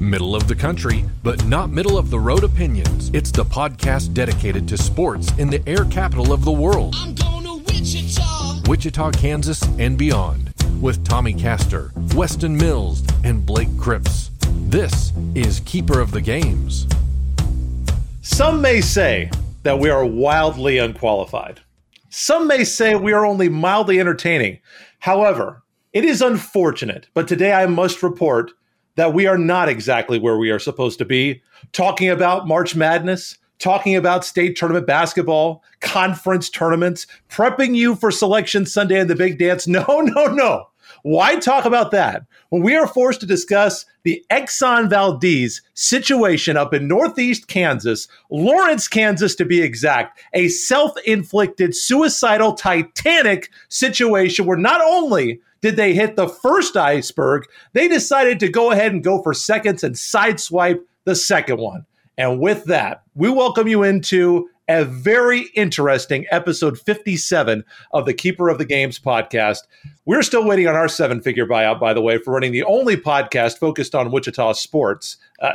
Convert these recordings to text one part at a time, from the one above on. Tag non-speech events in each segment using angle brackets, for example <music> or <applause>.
Middle of the country, but not middle of the road opinions. It's the podcast dedicated to sports in the air capital of the world. I'm going to Wichita. Wichita, Kansas, and beyond. With Tommy Castor, Weston Mills, and Blake Cripps. This is Keeper of the Games. Some may say that we are wildly unqualified. Some may say we are only mildly entertaining. However, it is unfortunate, but today I must report that we are not exactly where we are supposed to be. Talking about March Madness, talking about state tournament basketball, conference tournaments, prepping you for Selection Sunday and the big dance. <laughs> No, no, no. Why talk about that when we are forced to discuss the Exxon Valdez situation up in Northeast Kansas, Lawrence, Kansas to be exact, a self inflicted, suicidal, titanic situation where not only did they hit the first iceberg, they decided to go ahead and go for seconds and sideswipe the second one. And with that, we welcome you into a very interesting episode 57 of the Keeper of the Games podcast. We're still waiting on our seven figure buyout, by the way, for running the only podcast focused on Wichita sports uh,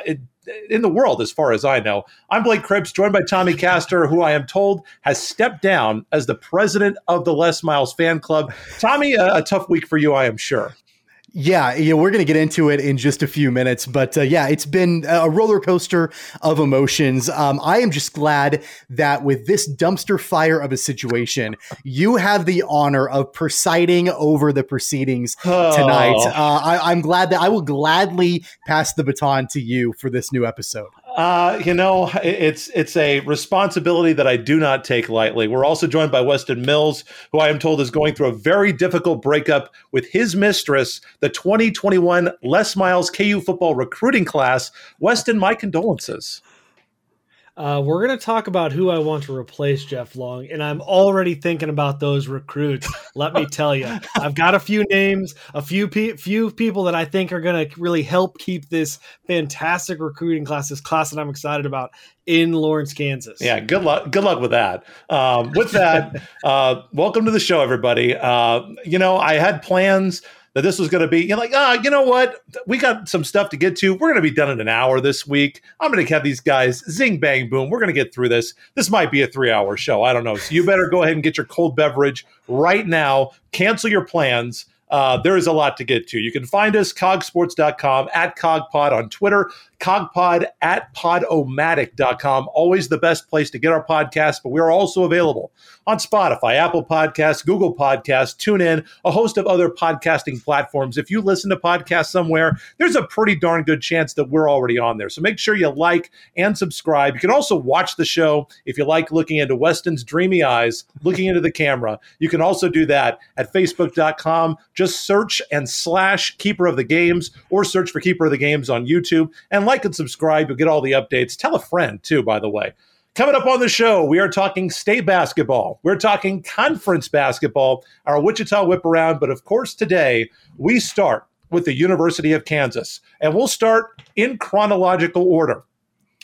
in the world, as far as I know. I'm Blake Cripps, joined by Tommy Castor, who I am told has stepped down as the president of the Les Miles fan club. Tommy, a, a tough week for you, I am sure. Yeah, yeah, we're going to get into it in just a few minutes, but uh, yeah, it's been a roller coaster of emotions. Um, I am just glad that with this dumpster fire of a situation, you have the honor of presiding over the proceedings Oh. tonight. Uh, I, I'm glad that I will gladly pass the baton to you for this new episode. Uh, you know, it's it's a responsibility that I do not take lightly. We're also joined by Weston Mills, who I am told is going through a very difficult breakup with his mistress, the 2021 Les Miles KU football recruiting class. Weston, my condolences. Uh, we're going to talk about who I want to replace Jeff Long, and I'm already thinking about those recruits. Let me tell you, <laughs> I've got a few names, a few pe- few people that I think are going to really help keep this fantastic recruiting class, this class that I'm excited about in Lawrence, Kansas. Yeah, good luck. Good luck with that. Um, with that, <laughs> uh, welcome to the show, everybody. Uh, you know, I had plans that this was going to be. You know, like, ah, you know what? We got some stuff to get to. We're going to be done in an hour this week. I'm going to have these guys zing bang boom. We're going to get through this. This might be a three hour show. I don't know. So you better go ahead and get your cold beverage right now. Cancel your plans. Uh, there is a lot to get to. You can find us cogsports.com at cogpod on Twitter, cogpod at podomatic.com. Always the best place to get our podcast, but we're also available on Spotify, Apple Podcasts, Google Podcasts, TuneIn, a host of other podcasting platforms. If you listen to podcasts somewhere, there's a pretty darn good chance that we're already on there. So make sure you like and subscribe. You can also watch the show if you like looking into Weston's dreamy eyes, looking into the camera. You can also do that at facebook.com. Just search and slash Keeper of the Games or search for Keeper of the Games on YouTube and like and subscribe. You'll get all the updates. Tell a friend, too, by the way. Coming up on the show, we are talking state basketball. We're talking conference basketball, our Wichita whip around. But of course, today we start with the University of Kansas, and we'll start in chronological order.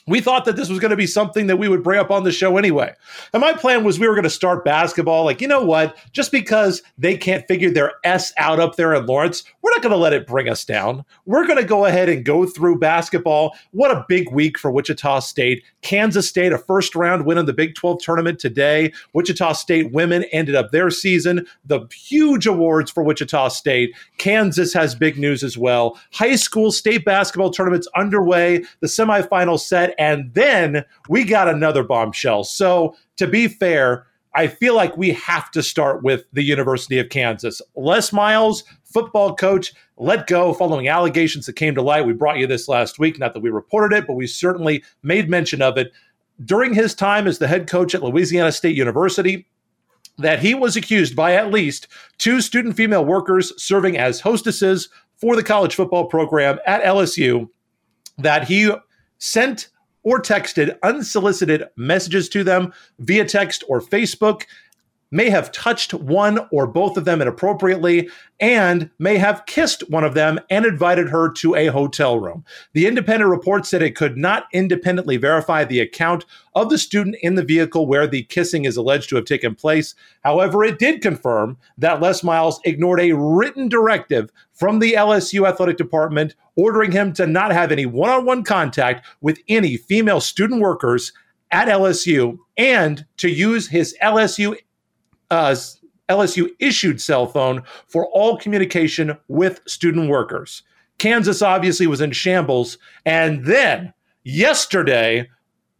We thought that this was going to be something that we would bring up on the show anyway. And my plan was we were going to start basketball. Like, you know what? Just because they can't figure their S out up there in Lawrence, we're not going to let it bring us down. We're going to go ahead and go through basketball. What a big week for Wichita State. Kansas State, a first round win in the Big 12 tournament today. Wichita State women ended up their season. The huge awards for Wichita State. Kansas has big news as well. High school state basketball tournaments underway, the semifinal set, and then we got another bombshell. So, to be fair, I feel like we have to start with the University of Kansas. Les Miles, football coach, let go following allegations that came to light. We brought you this last week. Not that we reported it, but we certainly made mention of it. During his time as the head coach at Louisiana State University, that he was accused by at least two student female workers serving as hostesses for the college football program at LSU, that he sent or texted unsolicited messages to them via text or Facebook may have touched one or both of them inappropriately and may have kissed one of them and invited her to a hotel room. The independent report said it could not independently verify the account of the student in the vehicle where the kissing is alleged to have taken place. However, it did confirm that Les Miles ignored a written directive from the LSU athletic department ordering him to not have any one on one contact with any female student workers at LSU and to use his LSU uh, LSU issued cell phone for all communication with student workers. Kansas obviously was in shambles. And then yesterday,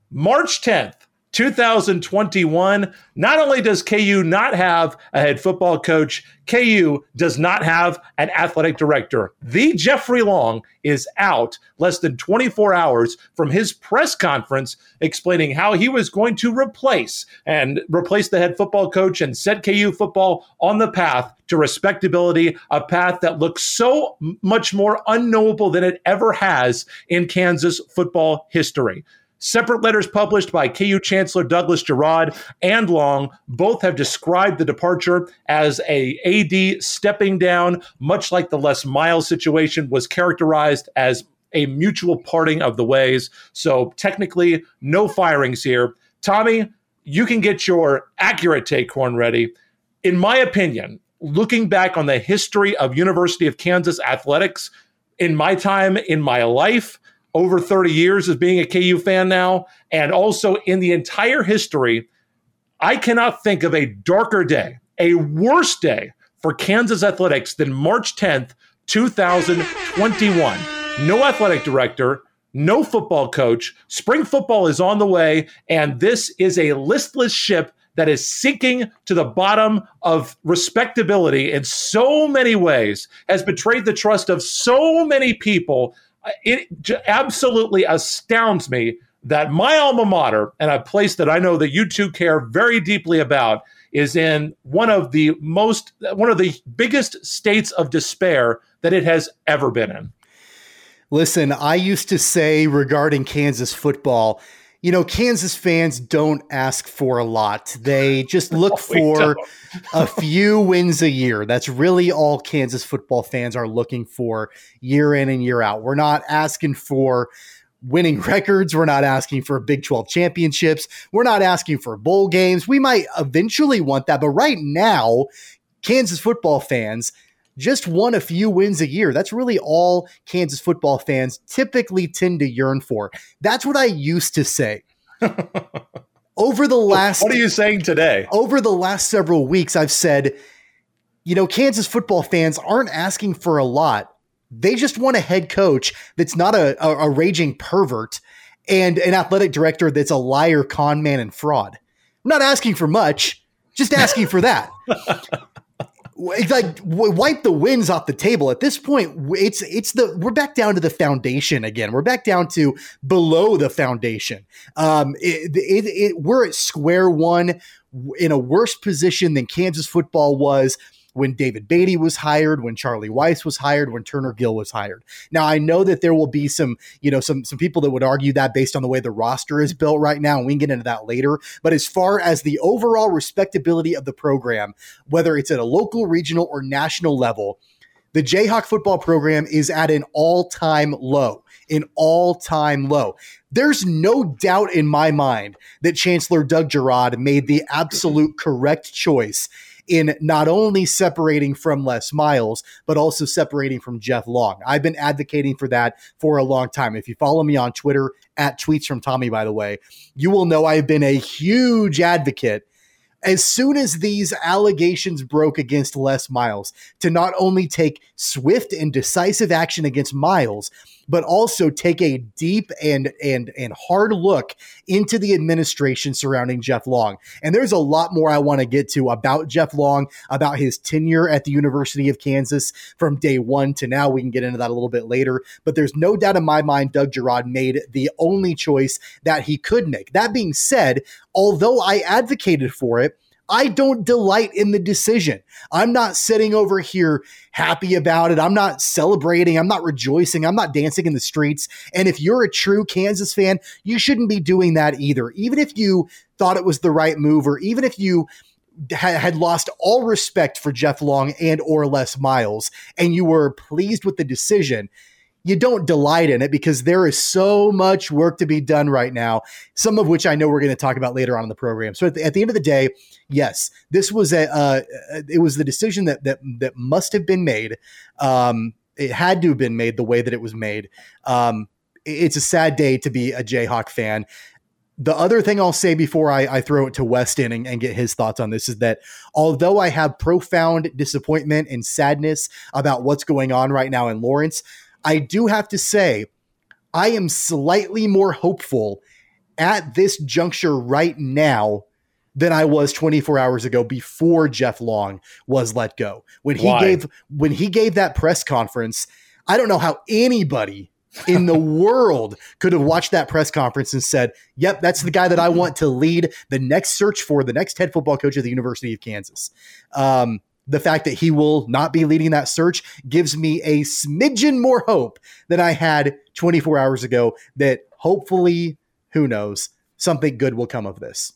March 10th, 2021. Not only does KU not have a head football coach, KU does not have an athletic director. The Jeffrey Long is out less than 24 hours from his press conference explaining how he was going to replace and replace the head football coach and set KU football on the path to respectability, a path that looks so much more unknowable than it ever has in Kansas football history. Separate letters published by KU Chancellor Douglas Girod and Long both have described the departure as a AD stepping down, much like the Les Miles situation was characterized as a mutual parting of the ways. So technically, no firings here. Tommy, you can get your accurate take horn ready. In my opinion, looking back on the history of University of Kansas athletics, in my time in my life, over 30 years as being a KU fan now, and also in the entire history, I cannot think of a darker day, a worse day for Kansas athletics than March 10th, 2021. No athletic director, no football coach. Spring football is on the way, and this is a listless ship that is sinking to the bottom of respectability in so many ways, has betrayed the trust of so many people it absolutely astounds me that my alma mater and a place that I know that you two care very deeply about is in one of the most one of the biggest states of despair that it has ever been in. Listen, I used to say regarding Kansas football, you know, Kansas fans don't ask for a lot. They just <laughs> look for a few wins a year. That's really all Kansas football fans are looking for year in and year out. We're not asking for winning <laughs> records. We're not asking for Big 12 championships. We're not asking for bowl games. We might eventually want that. But right now, Kansas football fans just won a few wins a year. That's really all Kansas football fans typically tend to yearn for. That's what I used to say. <laughs> over the last What are you saying today? Over the last several weeks I've said, you know, Kansas football fans aren't asking for a lot. They just want a head coach that's not a, a, a raging pervert and an athletic director that's a liar, con man, and fraud. I'm not asking for much, just asking for that. <laughs> like wipe the wins off the table. At this point it's it's the we're back down to the foundation again. We're back down to below the foundation. Um it, it, it, we're at square one in a worse position than kansas football was when David Beaty was hired, when Charlie Weis was hired, when Turner Gill was hired. Now I know that there will be some, you know, some some people that would argue that based on the way the roster is built right now, and we can get into that later. But as far as the overall respectability of the program, whether it's at a local, regional, or national level, the Jayhawk football program is at an all-time low. An all-time low. There's no doubt in my mind that Chancellor Doug Girod made the absolute correct choice in not only separating from Les Miles, but also separating from Jeff Long. I've been advocating for that for a long time. If you follow me on Twitter at tweets from Tommy, by the way, you will know I've been a huge advocate as soon as these allegations broke against Les Miles to not only take swift and decisive action against Miles, but also take a deep and and and hard look into the administration surrounding Jeff Long. And there's a lot more I want to get to about Jeff Long, about his tenure at the University of Kansas from day one to now. We can get into that a little bit later. But there's no doubt in my mind, Doug Girod made the only choice that he could make. That being said, although I advocated for it, I don't delight in the decision. I'm not sitting over here happy about it. I'm not celebrating. I'm not rejoicing. I'm not dancing in the streets. And if you're a true Kansas fan, you shouldn't be doing that either. Even if you thought it was the right move, or even if you had lost all respect for Jeff Long and or Les Miles, and you were pleased with the decision, you don't delight in it because there is so much work to be done right now, some of which I know we're going to talk about later on in the program. So at the, at the end of the day, yes, this was a uh, it was the decision that that that must have been made. Um, it had to have been made the way that it was made. Um, it's a sad day to be a Jayhawk fan. The other thing I'll say before I, I throw it to Weston and, and, get his thoughts on this is that although I have profound disappointment and sadness about what's going on right now in Lawrence, I do have to say, I am slightly more hopeful at this juncture right now than I was 24 hours ago before Jeff Long was let go. When he Why? gave when he gave that press conference, I don't know how anybody in the <laughs> world could have watched that press conference and said, "Yep, that's the guy that I <laughs> want to lead the next search for the next head football coach at the University of Kansas." Um, the fact that he will not be leading that search gives me a smidgen more hope than I had 24 hours ago that hopefully, who knows, something good will come of this.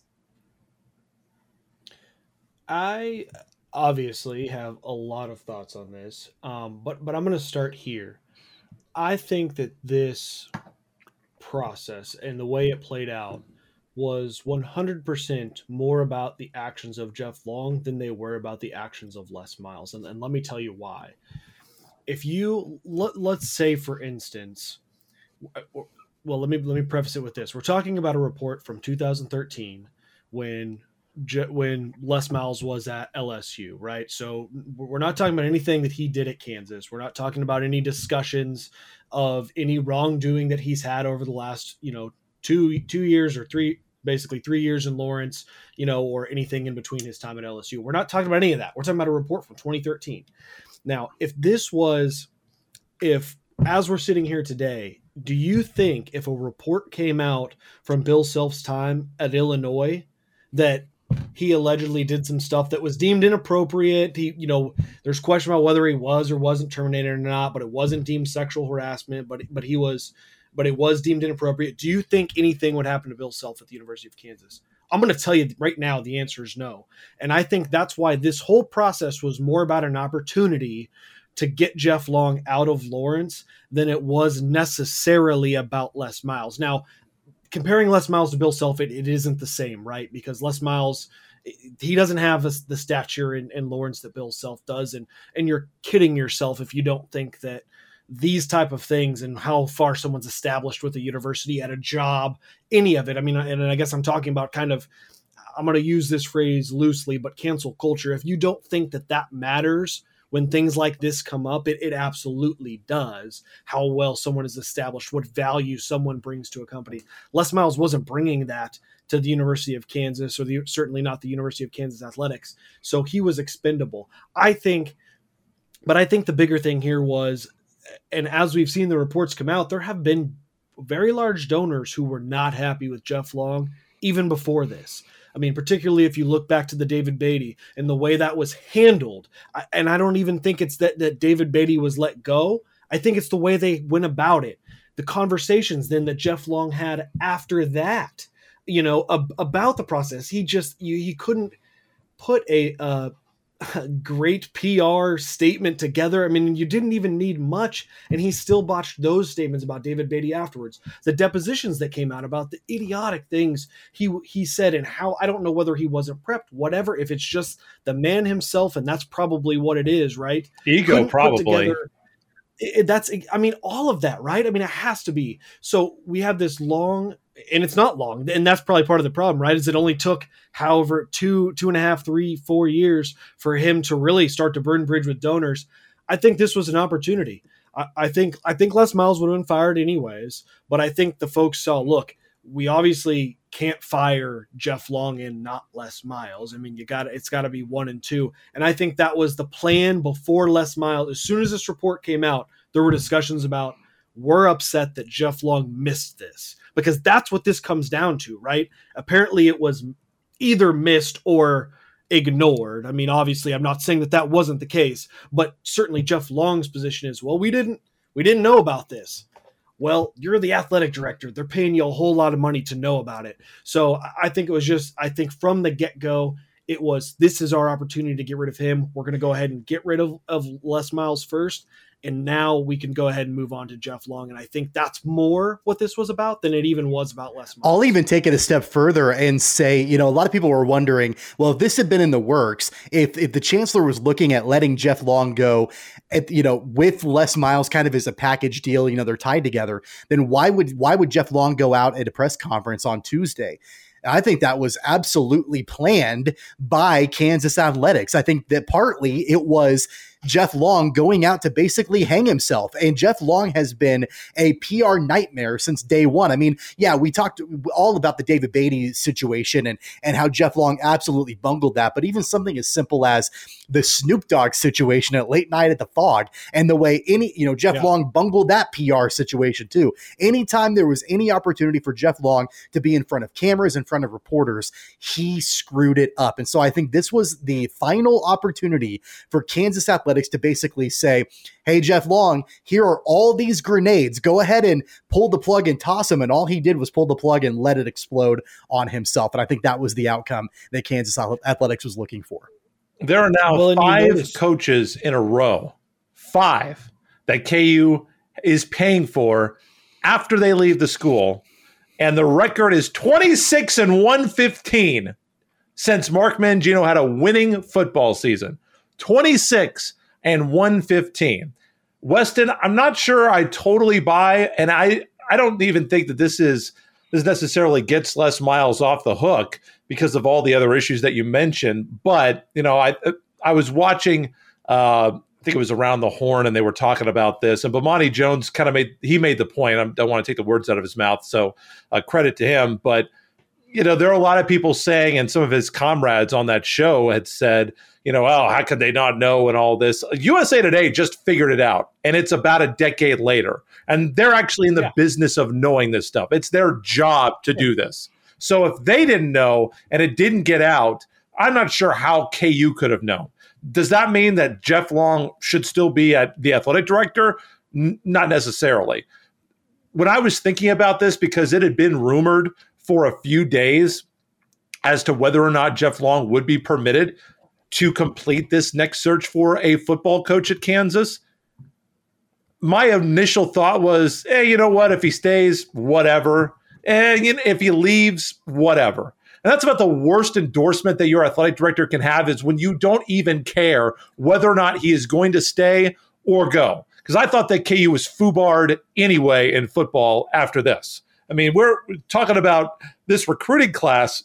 I obviously have a lot of thoughts on this, um, but but I'm going to start here. I think that this process and the way it played out was 100% more about the actions of Jeff Long than they were about the actions of Les Miles. And, and let me tell you why. If you let, let's say, for instance, well, let me let me preface it with this: we're talking about a report from 2013 when when Les Miles was at LSU, right? So we're not talking about anything that he did at Kansas. We're not talking about any discussions of any wrongdoing that he's had over the last, you know, two two years or three basically three years in Lawrence, you know, or anything in between his time at LSU. We're not talking about any of that. We're talking about a report from 2013. Now, if this was, if as we're sitting here today, do you think if a report came out from Bill Self's time at Illinois that he allegedly did some stuff that was deemed inappropriate. He, you know, there's question about whether he was or wasn't terminated or not, but it wasn't deemed sexual harassment. But but he was but it was deemed inappropriate. Do you think anything would happen to Bill Self at the University of Kansas? I'm going to tell you right now the answer is no. And I think that's why this whole process was more about an opportunity to get Jeff Long out of Lawrence than it was necessarily about Les Miles. Now, comparing Les Miles to Bill Self, it, it isn't the same, right? Because Les Miles, he doesn't have the stature in, in Lawrence that Bill Self does, and and you're kidding yourself if you don't think that these type of things and how far someone's established with a university at a job any of it. I mean and i guess i'm talking about kind of i'm going to use this phrase loosely but cancel culture. If you don't think that that matters when things like this come up it, it absolutely does. How well someone is established what value someone brings to a company. Les miles wasn't bringing that to the university of kansas or the, certainly not the university of kansas athletics. So he was expendable. I think but I think the bigger thing here was and as we've seen the reports come out, there have been very large donors who were not happy with Jeff Long even before this. I mean, particularly if you look back to the David Beaty and the way that was handled. And I don't even think it's that, that David Beaty was let go. I think it's the way they went about it. The conversations then that Jeff Long had after that, you know, ab- about the process. He just, you, he couldn't put a, uh, <laughs> great PR statement together. I mean, you didn't even need much, and he still botched those statements about David Beaty afterwards. The depositions that came out about the idiotic things he he said and how I don't know whether he wasn't prepped, whatever. If it's just the man himself, and that's probably what it is, right? Ego, Couldn't probably. It, that's I mean all of that, right? I mean, it has to be. So we have this long and it's not long and that's probably part of the problem right is it only took however two two and a half three four years for him to really start to burn bridge with donors. I think this was an opportunity. I, I think i think les miles would have been fired anyways but i think the folks saw look we obviously can't fire jeff long and not les miles. I mean you got it's got to be one and two. And i think that was the plan before les miles. As soon as this report came out there were discussions about we're upset that jeff long missed this because that's what this comes down to, right? Apparently, it was either missed or ignored. I mean, obviously, I'm not saying that that wasn't the case, but certainly Jeff Long's position is, well, we didn't we didn't know about this. Well, you're the athletic director. They're paying you a whole lot of money to know about it. So I think it was just I think from the get go, It was this is our opportunity to get rid of him. We're going to go ahead and get rid of, of Les Miles first and now we can go ahead and move on to Jeff Long. And I think that's more what this was about than it even was about Les Miles. I'll even take it a step further and say, you know, a lot of people were wondering, well, if this had been in the works, if if the chancellor was looking at letting Jeff Long go, at, you know, with Les Miles kind of as a package deal, you know, they're tied together, then why would why would Jeff Long go out at a press conference on Tuesday? I think that was absolutely planned by Kansas Athletics. I think that partly it was Jeff Long going out to basically hang himself. And Jeff Long has been a PR nightmare since day one. I mean, yeah, we talked all about the David Beaty situation and, and how Jeff Long absolutely bungled that. But even something as simple as the Snoop Dogg situation at late night at the Phog and the way any, you know, Jeff yeah. Long bungled that PR situation too. Anytime there was any opportunity for Jeff Long to be in front of cameras, in front of reporters, he screwed it up. And so I think this was the final opportunity for Kansas Athletics Athletics to basically say, hey, Jeff Long, here are all these grenades. Go ahead and pull the plug and toss them. And all he did was pull the plug and let it explode on himself. And I think that was the outcome that Kansas Athletics was looking for. There are now well, five coaches in a row, five that KU is paying for after they leave the school. And the record is 26 and 115 since Mark Mangino had a winning football season. 26 and 115. Weston, I'm not sure I totally buy, and I I don't even think that this is this necessarily gets Les Miles off the hook because of all the other issues that you mentioned. But you know, I I was watching. Uh, I think it was around the horn, and they were talking about this. And Bomani Jones kind of made he made the point. I don't want to take the words out of his mouth, so uh, credit to him. But you know, there are a lot of people saying, and some of his comrades on that show had said, you know, oh, how could they not know and all this? USA Today just figured it out, and it's about a decade later. And they're actually in the yeah. business of knowing this stuff. It's their job to do this. So if they didn't know and it didn't get out, I'm not sure how KU could have known. Does that mean that Jeff Long should still be at the athletic director? N- not necessarily. When I was thinking about this, because it had been rumored for a few days as to whether or not Jeff Long would be permitted to complete this next search for a football coach at Kansas. My initial thought was, hey, you know what? If he stays, whatever. And if he leaves, whatever. And that's about the worst endorsement that your athletic director can have is when you don't even care whether or not he is going to stay or go. Because I thought that KU was foobarred anyway in football after this. I mean, we're talking about this recruiting class.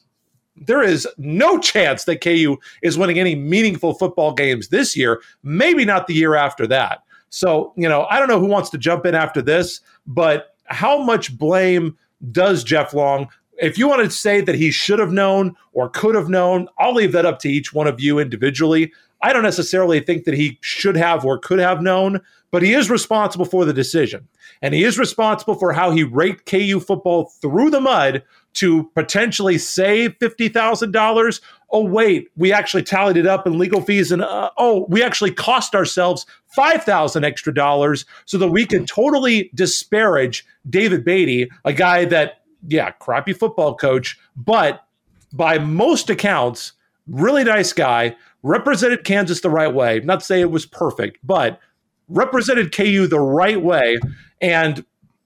There is no chance that KU is winning any meaningful football games this year, maybe not the year after that. So, you know, I don't know who wants to jump in after this, but how much blame does Jeff Long? If you want to say that he should have known or could have known, I'll leave that up to each one of you individually. I don't necessarily think that he should have or could have known, but he is responsible for the decision. And he is responsible for how he raked KU football through the mud to potentially save $50,000. Oh, wait, we actually tallied it up in legal fees. And uh, oh, we actually cost ourselves 5000 extra dollars so that we can totally disparage David Beaty, a guy that, yeah, crappy football coach, but by most accounts, really nice guy, represented Kansas the right way. Not to say it was perfect, but represented KU the right way. And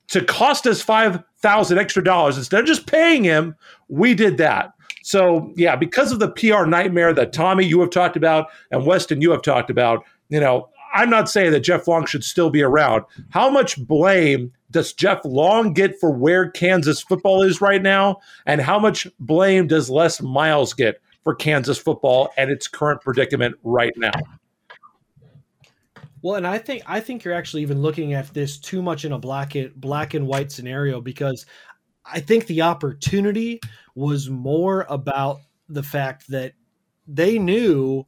to cost us 5000 extra dollars, instead of just paying him, we did that. So, yeah, because of the PR nightmare that Tommy, you have talked about, and Weston, you have talked about, you know, I'm not saying that Jeff Long should still be around. How much blame does Jeff Long get for where Kansas football is right now? And how much blame does Les Miles get for Kansas football and its current predicament right now. Well, and I think I think you're actually even looking at this too much in a black and black and white scenario because I think the opportunity was more about the fact that they knew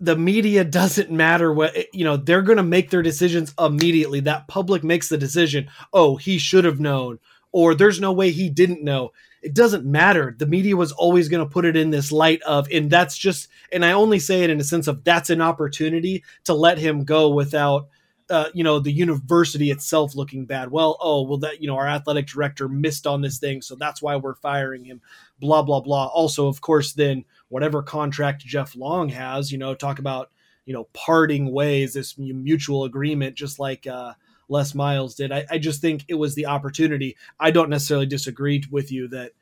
the media <laughs> doesn't matter what eh, you know they're going to make their decisions immediately. That public makes the decision oh he should have known or there's no way he didn't know it doesn't matter. The media was always going to put it in this light of, and that's just, and I only say it in a sense of that's an opportunity to let him go without uh, you know the university itself looking bad. Well, oh well that you know our athletic director missed on this thing, so that's why we're firing him. Blah blah blah. Also, of course, then whatever contract Jeff Long has, you know, talk about you know parting ways, this mutual agreement, just like. Uh, Les Miles did. I, I just think it was the opportunity. I don't necessarily disagree with you that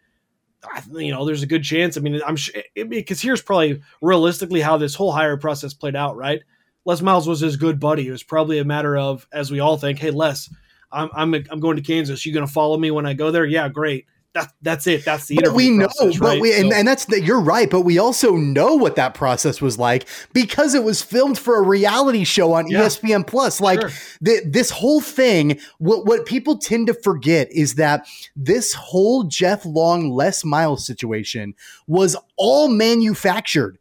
you know, there's a good chance. I mean, I'm sure because here's probably realistically how this whole hire process played out, right? Les Miles was his good buddy. It was probably a matter of, as we all think, hey, Les, I'm I'm, I'm going to Kansas. You going to follow me when I go there? Yeah, great that, that's it. That's the but we know, process, but right? we and, so, and that's that. You're right, but we also know what that process was like because it was filmed for a reality show on Yeah. ESPN Plus. Like Sure. the, this whole thing, what what people tend to forget is that this whole Jeff Long Les Miles situation was all manufactured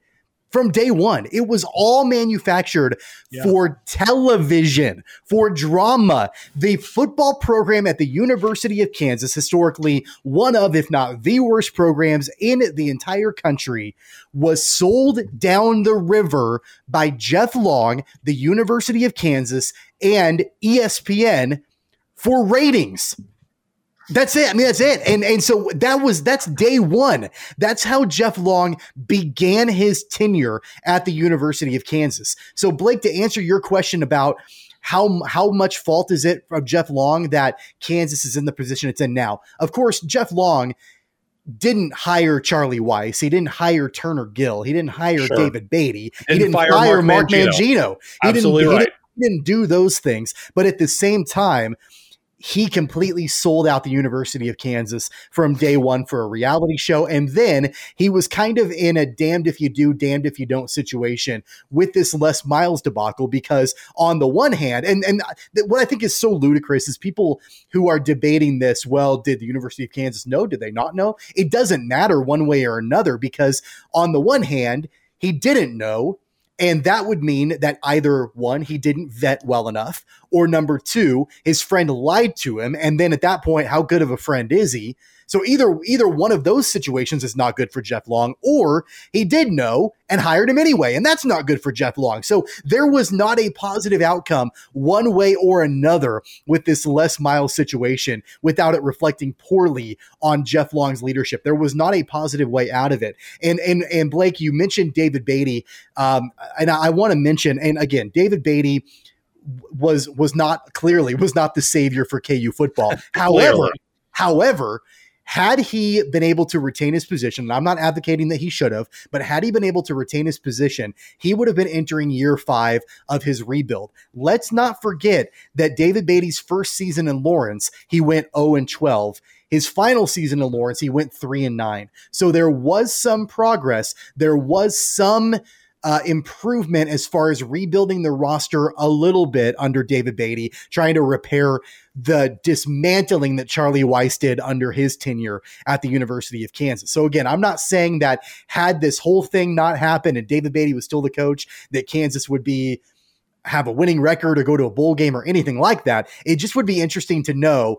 from day one. It was all manufactured Yeah. for television, for drama. The football program at the University of Kansas, historically one of, if not the worst programs in the entire country, was sold down the river by Jeff Long, the University of Kansas, and ESPN for ratings. That's it. I mean, that's it. And and so that was that's day one. That's how Jeff Long began his tenure at the University of Kansas. So Blake, to answer your question about how how much fault is it of Jeff Long that Kansas is in the position it's in now? Of course, Jeff Long didn't hire Charlie Weis. He didn't hire Turner Gill. He didn't hire Sure. David Beaty. he Didn't didn't fire fire, Mark Mark Mangino. Mangino. He Absolutely didn't, he right. didn't- he didn't do those things. But at the same time, he completely sold out the University of Kansas from day one for a reality show. And then he was kind of in a damned if you do, damned if you don't situation with this Les Miles debacle because, on the one hand, and, and what I think is so ludicrous is people who are debating this well, did the University of Kansas know? Did they not know? It doesn't matter one way or another because, on the one hand, he didn't know. And that would mean that either one, he didn't vet well enough, or number two, his friend lied to him. And then at that point, how good of a friend is he? So either either one of those situations is not good for Jeff Long, or he did know and hired him anyway, and that's not good for Jeff Long. So there was not a positive outcome one way or another with this Les Miles situation without it reflecting poorly on Jeff Long's leadership. There was not a positive way out of it. And and and Blake, you mentioned David Beaty, um, and I, I want to mention, and again, David Beaty was was not clearly was not the savior for KU football. <laughs> However, however, had he been able to retain his position, and I'm not advocating that he should have, but had he been able to retain his position, he would have been entering year five of his rebuild. Let's not forget that David Beaty's first season in Lawrence, he went 0 and 12. His final season in Lawrence, he went 3 and 9. So there was some progress. There was some uh, improvement as far as rebuilding the roster a little bit under David Beaty, trying to repair the dismantling that Charlie Weis did under his tenure at the University of Kansas. So again, I'm not saying that had this whole thing not happened and David Beaty was still the coach, that Kansas would be have a winning record or go to a bowl game or anything like that. It just would be interesting to know.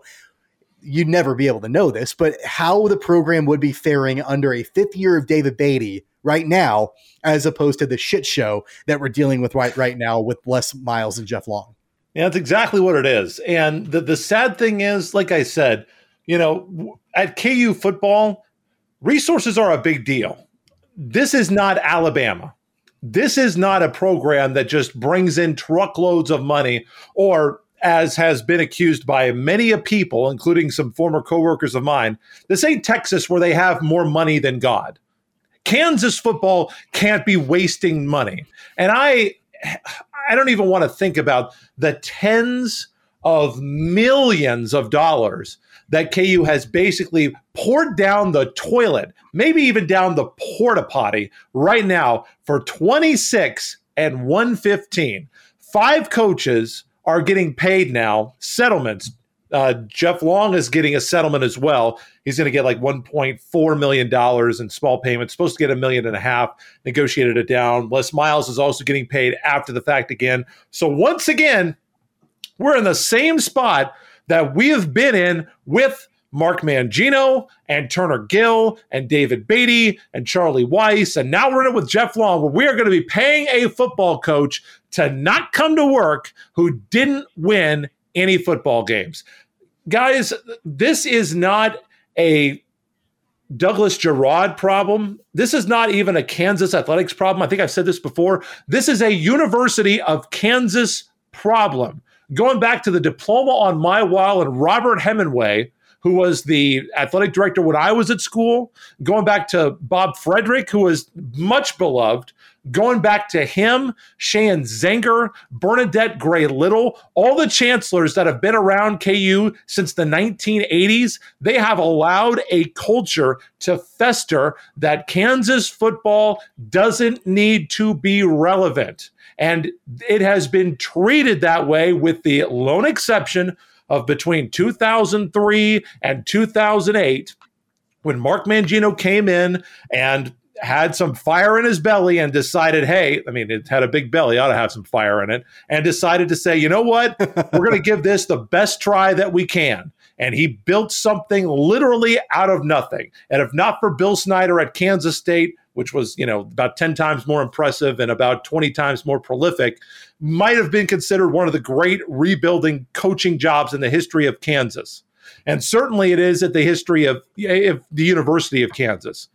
You'd never be able to know this, but how the program would be faring under a fifth year of David Beaty right now, as opposed to the shit show that we're dealing with right right now with Les Miles and Jeff Long. Yeah, that's exactly what it is. And the, the sad thing is, like I said, you know, at KU football, resources are a big deal. This is not Alabama. This is not a program that just brings in truckloads of money or as has been accused by many a people, including some former coworkers of mine, this ain't Texas where they have more money than God. Kansas football can't be wasting money. And I I don't even want to think about the tens of millions of dollars that KU has basically poured down the toilet, maybe even down the porta potty right now for 26 and 115. Five coaches are getting paid now, settlements. Uh, Jeff Long is getting a settlement as well. He's going to get like $1.4 million in small payments, supposed to get a million and a half, negotiated it down. Les Miles is also getting paid after the fact again. So once again, we're in the same spot that we have been in with Mark Mangino and Turner Gill and David Beaty and Charlie Weis. And now we're in it with Jeff Long, where we are going to be paying a football coach to not come to work who didn't win any football games. Guys, this is not a Douglas Girod problem. This is not even a Kansas athletics problem. I think I've said this before. This is a University of Kansas problem. Going back to the diploma on my wall and Robert Hemenway, who was the athletic director when I was at school, going back to Bob Frederick, who was much beloved, going back to him, Sheahon Zenger, Bernadette Gray Little, all the chancellors that have been around KU since the 1980s, they have allowed a culture to fester that Kansas football doesn't need to be relevant. And it has been treated that way with the lone exception of between 2003 and 2008 when Mark Mangino came in and had some fire in his belly and decided, hey, I mean, it had a big belly, ought to have some fire in it, and decided to say, you know what? We're going to give this the best try that we can. And he built something literally out of nothing. And if not for Bill Snyder at Kansas State, which was, you know, about 10 times more impressive and about 20 times more prolific, might have been considered one of the great rebuilding coaching jobs in the history of Kansas. And certainly it is at the history of, of the University of Kansas.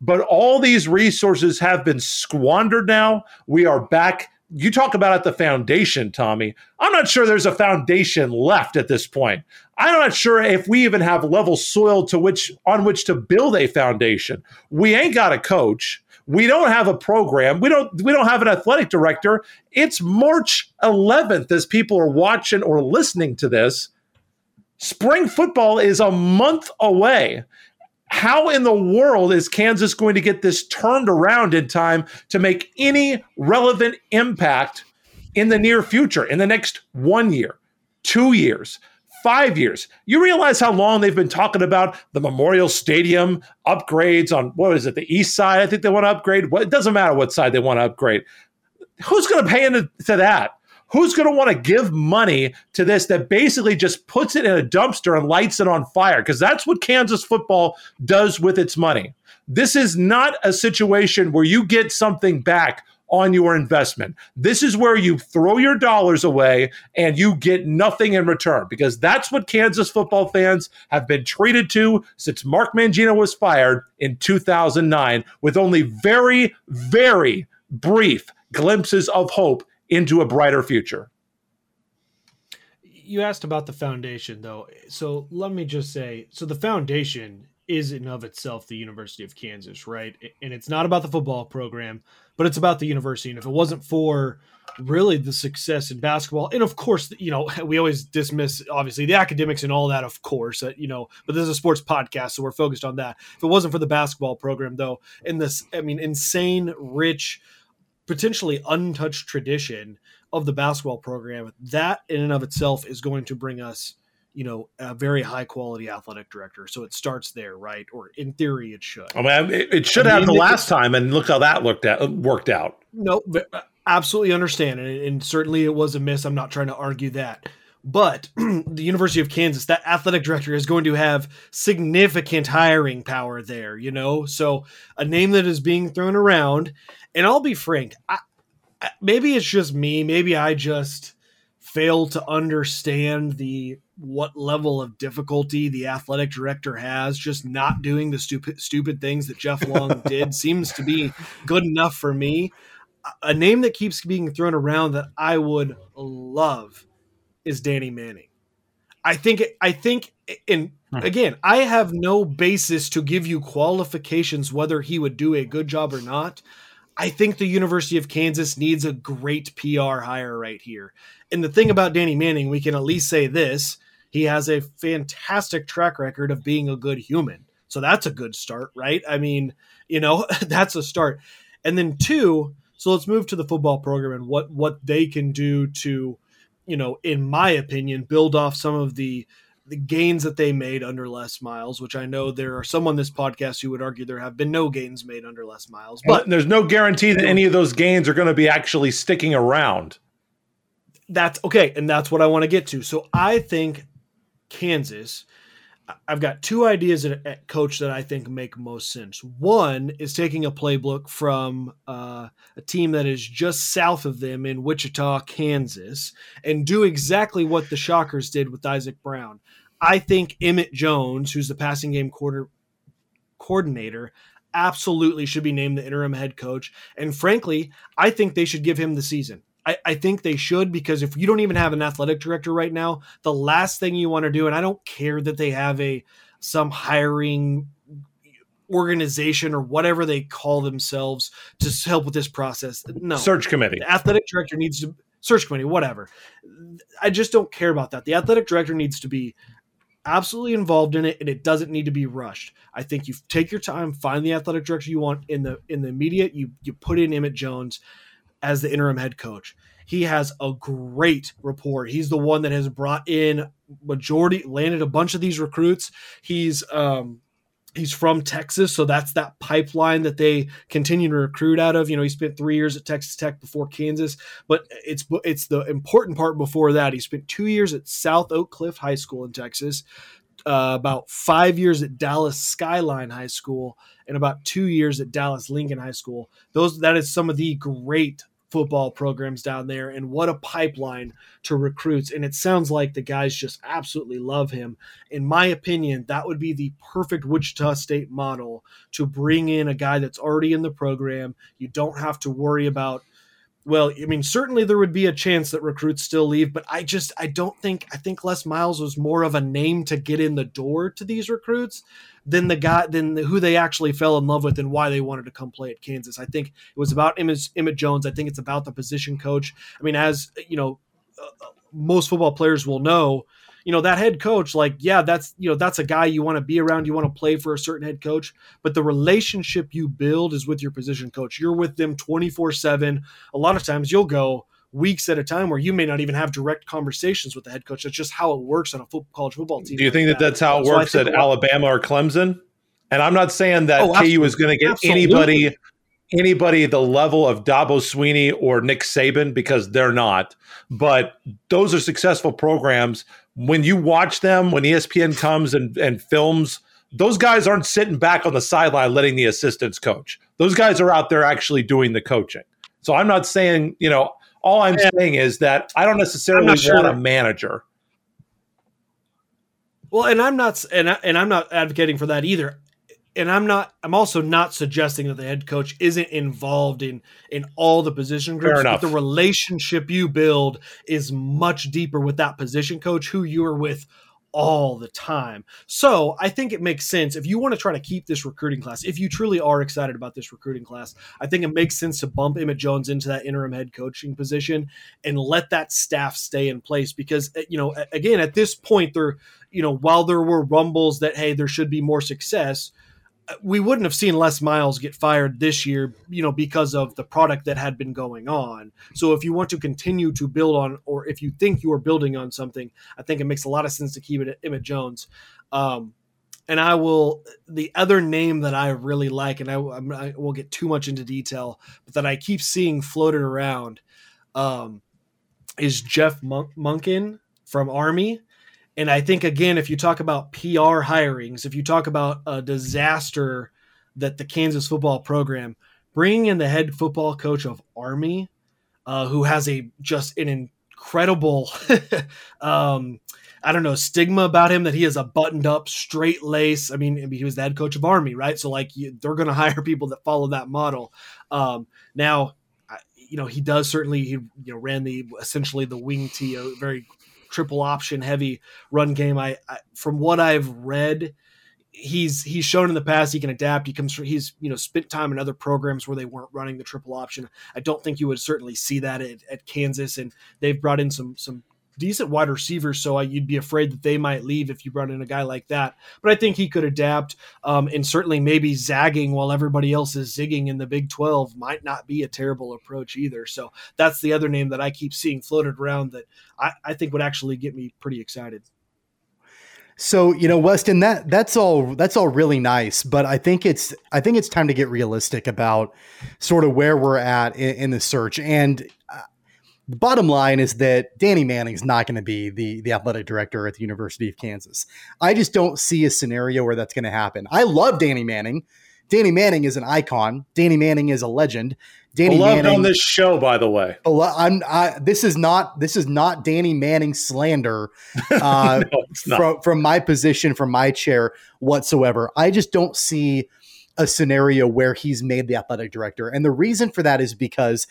But all these resources have been squandered now. We are back. You talk about at the foundation, Tommy. I'm not sure there's a foundation left at this point. I'm not sure if we even have level soil to which on which to build a foundation. We ain't got a coach. We don't have a program. We don't we don't have an athletic director. It's March 11th as people are watching or listening to this. Spring football is a month away how in the world is Kansas going to get this turned around in time to make any relevant impact in the near future, in the next one year, two years, five years? You realize how long they've been talking about the Memorial Stadium upgrades on what is it, the east side? I think they want to upgrade. It doesn't matter what side they want to upgrade. Who's going to pay into that? Who's going to want to give money to this that basically just puts it in a dumpster and lights it on fire? Because that's what Kansas football does with its money. This is not a situation where you get something back on your investment. This is where you throw your dollars away and you get nothing in return because that's what Kansas football fans have been treated to since Mark Mangino was fired in 2009 with only very, very brief glimpses of hope into a brighter future. You asked about the foundation, though. So let me just say so the foundation is in of itself the University of Kansas, right? And it's not about the football program, but it's about the university. And if it wasn't for really the success in basketball, and of course, you know, <laughs> we always dismiss obviously the academics and all that, of course, you know, but this is a sports podcast, so we're focused on that. If it wasn't for the basketball program, though, in this, I mean, insane, rich, potentially untouched tradition of the basketball program, that in and of itself is going to bring us, you know, a very high quality athletic director. So it starts there, right? Or in theory, it should. I mean, it, it should I have mean, the last time, and look how that looked at worked out. No, uh, absolutely understand, and, and certainly it was a miss. I'm not trying to argue that. But <clears throat> the University of Kansas, that athletic director is going to have significant hiring power there, you know? So a name that is being thrown around and I'll be frank, I, maybe it's just me. Maybe I just fail to understand the what level of difficulty the athletic director has just not doing the stupid stupid things that Jeff Long <laughs> did seems to be good enough for me. A name that keeps being thrown around that I would love is Danny Manning. I think I think and hmm. again, I have no basis to give you qualifications whether he would do a good job or not. I think the University of Kansas needs a great PR hire right here. And the thing about Danny Manning, we can at least say this he has a fantastic track record of being a good human. So that's a good start, right? I mean, you know, <laughs> that's a start. And then two, so let's move to the football program and what what they can do to, you know, in my opinion, build off some of the the gains that they made under Les Miles, which I know there are some on this podcast who would argue there have been no gains made under Les Miles. But and there's no guarantee that any of those gains are going to be actually sticking around. That's okay, and that's what I want to get to. So I think Kansas, I've got two ideas at, at, coach that I think make most sense. One is taking a playbook from uh, a team that is just south of them in Wichita, Kansas, and do exactly what the Shockers did with Isaac Brown. I think Emmett Jones, who's the passing game quarter coordinator, absolutely should be named the interim head coach. And frankly, I think they should give him the season. I, I think they should because if you don't even have an athletic director right now, the last thing you want to do, and I don't care that they have a some hiring organization or whatever they call themselves to help with this process. No search committee. The athletic director needs to search committee, whatever. I just don't care about that. The athletic director needs to be absolutely involved in it and it doesn't need to be rushed. I think you take your time, find the athletic director you want in the in the immediate, you you put in Emmett Jones as the interim head coach. He has a great report. He's the one that has brought in majority, landed a bunch of these recruits. He's um, he's from Texas, so that's that pipeline that they continue to recruit out of. You know, he spent three years at Texas Tech before Kansas, but it's it's the important part before that. He spent two years at South Oak Cliff High School in Texas, uh, about five years at Dallas Skyline High School, and about two years at Dallas Lincoln High School. Those that is some of the great football programs down there and what a pipeline to recruits. And it sounds like the guys just absolutely love him. In my opinion that would be the perfect wichita state model to bring in a guy that's already in the program. You don't have to worry about well i mean certainly there would be a chance that recruits still leave but i just i don't think i think les miles was more of a name to get in the door to these recruits than the guy than the, who they actually fell in love with and why they wanted to come play at Kansas. I think it was about Emmett, Emmett Jones. I think it's about the position coach. I mean, as you know, uh, most football players will know, you know that head coach like yeah that's you know that's a guy you want to be around you want to play for a certain head coach but the relationship you build is with your position coach you're with them 24/7 a lot of times you'll go weeks at a time where you may not even have direct conversations with the head coach. That's just how it works on a football, college football team. Do you like think that, that that's how it so works at Alabama or Clemson? And I'm not saying that oh, KU is going to get absolutely. anybody anybody the level of Dabo Swinney or Nick Saban because they're not. But those are successful programs. When you watch them, when ESPN comes and, and films, those guys aren't sitting back on the sideline letting the assistants coach. Those guys are out there actually doing the coaching. So I'm not saying, you know, all I'm saying is that I don't necessarily want sure. a manager. Well, and I'm not, and I, and I'm not advocating for that either. And I'm not. I'm also not suggesting that the head coach isn't involved in in all the position groups. But the relationship you build is much deeper with that position coach who you are with all the time. So I think it makes sense if you want to try to keep this recruiting class, if you truly are excited about this recruiting class, I think it makes sense to bump Emmett Jones into that interim head coaching position and let that staff stay in place because, eh, you know, again, at this point, there, you know, while there were rumbles that, hey, there should be more success, we wouldn't have seen Les Miles get fired this year, you know, because of the product that had been going on. So if you want to continue to build on, or if you think you are building on something, I think it makes a lot of sense to keep it at Emmett Jones. Um, and I will the other name that I really like, and I, I will get too much into detail, but that I keep seeing floated around, um, is Jeff Monken from Army. And I think again, if you talk about PR hirings, if you talk about a disaster that the Kansas football program, bringing in the head football coach of Army, uh, who has a just an incredible, <laughs> um, I don't know, stigma about him that he is a buttoned up, straight lace. I mean, he was the head coach of Army, right? So like, you, they're going <laughs> to hire people that follow that model. Um, now, you know, he does certainly he you know ran the essentially the wing tee, very triple option heavy run game. I, I, from what I've read, he's he's shown in the past he can adapt. He comes from he's you know spent time in other programs where they weren't running the triple option. I don't think you would certainly see that at, at Kansas, and they've brought in some some decent wide receivers, so you'd be afraid that they might leave if you brought in a guy like that. But I think he could adapt, um, and certainly maybe zagging while everybody else is zigging in the Big 12 might not be a terrible approach either. So that's the other name that I keep seeing floated around that I, I think would actually get me pretty excited. So you know, Weston, that that's all that's all really nice, but I think it's I think it's time to get realistic about sort of where we're at in, in the search. And the bottom line is that Danny Manning is not going to be the the athletic director at the University of Kansas. I just don't see a scenario where that's going to happen. I love Danny Manning. Danny Manning is an icon. Danny Manning is a legend. Danny Beloved Manning on this show, by the way. I'm I, this is not this is not Danny Manning slander <laughs> uh, No, from from my position from my chair whatsoever. I just don't see a scenario where he's made the athletic director, and the reason for that is because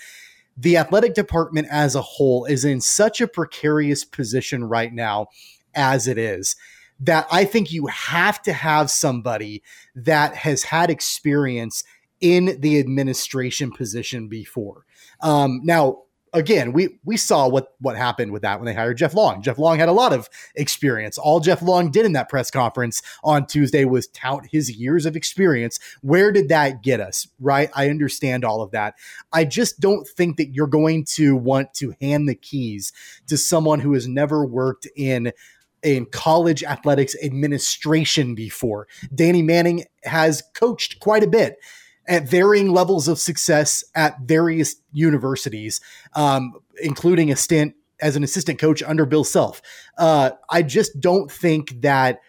the athletic department as a whole is in such a precarious position right now as it is that I think you have to have somebody that has had experience in the administration position before. Um, now, again, we we saw what what happened with that when they hired Jeff Long. Jeff Long had a lot of experience. All Jeff Long did in that press conference on Tuesday was tout his years of experience. Where did that get us? Right? I understand all of that. I just don't think that you're going to want to hand the keys to someone who has never worked in in college athletics administration before. Danny Manning has coached quite a bit at varying levels of success at various universities, um, including a stint as an assistant coach under Bill Self. Uh, I just don't think that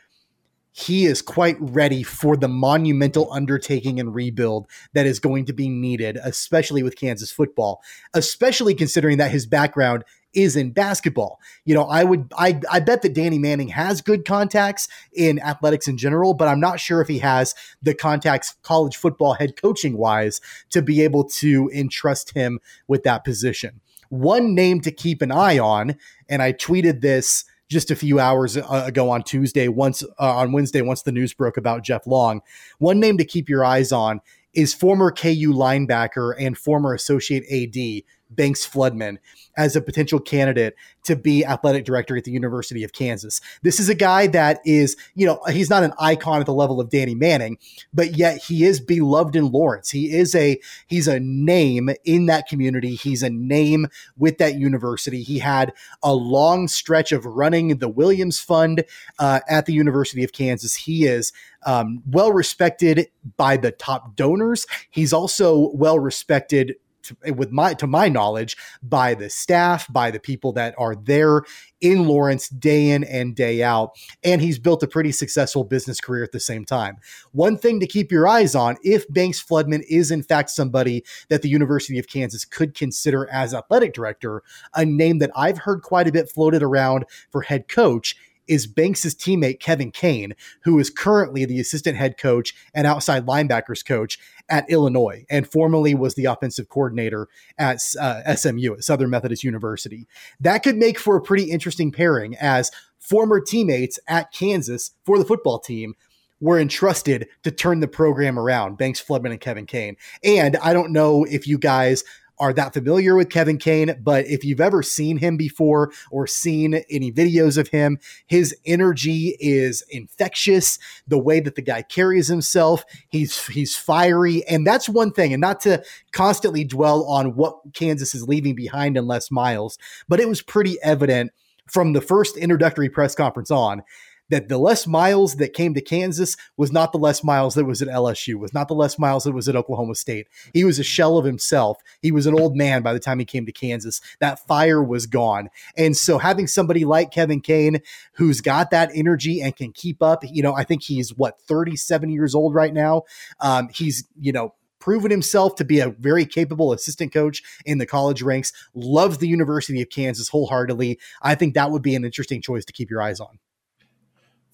he is quite ready for the monumental undertaking and rebuild that is going to be needed, especially with Kansas football, especially considering that his background is in basketball. You know, I would I I bet that Danny Manning has good contacts in athletics in general, but I'm not sure if he has the contacts college football head coaching wise to be able to entrust him with that position. One name to keep an eye on, and I tweeted this just a few hours uh, ago on Tuesday, once uh, on Wednesday, once the news broke about Jeff Long. One name to keep your eyes on is former KU linebacker and former associate AD Banks Floodman as a potential candidate to be athletic director at the University of Kansas. This is a guy that is, you know, he's not an icon at the level of Danny Manning, but yet he is beloved in Lawrence. He is a he's a name in that community. He's a name with that university. He had a long stretch of running the Williams Fund uh, at the University of Kansas. He is um, well respected by the top donors. He's also well respected to, with my to my knowledge by the staff by the people that are there in Lawrence day in and day out. And he's built a pretty successful business career at the same time. One thing to keep your eyes on if Banks Floodman is in fact somebody that the University of Kansas could consider as athletic director a name that I've heard quite a bit floated around for head coach is Banks's teammate Kevin Kane, who is currently the assistant head coach and outside linebackers coach at Illinois, and formerly was the offensive coordinator at uh, SMU at Southern Methodist University. That could make for a pretty interesting pairing, as former teammates at Kansas for the football team were entrusted to turn the program around. Banks Floodman and Kevin Kane, and I don't know if you guys are that familiar with Kevin Kane, but if you've ever seen him before or seen any videos of him, his energy is infectious. The way that the guy carries himself, he's he's fiery, and that's one thing. And not to constantly dwell on what Kansas is leaving behind in Les Miles, but it was pretty evident from the first introductory press conference on that the Les Miles that came to Kansas was not the Les Miles that was at LSU, was not the Les Miles that was at Oklahoma State. He was a shell of himself. He was an old man by the time he came to Kansas. That fire was gone. And so having somebody like Kevin Kane who's got that energy and can keep up, you know, I think he's what, 37 years old right now. Um, he's, you know, proven himself to be a very capable assistant coach in the college ranks, loves the University of Kansas wholeheartedly. I think that would be an interesting choice to keep your eyes on.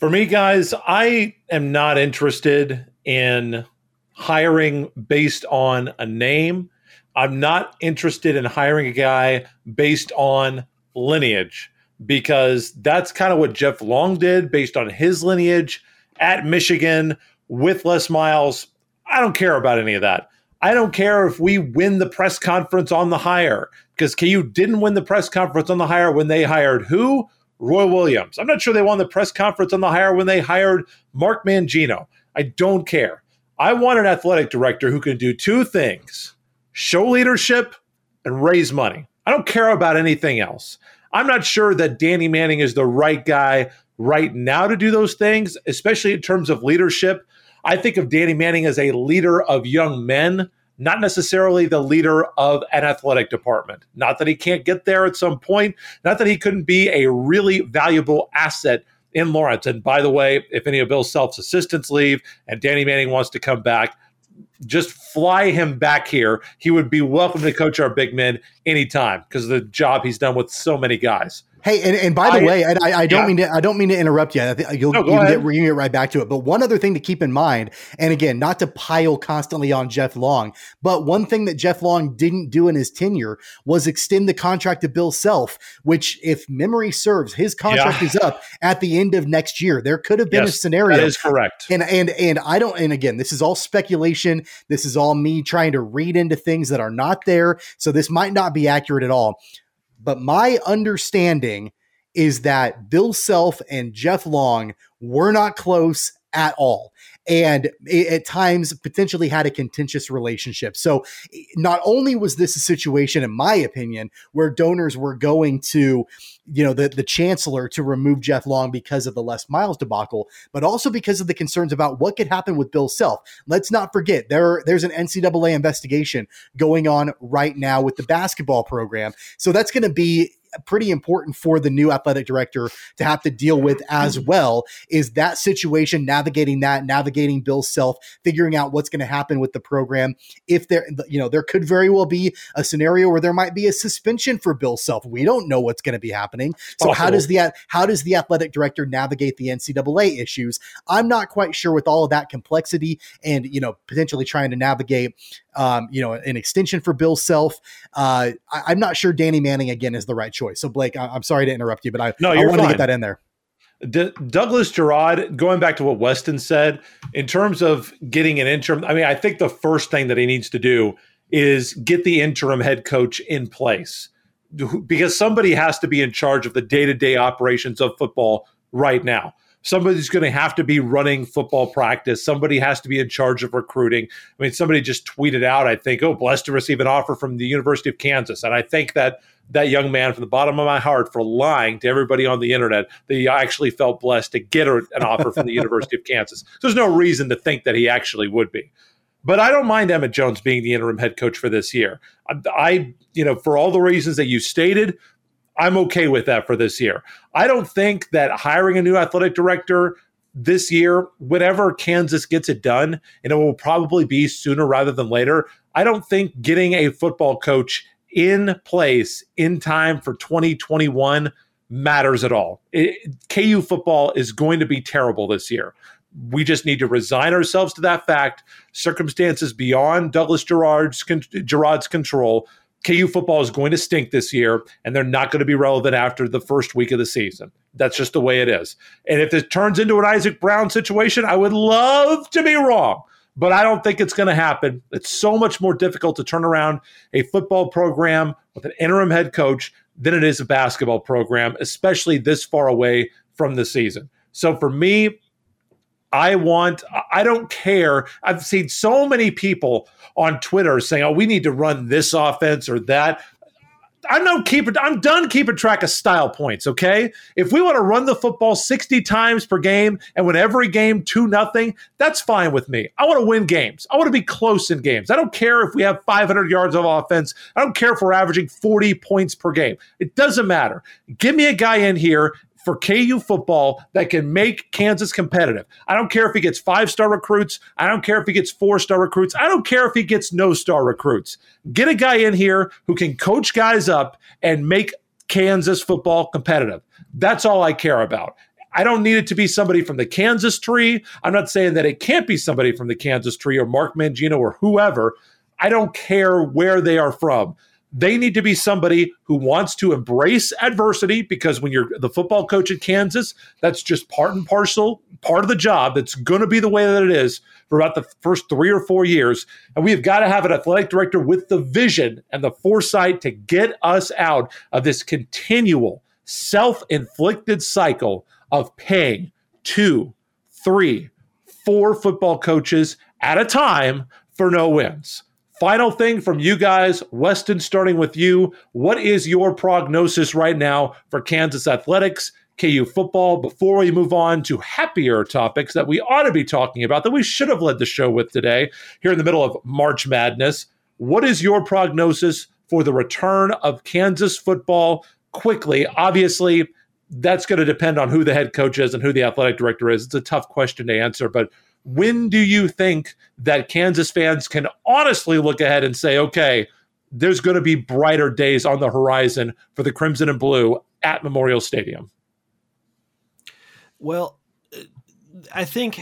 For me, guys, I am not interested in hiring based on a name. I'm not interested in hiring a guy based on lineage because that's kind of what Jeff Long did based on his lineage at Michigan with Les Miles. I don't care about any of that. I don't care if we win the press conference on the hire because KU didn't win the press conference on the hire when they hired who? Roy Williams. I'm not sure they won the press conference on the hire when they hired Mark Mangino. I don't care. I want an athletic director who can do two things show leadership and raise money. I don't care about anything else. I'm not sure that Danny Manning is the right guy right now to do those things, especially in terms of leadership. I think of Danny Manning as a leader of young men, not necessarily the leader of an athletic department. Not that he can't get there at some point, not that he couldn't be a really valuable asset in Lawrence. And by the way, if any of Bill Self's assistants leave and Danny Manning wants to come back, just fly him back here. He would be welcome to coach our big men anytime because of the job he's done with so many guys. Hey, and, and by the I, way, I, I don't yeah. mean to I don't mean to interrupt you. I think you'll, no, you can get, get right back to it. But one other thing to keep in mind, and again, not to pile constantly on Jeff Long, but one thing that Jeff Long didn't do in his tenure was extend the contract to Bill Self, which, if memory serves, his contract yeah. is up at the end of next year. There could have been yes, a scenario. That is correct. And and and I don't. And again, this is all speculation. This is all me trying to read into things that are not there. So this might not be accurate at all. But my understanding is that Bill Self and Jeff Long were not close at all and at times potentially had a contentious relationship. So, not only was this a situation, in my opinion, where donors were going to, you know, the, the chancellor to remove Jeff Long because of the Les Miles debacle, but also because of the concerns about what could happen with Bill Self. Let's not forget there there's an NCAA investigation going on right now with the basketball program. So that's going to be pretty important for the new athletic director to have to deal with as well is that situation navigating that navigating bill's self figuring out what's going to happen with the program if there you know there could very well be a scenario where there might be a suspension for bill self we don't know what's going to be happening so Possible. how does the how does the athletic director navigate the ncaa issues i'm not quite sure with all of that complexity and you know potentially trying to navigate um, you know, an extension for Bill Self. Uh, I, am not sure Danny Manning again is the right choice. So Blake, I, am sorry to interrupt you, but I, no, I wanted to get that in there. D- Douglas Girod, going back to what Weston said, in terms of getting an interim, I mean, I think the first thing that he needs to do is get the interim head coach in place. Because somebody has to be in charge of the day to day operations of football right now somebody's going to have to be running football practice. Somebody has to be in charge of recruiting. I mean, somebody just tweeted out, I think, oh, blessed to receive an offer from the University of Kansas. And I think that that young man from the bottom of my heart for lying to everybody on the internet that he actually felt blessed to get an offer from the <laughs> University of Kansas. There's no reason to think that he actually would be. But I don't mind Emmett Jones being the interim head coach for this year. I, I you know, for all the reasons that you stated, I'm okay with that for this year. I don't think that hiring a new athletic director this year, whenever Kansas gets it done, and it will probably be sooner rather than later, I don't think getting a football coach in place in time for 2021 matters at all. It, KU football is going to be terrible this year. We just need to resign ourselves to that fact. Circumstances beyond Douglas Girod's, Girod's control KU football is going to stink this year, and they're not going to be relevant after the first week of the season. That's just the way it is. And if it turns into an Isaac Brown situation, I would love to be wrong, but I don't think it's going to happen. It's so much more difficult to turn around a football program with an interim head coach than it is a basketball program, especially this far away from the season. So for me, I want, I don't care. I've seen so many people on Twitter saying, oh, we need to run this offense or that. I'm no keeping. I'm done keeping track of style points. Okay, if we want to run the football 60 times per game and win every game two nothing, that's fine with me. I want to win games. I want to be close in games. I don't care if we have 500 yards of offense. I don't care if we're averaging 40 points per game. It doesn't matter. Give me a guy in here for KU football that can make Kansas competitive. I don't care if he gets five star recruits. I don't care if he gets four star recruits. I don't care if he gets no star recruits. Get a guy in here who can coach guys up and make Kansas football competitive. That's all I care about. I don't need it to be somebody from the Kansas tree. I'm not saying that it can't be somebody from the Kansas tree or Mark Mangino or whoever. I don't care where they are from. They need to be somebody who wants to embrace adversity because when you're the football coach at Kansas, that's just part and parcel, part of the job. That's going to be the way that it is for about the first three or four years. And we've got to have an athletic director with the vision and the foresight to get us out of this continual self inflicted cycle of paying two, three, four football coaches at a time for no wins. Final thing from you guys, Weston, starting with you. What is your prognosis right now for Kansas athletics? KU football. Before we move on to happier topics that we ought to be talking about, that we should have led the show with today, here in the middle of March Madness, what is your prognosis for the return of Kansas football quickly? Obviously, that's going to depend on who the head coach is and who the athletic director is. It's a tough question to answer, but when do you think that Kansas fans can honestly look ahead and say, okay, there's going to be brighter days on the horizon for the Crimson and Blue at Memorial Stadium? Well, uh, I think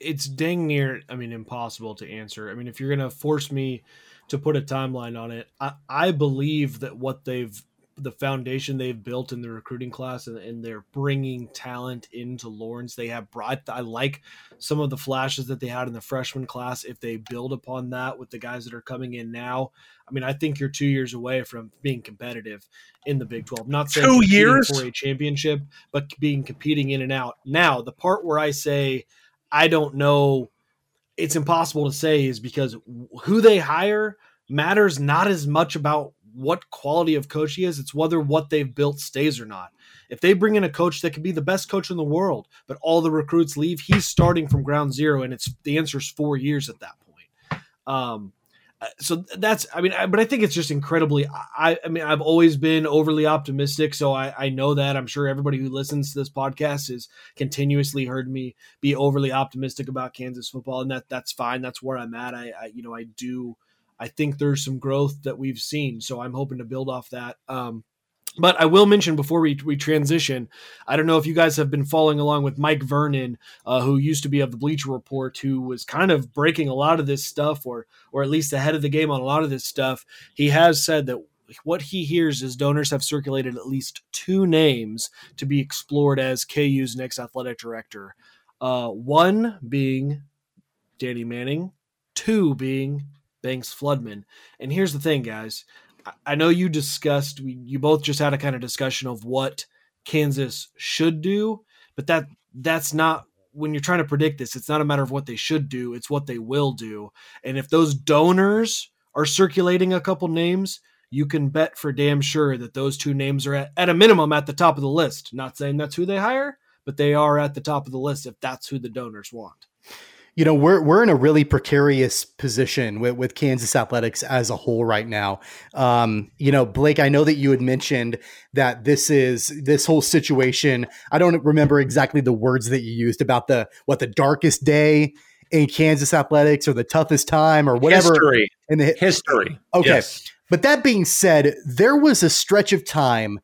it's dang near, I mean, impossible to answer. I mean, if you're going to force me to put a timeline on it, I, I believe that what they've the foundation they've built in the recruiting class and, and, they're bringing talent into Lawrence. They have brought, I like some of the flashes that they had in the freshman class. If they build upon that with the guys that are coming in now, I mean, I think you're two years away from being competitive in the Big 12. Not saying two years for a championship, but being competing in and out. Now, the part where I say, I don't know, it's impossible to say is because who they hire matters not as much about what quality of coach he is. It's whether what they've built stays or not. If they bring in a coach that could be the best coach in the world, but all the recruits leave, he's starting from ground zero, and it's the answer is four years at that point. Um, uh, so that's I mean, I, but I think it's just incredibly. I, I mean, I've always been overly optimistic, so I, I know that. I'm sure everybody who listens to this podcast has continuously heard me be overly optimistic about Kansas football, and that that's fine. That's where I'm at. I, I you know I do I think there's some growth that we've seen. So I'm hoping to build off that. Um, but I will mention before we, we transition, I don't know if you guys have been following along with Mike Vernon, uh, who used to be of the Bleacher Report, who was kind of breaking a lot of this stuff, or or at least ahead of the game on a lot of this stuff. He has said that what he hears is donors have circulated at least two names to be explored as KU's next athletic director. Uh, one being Danny Manning, two being Banks Floodman. And here's the thing, guys. I know you discussed, you both just had a kind of discussion of what Kansas should do, but that that's not when you're trying to predict this. It's not a matter of what they should do; it's what they will do. And if those donors are circulating a couple names, you can bet for damn sure that those two names are at, at a minimum at the top of the list. Not saying that's who they hire, but they are at the top of the list if that's who the donors want you know we're we're in a really precarious position with, with Kansas athletics as a whole right now. Um, you know, Blake, I know that you had mentioned that this is this whole situation. I don't remember exactly the words that you used about the what the darkest day in Kansas athletics or the toughest time or whatever history in the history. Okay, yes. but that being said, there was a stretch of time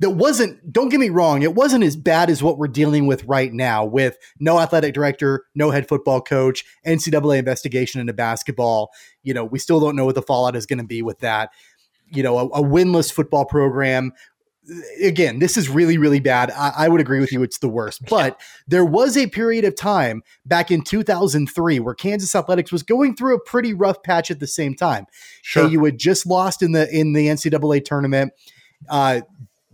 that wasn't don't get me wrong it wasn't as bad as what we're dealing with right now with no athletic director no head football coach ncaa investigation into basketball. You know we still don't know what the fallout is going to be with that. You know a, a, winless football program again this is really really bad. I, I would agree with you it's the worst. But there was a period of time back in 2003 where kansas athletics was going through a pretty rough patch at the same time. Sure. you had just lost in the in the ncaa tournament. Uh,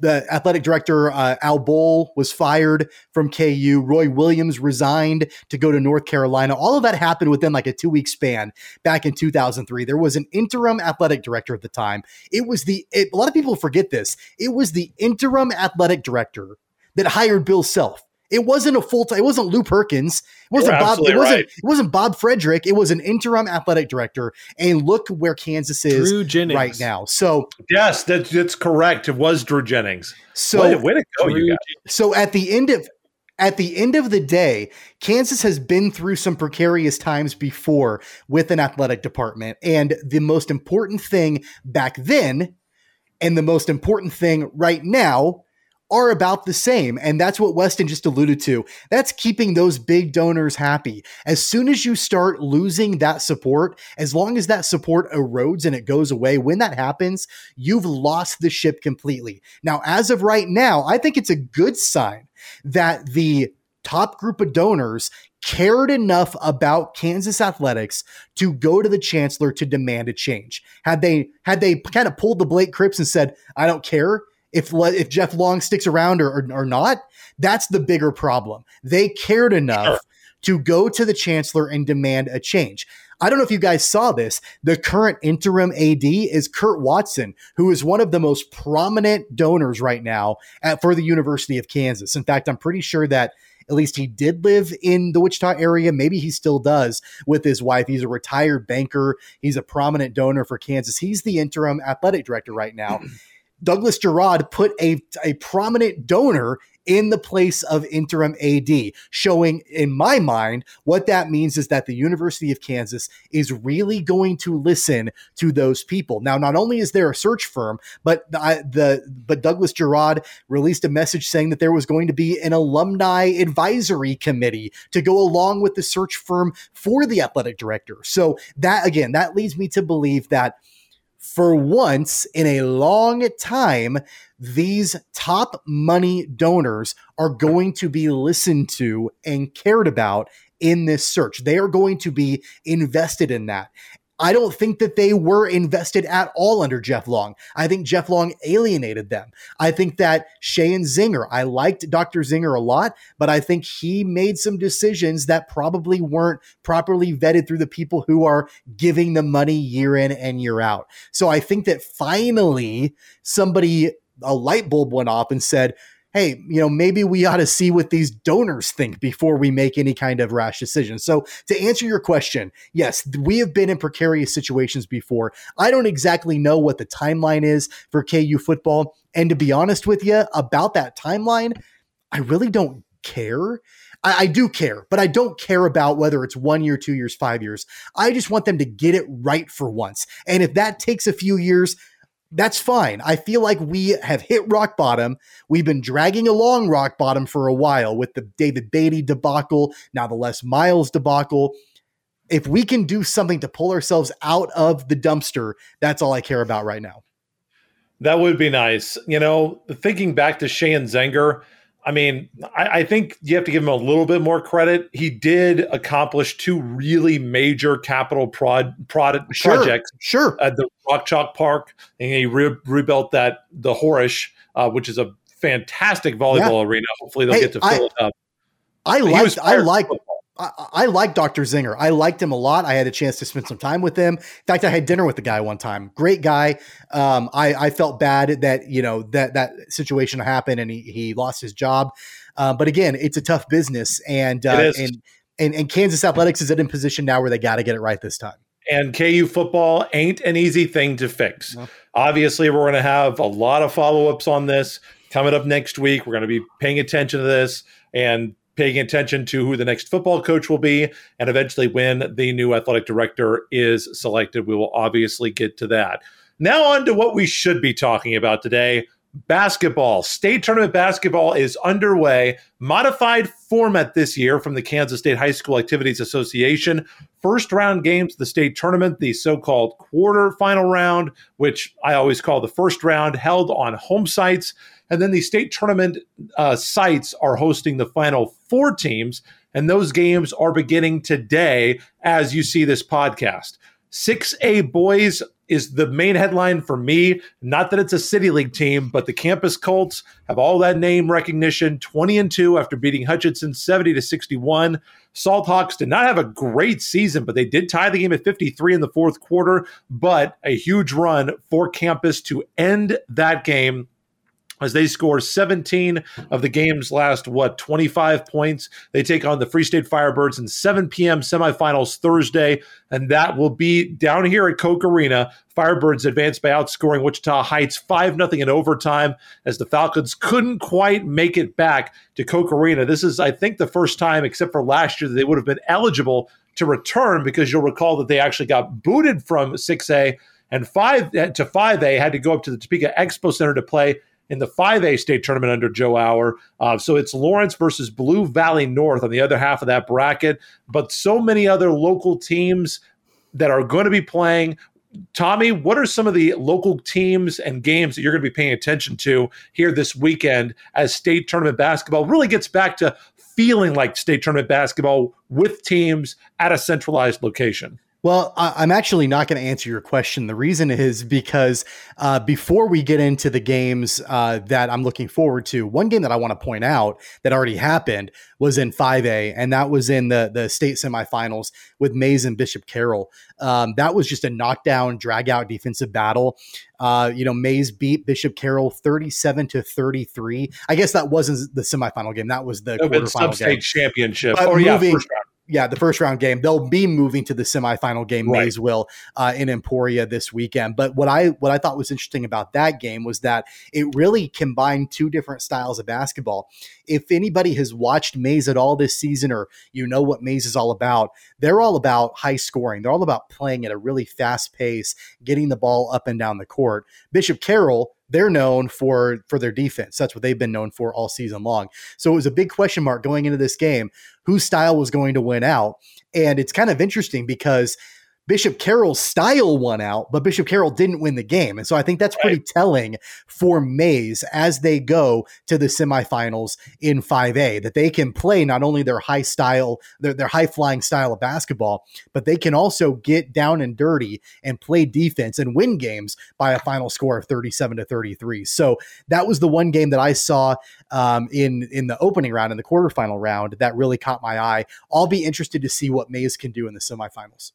the athletic director uh, Al Bohl was fired from KU. Roy Williams resigned to go to North Carolina. All of that happened within like a two week span back in 2003. There was an interim athletic director at the time. It was the it, a lot of people forget this. It was the interim athletic director that hired Bill Self. It wasn't a full time. It wasn't Lew Perkins. It wasn't Bob. It wasn't. Right. It wasn't Bob Frederick. It was an interim athletic director. And look where Kansas is right now. So yes, that, that's correct. It was Drew Jennings. So way, way to go, Drew, you guys. So at the end of at the end of the day, Kansas has been through some precarious times before with an athletic department. And the most important thing back then, and the most important thing right now are about the same. And that's what Weston just alluded to. That's keeping those big donors happy. As soon as you start losing that support, as long as that support erodes and it goes away, when that happens, you've lost the ship completely. Now, as of right now, I think it's a good sign that the top group of donors cared enough about Kansas athletics to go to the chancellor to demand a change. Had they had they kind of pulled the Blake Cripps and said, "I don't care," if if Jeff Long sticks around or, or, or not. That's the bigger problem. They cared enough. Sure. to go to the chancellor and demand a change. I don't know if you guys saw this. The current interim AD is Kurt Watson, who is one of the most prominent donors right now at, for the University of Kansas. In fact, I'm pretty sure that at least he did live in the Wichita area. Maybe he still does with his wife. He's a retired banker. He's a prominent donor for Kansas. He's the interim athletic director right now. <clears throat> Douglas Girod put a, a prominent donor in the place of interim AD, showing in my mind what that means is that the University of Kansas is really going to listen to those people. Now, not only is there a search firm, but the, the but Douglas Girod released a message saying that there was going to be an alumni advisory committee to go along with the search firm for the athletic director. So that again, that leads me to believe that for once in a long time, these top money donors are going to be listened to and cared about in this search. They are going to be invested in that. I don't think that they were invested at all under Jeff Long. I think Jeff Long alienated them. I think that Sheahon Zenger, I liked Dr. Zenger a lot, but I think he made some decisions that probably weren't properly vetted through the people who are giving the money year in and year out. So I think that finally somebody, a light bulb went off and said, hey, you know, maybe we ought to see what these donors think before we make any kind of rash decision. So, to answer your question, yes, we have been in precarious situations before. I don't exactly know what the timeline is for KU football. And to be honest with you about that timeline, I really don't care. I, I, do care, but I don't care about whether it's one year, two years, five years. I just want them to get it right for once. And if that takes a few years, that's fine. I feel like we have hit rock bottom. We've been dragging along rock bottom for a while with the David Beaty debacle, now the Les Miles debacle. If we can do something to pull ourselves out of the dumpster, that's all I care about right now. That would be nice. You know, thinking back to Sheahon Zenger, I mean, I, I, think you have to give him a little bit more credit. He did accomplish two really major capital prod, prod sure, projects sure. at the Rock Chalk Park, and he re- rebuilt that the Horejsi, uh, which is a fantastic volleyball yeah. arena. Hopefully, they'll hey, get to fill I, it up. I like I like I, I like Dr. Zenger. I liked him a lot. I had a chance to spend some time with him. In fact, I had dinner with the guy one time. Great guy. Um, I, I felt bad that you know that that situation happened and he he lost his job. Uh, but again, it's a tough business, and uh, and, and and Kansas athletics is in a position now where they got to get it right this time. And KU football ain't an easy thing to fix. No. Obviously, we're going to have a lot of follow ups on this coming up next week. We're going to be paying attention to this and paying attention to who the next football coach will be, and eventually when the new athletic director is selected. We will obviously get to that. Now, on to what we should be talking about today basketball. State tournament basketball is underway. Modified format this year from the Kansas State High School Activities Association. First round games, the state tournament, the so called quarterfinal round, which I always call the first round, held on home sites. And then the state tournament uh, sites are hosting the final four teams. And those games are beginning today as you see this podcast. 6A boys is the main headline for me. Not that it's a city league team, but the campus Colts have all that name recognition 20 and 2 after beating Hutchinson 70 to 61. Salt Hawks did not have a great season, but they did tie the game at 53 in the fourth quarter. But a huge run for campus to end that game as they score 17 of the game's last, what, 25 points. They take on the Free State Firebirds in 7 p.m. semifinals Thursday, and that will be down here at Koch Arena. Firebirds advanced by outscoring Wichita Heights 5 0 in overtime as the Falcons couldn't quite make it back to Koch Arena. This is, I think, the first time, except for last year, that they would have been eligible to return because you'll recall that they actually got booted from 6A and 5 to 5A, had to go up to the Topeka Expo Center to play in the 5A state tournament under Joe Auer. Uh, so it's Lawrence versus Blue Valley North on the other half of that bracket. But so many other local teams that are going to be playing. Tommy, what are some of the local teams and games that you're going to be paying attention to here this weekend as state tournament basketball really gets back to feeling like state tournament basketball with teams at a centralized location? Well, I, am actually not going to answer your question. The reason is because uh, before we get into the games uh, that I'm looking forward to, one game that I want to point out that already happened was in 5A, and that was in the the state semifinals with Maize and Bishop Carroll. Um, that was just a knockdown, drag out defensive battle. Uh, you know, Maize beat Bishop Carroll 37 to 33. I guess that wasn't the semifinal game. That was the quarterfinal game. championship. But or moving, yeah, yeah, the first round game. They'll be moving to the semifinal game. Right. Maize will uh, in Emporia this weekend. But what I what I thought was interesting about that game was that it really combined two different styles of basketball. If anybody has watched Maize at all this season, or you know what Maize is all about, they're all about high scoring. They're all about playing at a really fast pace, getting the ball up and down the court. Bishop Carroll they're known for for their defense. That's what they've been known for all season long. So it was a big question mark going into this game whose style was going to win out. And it's kind of interesting because Bishop Carroll's style won out, but Bishop Carroll didn't win the game. And so I think that's pretty right. telling for Maize as they go to the semifinals in 5A that they can play not only their high style, their, their high flying style of basketball, but they can also get down and dirty and play defense and win games by a final score of 37 to 33. So that was the one game that I saw um, in, in the opening round, in the quarterfinal round, that really caught my eye. I'll be interested to see what Maize can do in the semifinals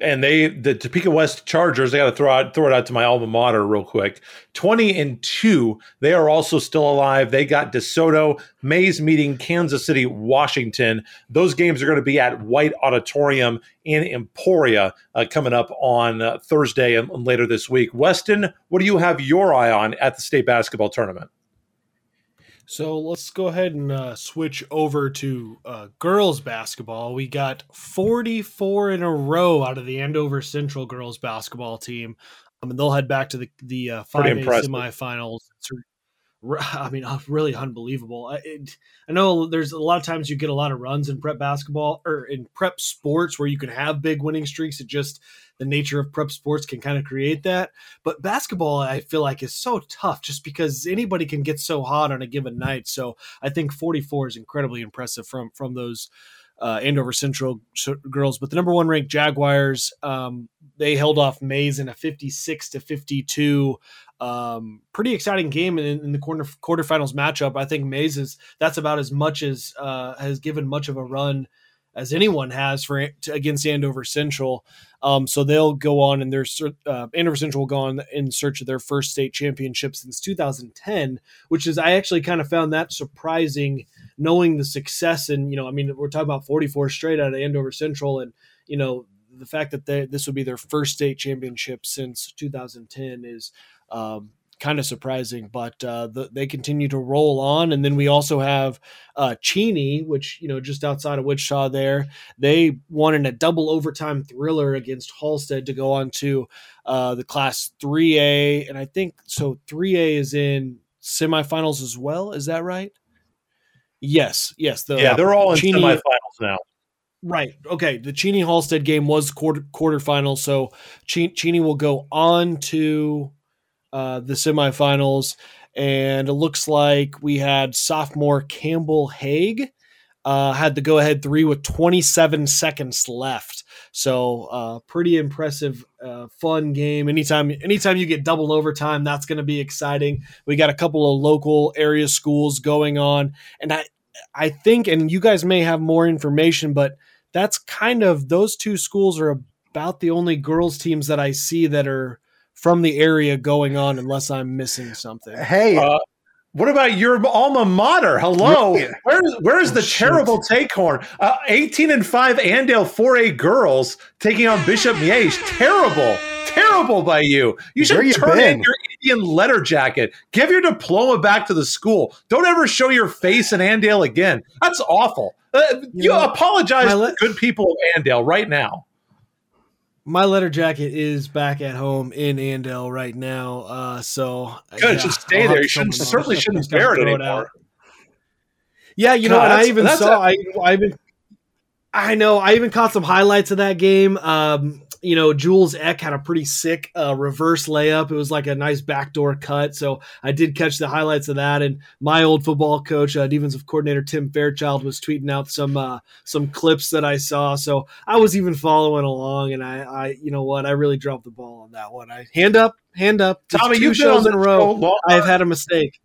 and they the Topeka West Chargers. I got to throw out throw it out to my alma mater real quick. Twenty and two. They are also still alive. They got DeSoto Maize meeting Kansas City, Washington. Those games are going to be at White Auditorium in Emporia uh, coming up on uh, Thursday and, and later this week. Weston, what do you have your eye on at the state basketball tournament? So let's go ahead and uh, switch over to uh, girls basketball. We got 44 in a row out of the Andover Central girls basketball team. Um, and they'll head back to the the uh, 5A semifinals. <laughs> I mean, uh, really unbelievable. I, it, I know there's a lot of times you get a lot of runs in prep basketball or in prep sports where you can have big winning streaks. It just the nature of prep sports can kind of create that. But basketball, I feel like, is so tough just because anybody can get so hot on a given night. So I think 44 is incredibly impressive from from those uh, Andover Central girls. But the number one ranked Jaguars, um, they held off Maize in a 56 to 52 um, pretty exciting game in, in, the quarter quarterfinals matchup. I think Maize is that's about as much as uh, has given much of a run as anyone has for against Andover Central. Um, so they'll go on and their uh, Andover Central will go on in search of their first state championship since 2010, which is I actually kind of found that surprising, knowing the success and you know I mean we're talking about 44 straight out of Andover Central and you know the fact that they, this would be their first state championship since 2010 is um, kind of surprising, but uh, the, they continue to roll on. And then we also have uh, Cheney, which, you know, just outside of Wichita there. They won in a double overtime thriller against Halstead to go on to uh, the Class 3A. And I think so 3A is in semifinals as well. Is that right? Yes. Yes. The, yeah, they're all in Cheney, semifinals now. Right. Okay. The Cheney Halstead game was quarter quarterfinal, so Cheney will go on to uh, the semifinals, and it looks like we had sophomore Campbell Haig uh, had the go ahead three with 27 seconds left. So uh, pretty impressive, uh, fun game. Anytime, anytime you get double overtime, that's going to be exciting. We got a couple of local area schools going on, and I, I think, and you guys may have more information, but that's kind of those two schools are about the only girls teams that I see that are from the area going on unless I'm missing something. Hey, uh, what about your alma mater? Hello, where's where's oh, the shoot. terrible take horn? Uh, Eighteen and five Andale four A girls taking on Bishop Miege. Terrible, terrible by you. You should you turn been? in your Indian letter jacket. Give your diploma back to the school. Don't ever show your face in Andale again. That's awful. Uh, you, you know, apologize le- to good people of Andale right now my letter jacket is back at home in Andale right now. Uh, so good, yeah, just stay there. You shouldn't, certainly shouldn't wear it anymore. Yeah, you God, know, and I even saw, a- I, I even, I know, I even caught some highlights of that game. Um, you know, Jules Eck had a pretty sick uh, reverse layup. It was like a nice backdoor cut. So I did catch the highlights of that. And my old football coach, uh, defensive coordinator Tim Fairchild, was tweeting out some uh, some clips that I saw. So I was even following along. And I, I, you know what, I really dropped the ball on that one. I hand up, hand up. Tommy, two you've been shows on in a row. I've had a mistake.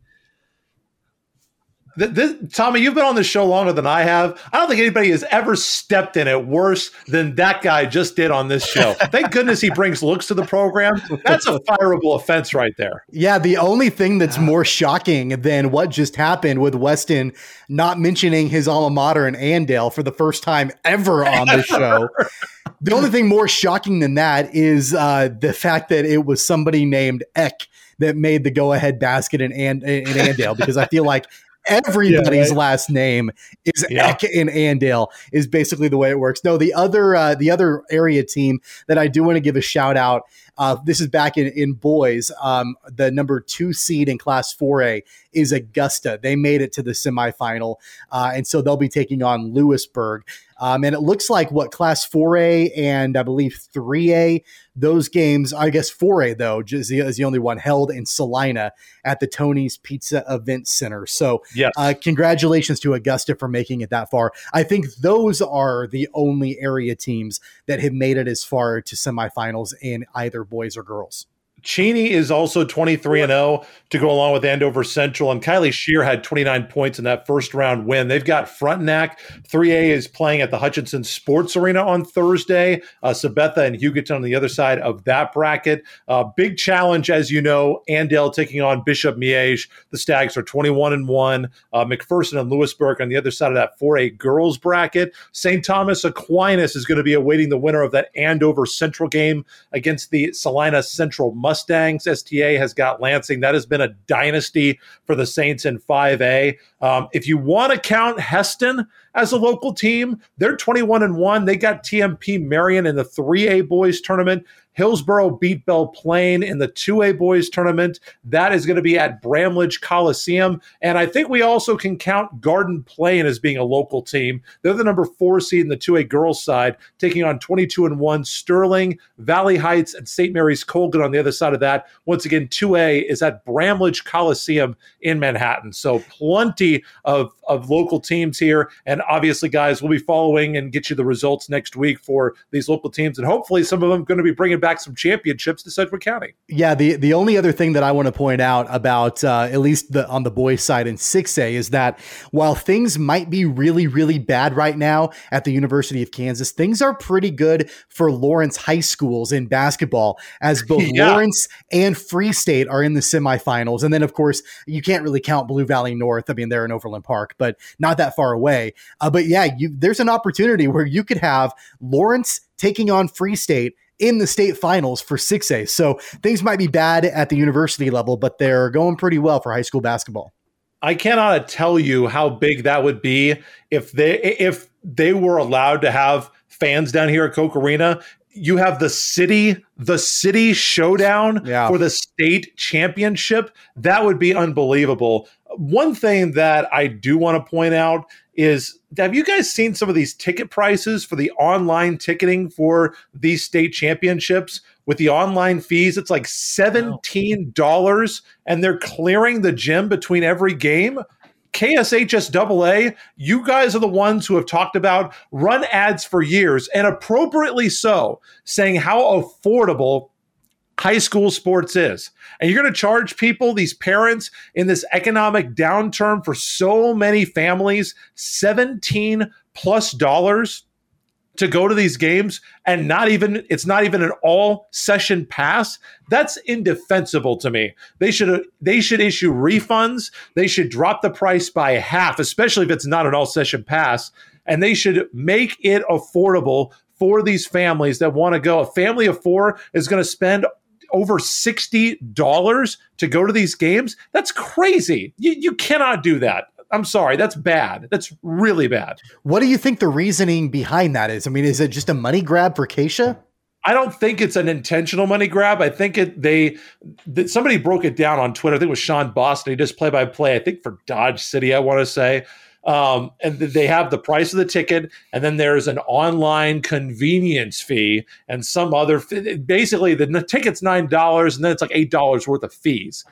Th- this, Tommy, you've been on this show longer than I have. I don't think anybody has ever stepped in it worse than that guy just did on this show. <laughs> Thank goodness he brings looks to the program. That's a fireable offense right there. Yeah, the only thing that's more shocking than what just happened with Weston not mentioning his alma mater in Andale for the first time ever on this show. <laughs> The only thing more shocking than that is uh, the fact that it was somebody named Eck that made the go-ahead basket in, and, in Andale because I feel like everybody's right. last name is Yeah. Eck in Andale is basically the way it works. No, the other uh, the other area team that I do want to give a shout out. Uh, this is back in in boys. Um, the number two seed in Class 4A is Augusta. They made it to the semifinal, uh, and so they'll be taking on Louisburg. Um, and it looks like what Class 4A and I believe 3A, those games, I guess 4A though, is the, is the only one held in Salina at the Tony's Pizza Event Center. So Yes. uh, congratulations to Augusta for making it that far. I think those are the only area teams that have made it as far to semifinals in either boys or girls. Cheney is also 23 and 0 to go along with Andover Central. And Kylie Shear had 29 points in that first round win. They've got Frontenac. 3A is playing at the Hutchinson Sports Arena on Thursday. Uh, Sabetha and Hugoton on the other side of that bracket. Uh, big challenge, as you know, Andale taking on Bishop Miege. The Stags are 21 and 1. Uh, McPherson and Louisburg on the other side of that 4A girls bracket. St. Thomas Aquinas is going to be awaiting the winner of that Andover Central game against the Salina Central Mustangs. STA has got Lansing. That has been a dynasty for the Saints in 5A. Um, if you want to count Hesston as a local team, they're 21 and 1. They got TMP Marian in the 3A boys tournament. Hillsboro beat Belle Plaine in the 2A boys tournament. That is going to be at Bramlage Coliseum. And I think we also can count Garden Plain as being a local team. They're the number four seed in the 2A girls side, taking on 22 and 1 Sterling, Valley Heights, and St. Mary's Colgan on the other side of that. Once again, 2A is at Bramlage Coliseum in Manhattan. So plenty of, of local teams here. And obviously, guys, we'll be following and get you the results next week for these local teams. And hopefully, some of them going to be bringing back some championships to Sedgwick County. Yeah, the the only other thing that I want to point out about uh, at least the on the boys side in 6A is that while things might be really really bad right now at the University of Kansas, things are pretty good for Lawrence high schools in basketball as <laughs> both Yeah. Lawrence and Free State are in the semifinals. And then of course, you can't really count Blue Valley North. I mean, they're in Overland Park, but not that far away. Uh, but yeah, you, there's an opportunity where you could have Lawrence taking on Free State in the state finals for 6A. So things might be bad at the university level, but they're going pretty well for high school basketball. I cannot tell you how big that would be if they if they were allowed to have fans down here at Koch Arena. You have the city, the city showdown Yeah. for the state championship. That would be unbelievable. One thing that I do want to point out is have you guys seen some of these ticket prices for the online ticketing for these state championships? With the online fees, it's like $17 and they're clearing the gym between every game. KSHSAA, you guys are the ones who have talked about run ads for years and appropriately so, saying how affordable high school sports is. And you're going to charge people, these parents, in this economic downturn for so many families, 17 plus dollars to go to these games and not even it's not even an all session pass? That's indefensible to me. They should they should issue refunds. They should drop the price by half especially if it's not an all session pass. And they should make it affordable for these families that want to go. A family of 4 is going to spend over $60 to go to these games that's crazy you, you cannot do that I'm sorry, that's bad. That's really bad. What do you think the reasoning behind that is? I mean, is it just a money grab for Keisha? I don't think it's an intentional money grab. I think it they that somebody broke it down on Twitter. I think it was Sean Boston. He does play by play. I think for Dodge City. I want to say Um, and they have the price of the ticket, and then there's an online convenience fee and some other. Basically, the ticket's nine dollars, and then it's like eight dollars worth of fees.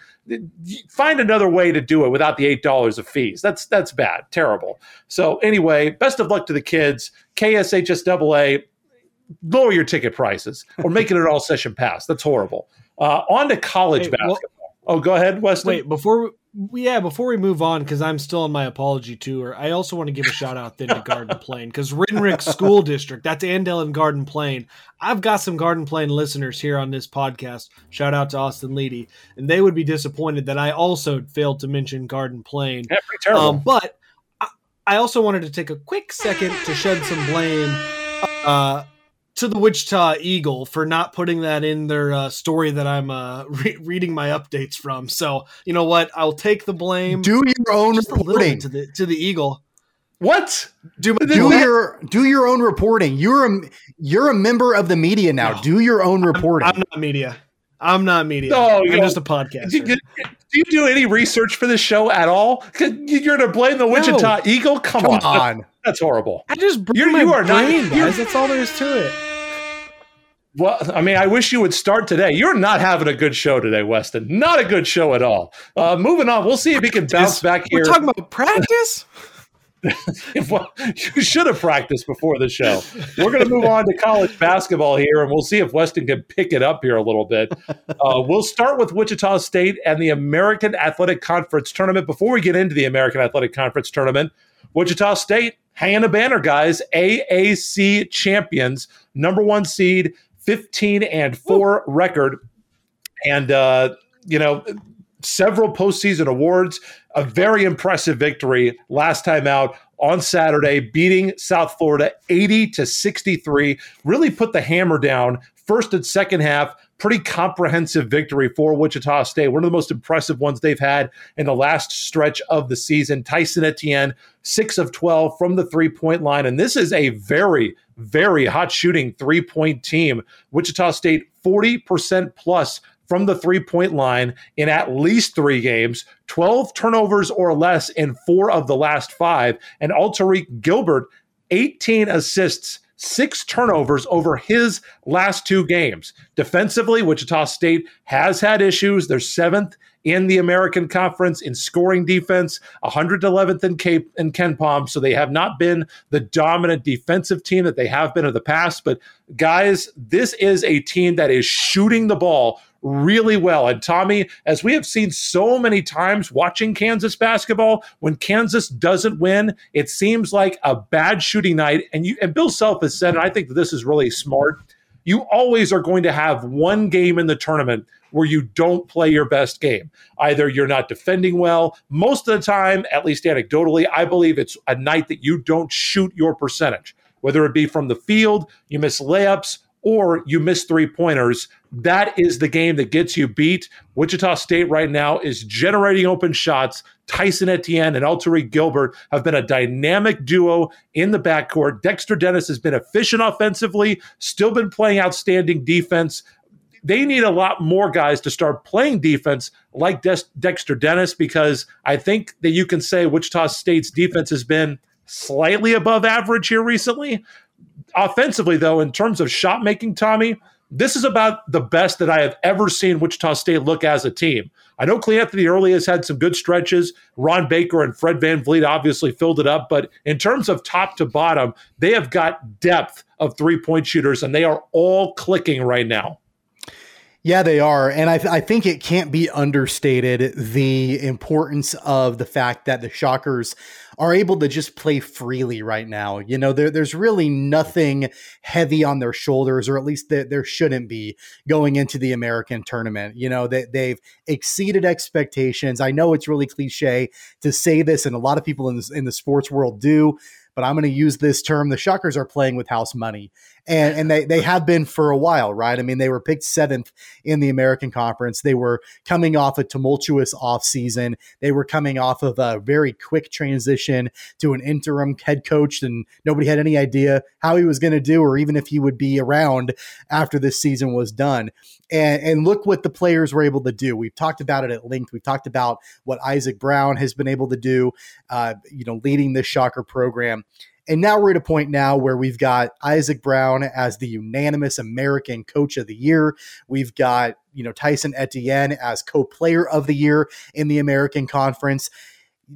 Find another way to do it without the eight dollars of fees. That's that's bad, terrible. So anyway, best of luck to the kids. KSHSAA, lower your ticket prices or make it all session pass. That's horrible. Uh, on to college hey, basketball. Well, oh, go ahead, Weston. Wait, before yeah, before we move on, because I'm still on my apology tour, I also want to give a shout out then to Garden Plain because Renwick School District, that's Andale and Garden Plain. I've got some Garden Plain listeners here on this podcast. Shout out to Austin Leedy, and they would be disappointed that I also failed to mention Garden Plain. Yeah. Um, but I, I also wanted to take a quick second to shed some blame. Uh, to the Wichita Eagle for not putting that in their uh, story that I'm uh, <laughs> re- reading my updates from. So you know what? I'll take the blame. Do your own reporting to the to the Eagle. What? Do, do your do your own reporting. You're a you're a member of the media now. No. Do your own reporting. I'm, I'm, not media. I'm not media. No, I'm just a podcast. Do, you do any research for the show at all? You're going to blame the Wichita no. Eagle? Come, Come on. on. That's horrible. I just you're, my you are brain, not, guys. That's all there is to it. Well, I mean, I wish you would start today. You're not having a good show today, Weston. Not a good show at all. Uh, moving on, we'll see if he can bounce back here. We're talking about practice. <laughs> well, you should have practiced before the show. We're going to move on to college basketball here, and we'll see if Weston can pick it up here a little bit. <laughs> Uh, we'll start with Wichita State and the American Athletic Conference tournament. Before we get into the American Athletic Conference tournament, Wichita State hanging a banner, guys. AAC champions, number one seed, 15 and 4 Ooh. record. And, uh, you know, several postseason awards, a very impressive victory last time out on Saturday, beating South Florida 80 to 63. Really put the hammer down first and second half. Pretty comprehensive victory for Wichita State. One of the most impressive ones they've had in the last stretch of the season. Tyson Etienne, six of 12 from the three point line. And this is a very, very hot shooting three point team. Wichita State, 40% plus from the three point line in at least three games, 12 turnovers or less in four of the last five. And Alterique Gilbert, 18 assists six turnovers over his last two games. Defensively, Wichita State has had issues. They're seventh in the American Conference in scoring defense, 111th in Cape and KenPom. So they have not been the dominant defensive team that they have been in the past. But guys, this is a team that is shooting the ball really well. And Tommy, as we have seen so many times watching Kansas basketball, when Kansas doesn't win, it seems like a bad shooting night. And you and Bill Self has said, and I think that this is really smart. You always are going to have one game in the tournament where you don't play your best game. Either you're not defending well. Most of the time, at least anecdotally, I believe it's a night that you don't shoot your percentage, whether it be from the field, you miss layups, or you miss three pointers. That is the game that gets you beat. Wichita State right now is generating open shots. Tyson Etienne and Alterique Gilbert have been a dynamic duo in the backcourt. Dexter Dennis has been efficient offensively, still been playing outstanding defense they need a lot more guys to start playing defense like Dexter Dennis because I think that you can say Wichita State's defense has been slightly above average here recently. Offensively, though, in terms of shot making, Tommy, this is about the best that I have ever seen Wichita State look as a team. I know Cleanthony Early has had some good stretches. Ron Baker and Fred Van VanVleet obviously filled it up. But in terms of top to bottom, they have got depth of three point shooters, and they are all clicking right now. Yeah, they are. And I, th- I think it can't be understated the importance of the fact that the Shockers are able to just play freely right now. You know, there, there's really nothing heavy on their shoulders, or at least there, there shouldn't be going into the American tournament. You know, they, they've exceeded expectations. I know it's really cliche to say this, and a lot of people in, this, in the sports world do but I'm going to use this term. The Shockers are playing with house money and and they they have been for a while, right? I mean, they were picked seventh in the American Conference. They were coming off a tumultuous offseason. They were coming off of a very quick transition to an interim head coach, and nobody had any idea how he was going to do, or even if he would be around after this season was done. And, and look what the players were able to do. We've talked about it at length. We've talked about what Isaac Brown has been able to do, uh, you know, leading this Shocker program. And now we're at a point now where we've got Isaac Brown as the unanimous American Coach of the Year. We've got, you know, Tyson Etienne as co-player of the year in the American Conference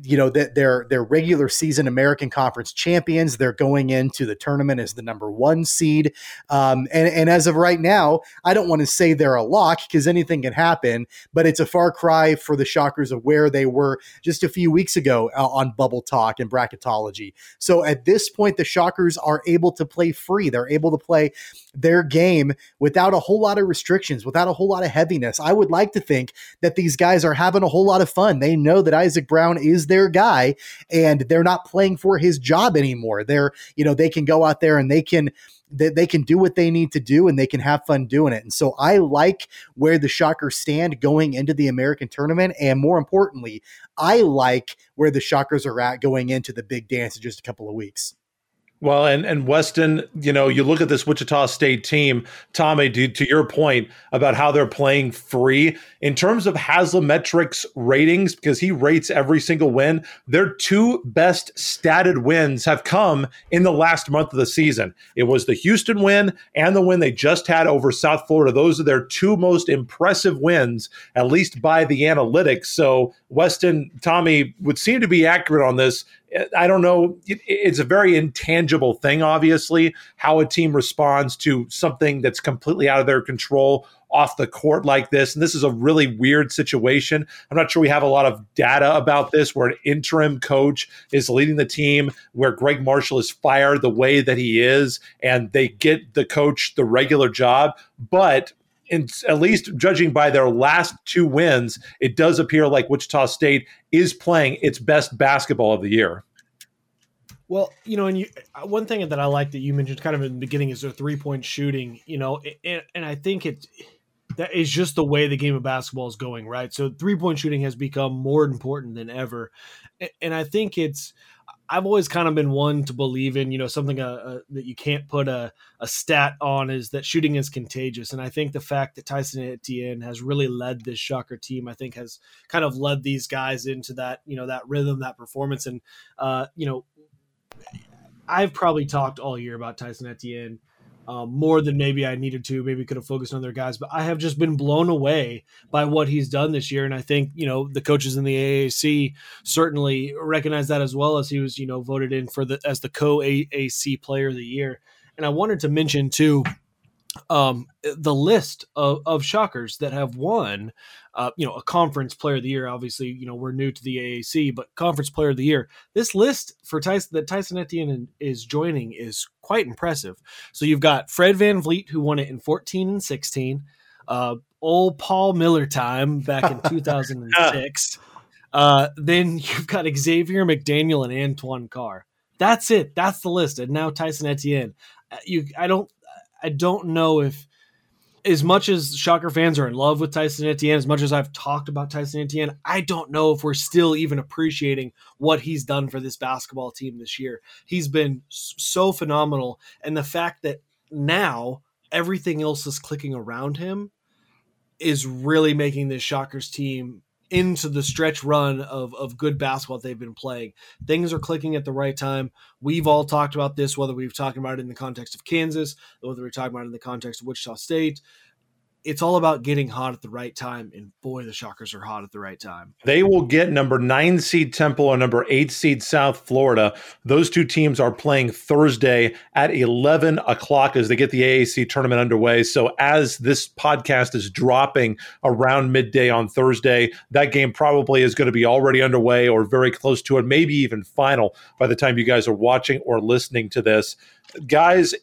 you know that they're they're regular season American Conference champions. They're going into the tournament as the number one seed, um, and and as of right now, I don't want to say they're a lock because anything can happen. But it's a far cry for the Shockers of where they were just a few weeks ago uh, on Bubble Talk and bracketology. So at this point, the Shockers are able to play free. They're able to play their game without a whole lot of restrictions, without a whole lot of heaviness. I would like to think that these guys are having a whole lot of fun. They know that Isaac Brown is their guy and they're not playing for his job anymore. They're, you know, they can go out there and they can they, they can do what they need to do and they can have fun doing it. And so I like where the Shockers stand going into the American tournament. And more importantly, I like where the Shockers are at going into the big dance in just a couple of weeks. Well, and and Weston, you know, you look at this Wichita State team, Tommy, to, to your point about how they're playing free in terms of Haslametrics ratings, because he rates every single win. Their two best statted wins have come in the last month of the season. It was the Houston win and the win they just had over South Florida. Those are their two most impressive wins, at least by the analytics. So Weston, Tommy would seem to be accurate on this. I don't know. It's a very intangible thing, obviously, how a team responds to something that's completely out of their control off the court like this. And this is a really weird situation. I'm not sure we have a lot of data about this where an interim coach is leading the team, where Gregg Marshall is fired the way that he is, and they get the coach the regular job. But in, at least judging by their last two wins, it does appear like Wichita State is playing its best basketball of the year. Well, you know, and you, uh, one thing that I like that you mentioned kind of in the beginning is their three point shooting, you know, and, and I think it that is just the way the game of basketball is going, right? So three point shooting has become more important than ever. And I think it's, I've always kind of been one to believe in, you know, something uh, uh, that you can't put a, a stat on is that shooting is contagious. And I think the fact that Tyson Etienne has really led this Shocker team, I think has kind of led these guys into that, you know, that rhythm, that performance. And, uh, you know, I've probably talked all year about Tyson Etienne um, more than maybe I needed to. Maybe could have focused on their guys, but I have just been blown away by what he's done this year. And I think you know the coaches in the AAC certainly recognize that as well as he was you know voted in for the as the co AAC Player of the Year. And I wanted to mention too um, the list of, of shockers that have won, uh, you know, a conference player of the year. Obviously, you know, we're new to the AAC, but conference player of the year. This list for Tyson that Tyson Etienne is joining is quite impressive. So you've got Fred Van VanVleet who won it in 14 and 16. Uh, old Paul Miller time back in <laughs> 2006. uh, then you've got Xavier McDaniel and Antoine Carr. That's it. That's the list. And now Tyson Etienne. Uh, you, I don't I don't know if as much as Shocker fans are in love with Tyson Etienne, as much as I've talked about Tyson Etienne, I don't know if we're still even appreciating what he's done for this basketball team this year. He's been so phenomenal. And the fact that now everything else is clicking around him is really making this Shockers team into the stretch run of, of good basketball they've been playing. Things are clicking at the right time. We've all talked about this, whether we've talked about it in the context of Kansas, whether we're talking about it in the context of Wichita State, it's all about getting hot at the right time. And boy, the Shockers are hot at the right time. They will get number nine seed Temple and number eight seed South Florida. Those two teams are playing Thursday at 11 o'clock as they get the AAC tournament underway. So, as this podcast is dropping around midday on Thursday, that game probably is going to be already underway or very close to it, maybe even final by the time you guys are watching or listening to this. Guys,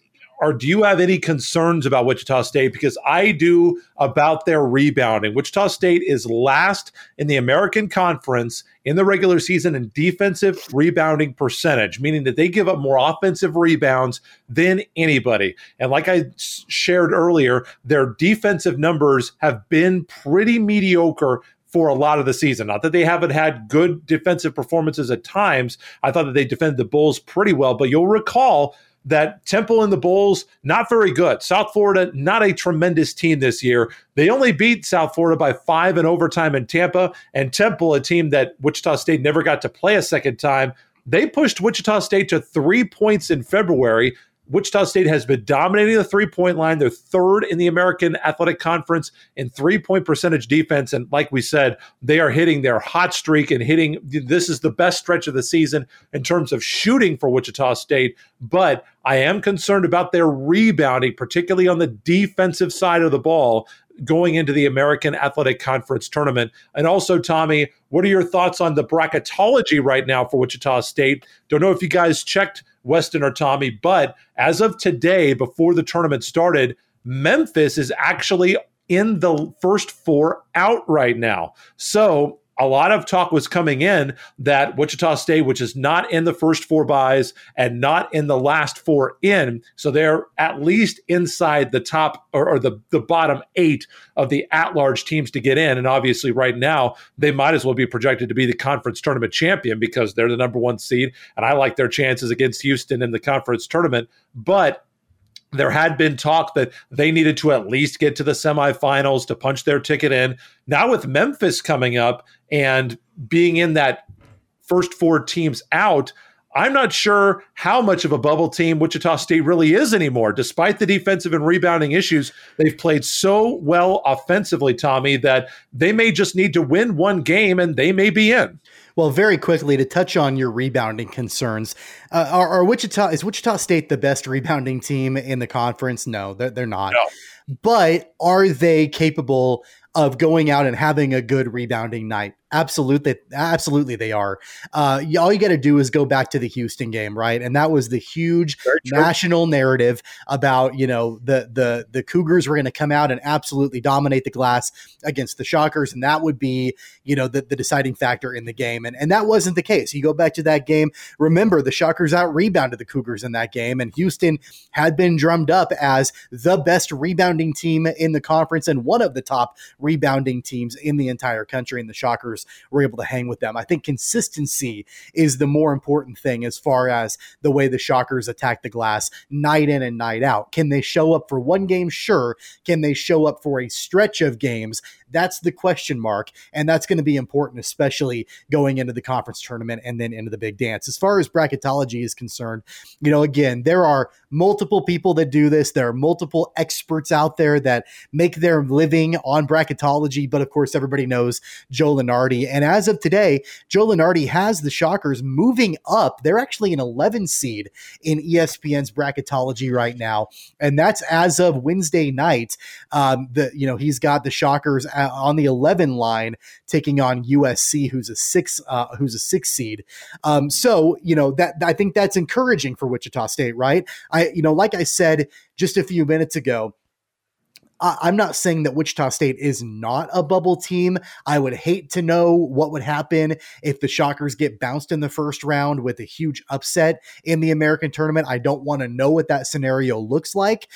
or do you have any concerns about Wichita State? Because I do about their rebounding. Wichita State is last in the American Conference in the regular season in defensive rebounding percentage, meaning that they give up more offensive rebounds than anybody. And like I shared earlier, their defensive numbers have been pretty mediocre for a lot of the season. Not that they haven't had good defensive performances at times. I thought that they defended the Bulls pretty well, but you'll recall that Temple and the Bulls, not very good. South Florida, not a tremendous team this year. They only beat South Florida by five in overtime in Tampa. And Temple, a team that Wichita State never got to play a second time, they pushed Wichita State to three points in February. Wichita State has been dominating the three point line. They're third in the American Athletic Conference in three point percentage defense. And like we said, they are hitting their hot streak and hitting this is the best stretch of the season in terms of shooting for Wichita State. But I am concerned about their rebounding, particularly on the defensive side of the ball going into the American Athletic Conference tournament. And also, Tommy, what are your thoughts on the bracketology right now for Wichita State? Don't know if you guys checked Weston or Tommy, but as of today, before the tournament started, Memphis is actually in the first four out right now. So a lot of talk was coming in that Wichita State, which is not in the first four buys and not in the last four in, so they're at least inside the top or, or the, the bottom eight of the at large teams to get in. And obviously, right now, they might as well be projected to be the conference tournament champion because they're the number one seed. And I like their chances against Houston in the conference tournament. But there had been talk that they needed to at least get to the semifinals to punch their ticket in. Now, with Memphis coming up and being in that first four teams out, I'm not sure how much of a bubble team Wichita State really is anymore. Despite the defensive and rebounding issues, they've played so well offensively, Tommy, that they may just need to win one game and they may be in. Well, very quickly to touch on your rebounding concerns, uh, are, are, Wichita is Wichita State the best rebounding team in the conference? No, they're, they're not. No. But are they capable of going out and having a good rebounding night? Absolutely, absolutely, they are. Uh, all you got to do is go back to the Houston game, right? And that was the huge national narrative about you know the the the Cougars were going to come out and absolutely dominate the glass against the Shockers, and that would be you know the, the deciding factor in the game. And and that wasn't the case. You go back to that game. Remember, the Shockers out rebounded the Cougars in that game, and Houston had been drummed up as the best rebounding team in the conference and one of the top rebounding teams in the entire country. And the Shockers were able to hang with them. I think consistency is the more important thing as far as the way the Shockers attack the glass night in and night out. Can they show up for one game? Sure. Can they show up for a stretch of games? That's the question mark. And that's going to be important, especially going into the conference tournament and then into the big dance. As far as bracketology is concerned, you know, again, there are multiple people that do this. There are multiple experts out there that make their living on bracketology. But of course, everybody knows Joe Lunardi. And as of today, Joe Lunardi has the Shockers moving up. They're actually an 11 seed in ESPN's bracketology right now. And that's as of Wednesday night. Um, the, you know, he's got the Shockers uh, on the 11 line taking on USC, who's a six, uh, who's a six seed. Um, so, you know, that I think that's encouraging for Wichita State, right? I, you know, like I said just a few minutes ago, I'm not saying that Wichita State is not a bubble team. I would hate to know what would happen if the Shockers get bounced in the first round with a huge upset in the American tournament. I don't want to know what that scenario looks like.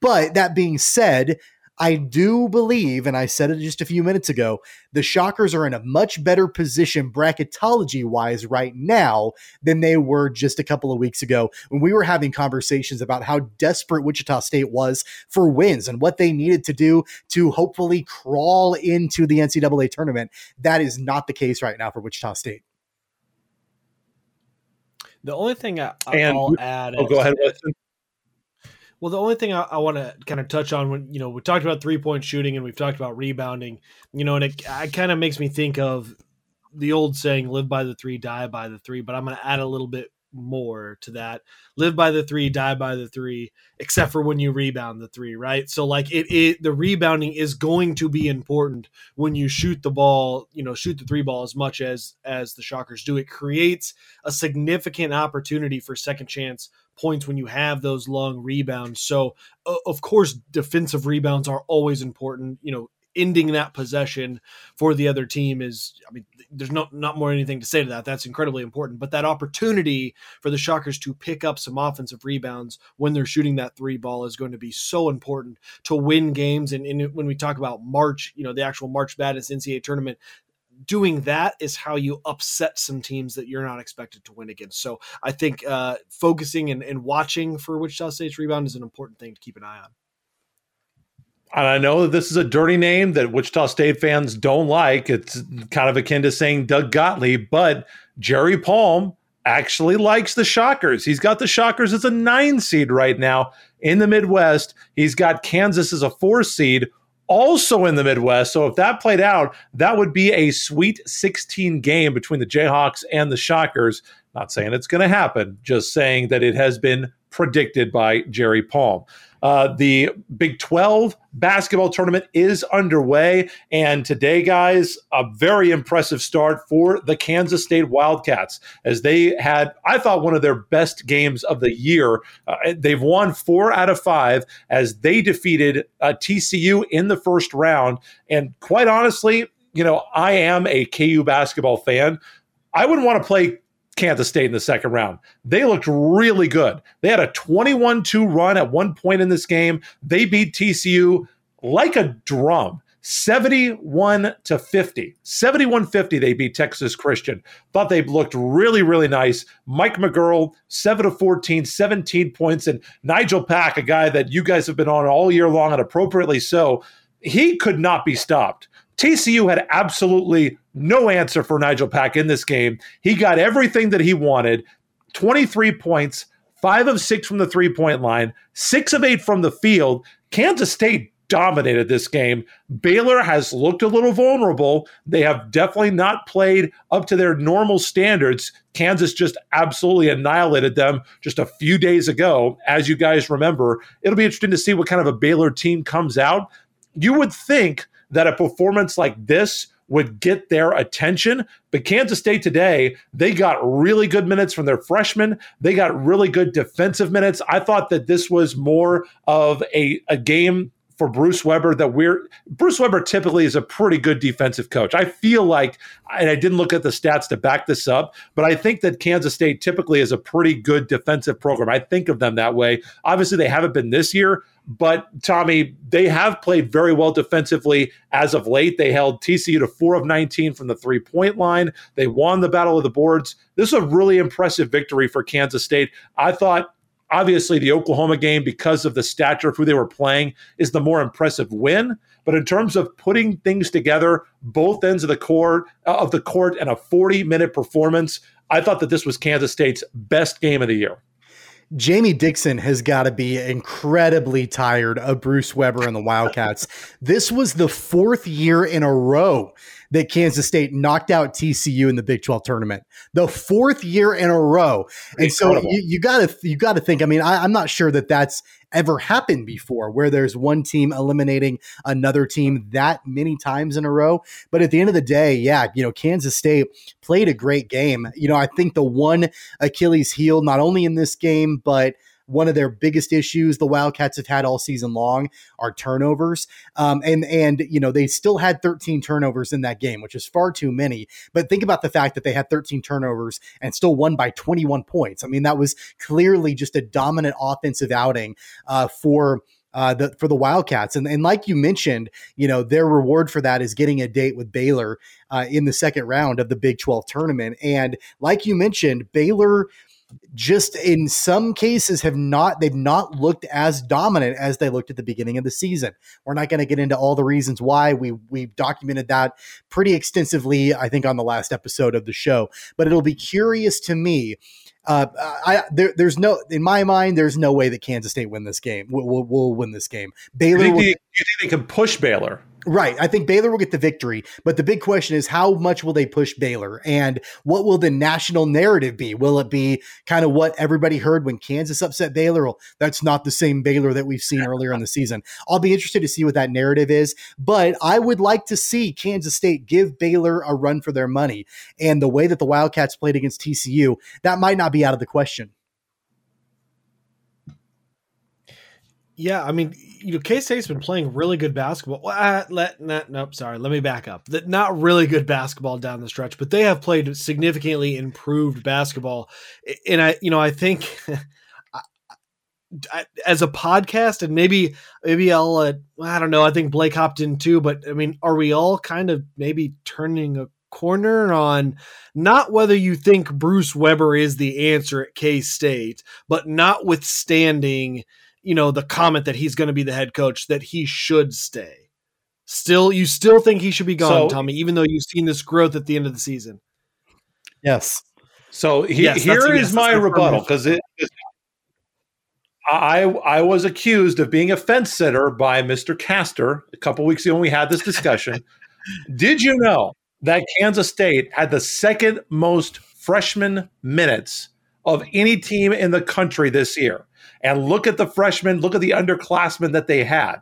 But that being said, I do believe, and I said it just a few minutes ago, the Shockers are in a much better position bracketology wise right now than they were just a couple of weeks ago when we were having conversations about how desperate Wichita State was for wins and what they needed to do to hopefully crawl into the NCAA tournament. That is not the case right now for Wichita State. The only thing I, will add. Oh, go ahead, Weston. Well, the only thing I, I want to kind of touch on when you know we talked about three point shooting and we've talked about rebounding, you know, and it, it kind of makes me think of the old saying "live by the three, die by the three. But I'm going to add a little bit more to that. Live by the three, die by the three, except for when you rebound the three, right? So like it, it the rebounding is going to be important when you shoot the ball, you know, shoot the three ball as much as as the Shockers do. It creates a significant opportunity for second chance points when you have those long rebounds. So, of course, defensive rebounds are always important. You know, ending that possession for the other team is I mean there's not not more anything to say to that that's incredibly important but that opportunity for the Shockers to pick up some offensive rebounds when they're shooting that three ball is going to be so important to win games and, and when we talk about March you know the actual March Madness NCAA tournament doing that is how you upset some teams that you're not expected to win against. So I think uh, focusing and, and watching for Wichita State's rebound is an important thing to keep an eye on and I know that this is a dirty name that Wichita State fans don't like. It's kind of akin to saying Doug Gottlieb, but Jerry Palm actually likes the Shockers. He's got the Shockers as a nine seed right now in the Midwest. He's got Kansas as a four seed, also in the Midwest. So if that played out, that would be a sweet 16 game between the Jayhawks and the Shockers. Not saying it's going to happen, just saying that it has been predicted by Jerry Palm. Uh, the Big 12 basketball tournament is underway. And today, guys, a very impressive start for the Kansas State Wildcats as they had, I thought, one of their best games of the year. Uh, they've won four out of five as they defeated uh, TCU in the first round. And quite honestly, you know, I am a KU basketball fan. I wouldn't want to play Kansas State in the second round. They looked really good. They had a 21 2 run at one point in this game. They beat TCU like a drum. 71 to 50. 71 50, they beat Texas Christian. Thought they looked really, really nice. Mike McGuirl, 7 to 14, 17 points. And Nigel Pack, a guy that you guys have been on all year long and appropriately so, he could not be stopped. TCU had absolutely no answer for Nigel Pack in this game. He got everything that he wanted 23 points, five of six from the three point line, six of eight from the field. Kansas State dominated this game. Baylor has looked a little vulnerable. They have definitely not played up to their normal standards. Kansas just absolutely annihilated them just a few days ago. As you guys remember, it'll be interesting to see what kind of a Baylor team comes out. You would think that a performance like this would get their attention. But Kansas State today, they got really good minutes from their freshmen. They got really good defensive minutes. I thought that this was more of a, a game for Bruce Weber that we're Bruce Weber typically is a pretty good defensive coach. I feel like, and I didn't look at the stats to back this up, but I think that Kansas State typically is a pretty good defensive program. I think of them that way. Obviously, they haven't been this year, but Tommy, they have played very well defensively as of late. They held TCU to four of 19 from the three point line. They won the battle of the boards. This is a really impressive victory for Kansas State. I thought Obviously, the Oklahoma game, because of the stature of who they were playing, is the more impressive win. But in terms of putting things together, both ends of the court of the court, and a 40 minute performance, I thought that this was Kansas State's best game of the year. Jamie Dixon has got to be incredibly tired of Bruce Weber and the Wildcats. this was the fourth year in a row that Kansas State knocked out TCU in the Big 12 tournament, the fourth year in a row. And Incredible. so you, you gotta you gotta think. I mean, I, I'm not sure that that's ever happened before where there's one team eliminating another team that many times in a row. But at the end of the day, yeah, you know, Kansas State played a great game. You know, I think the one Achilles heel, not only in this game, but one of their biggest issues the Wildcats have had all season long are turnovers. Um, and and you know they still had 13 turnovers in that game, which is far too many. But think about the fact that they had 13 turnovers and still won by 21 points. I mean that was clearly just a dominant offensive outing uh, for. Uh, the, for the Wildcats. And, and like you mentioned, you know, their reward for that is getting a date with Baylor uh, in the second round of the Big 12 tournament. And like you mentioned, Baylor just in some cases have not they've not looked as dominant as they looked at the beginning of the season. We're not going to get into all the reasons why. We we've documented that pretty extensively, I think, on the last episode of the show. But it'll be curious to me. Uh, I there, there's no in my mind there's no way that Kansas State win this game. Will will will win this game. Baylor. You think, will, they, you think they can push Baylor? Right. I think Baylor will get the victory, but the big question is how much will they push Baylor and what will the national narrative be? Will it be kind of what everybody heard when Kansas upset Baylor? Well, that's not the same Baylor that we've seen earlier in the season. I'll be interested to see what that narrative is, but I would like to see Kansas State give Baylor a run for their money. And the way that the Wildcats played against TCU, that might not be out of the question. Yeah, I mean, you know, K State's been playing really good basketball. Uh, let not, nope, sorry, let me back up. That not really good basketball down the stretch, but they have played significantly improved basketball. And I, you know, I think <laughs> as a podcast, and maybe maybe I'll, uh, I don't know. I think Blake hopped in too, but I mean, are we all kind of maybe turning a corner on not whether you think Bruce Weber is the answer at K State, but notwithstanding you know the comment that he's going to be the head coach that he should stay. Still, you still think he should be gone, so, Tommy, even though you've seen this growth at the end of the season. Yes. So he, yes, here is yes, my rebuttal because it, I I was accused of being a fence sitter by Mr. Castor a couple weeks ago when we had this discussion. <laughs> Did you know that Kansas State had the second most freshman minutes of any team in the country this year? And look at the freshmen, look at the underclassmen that they had.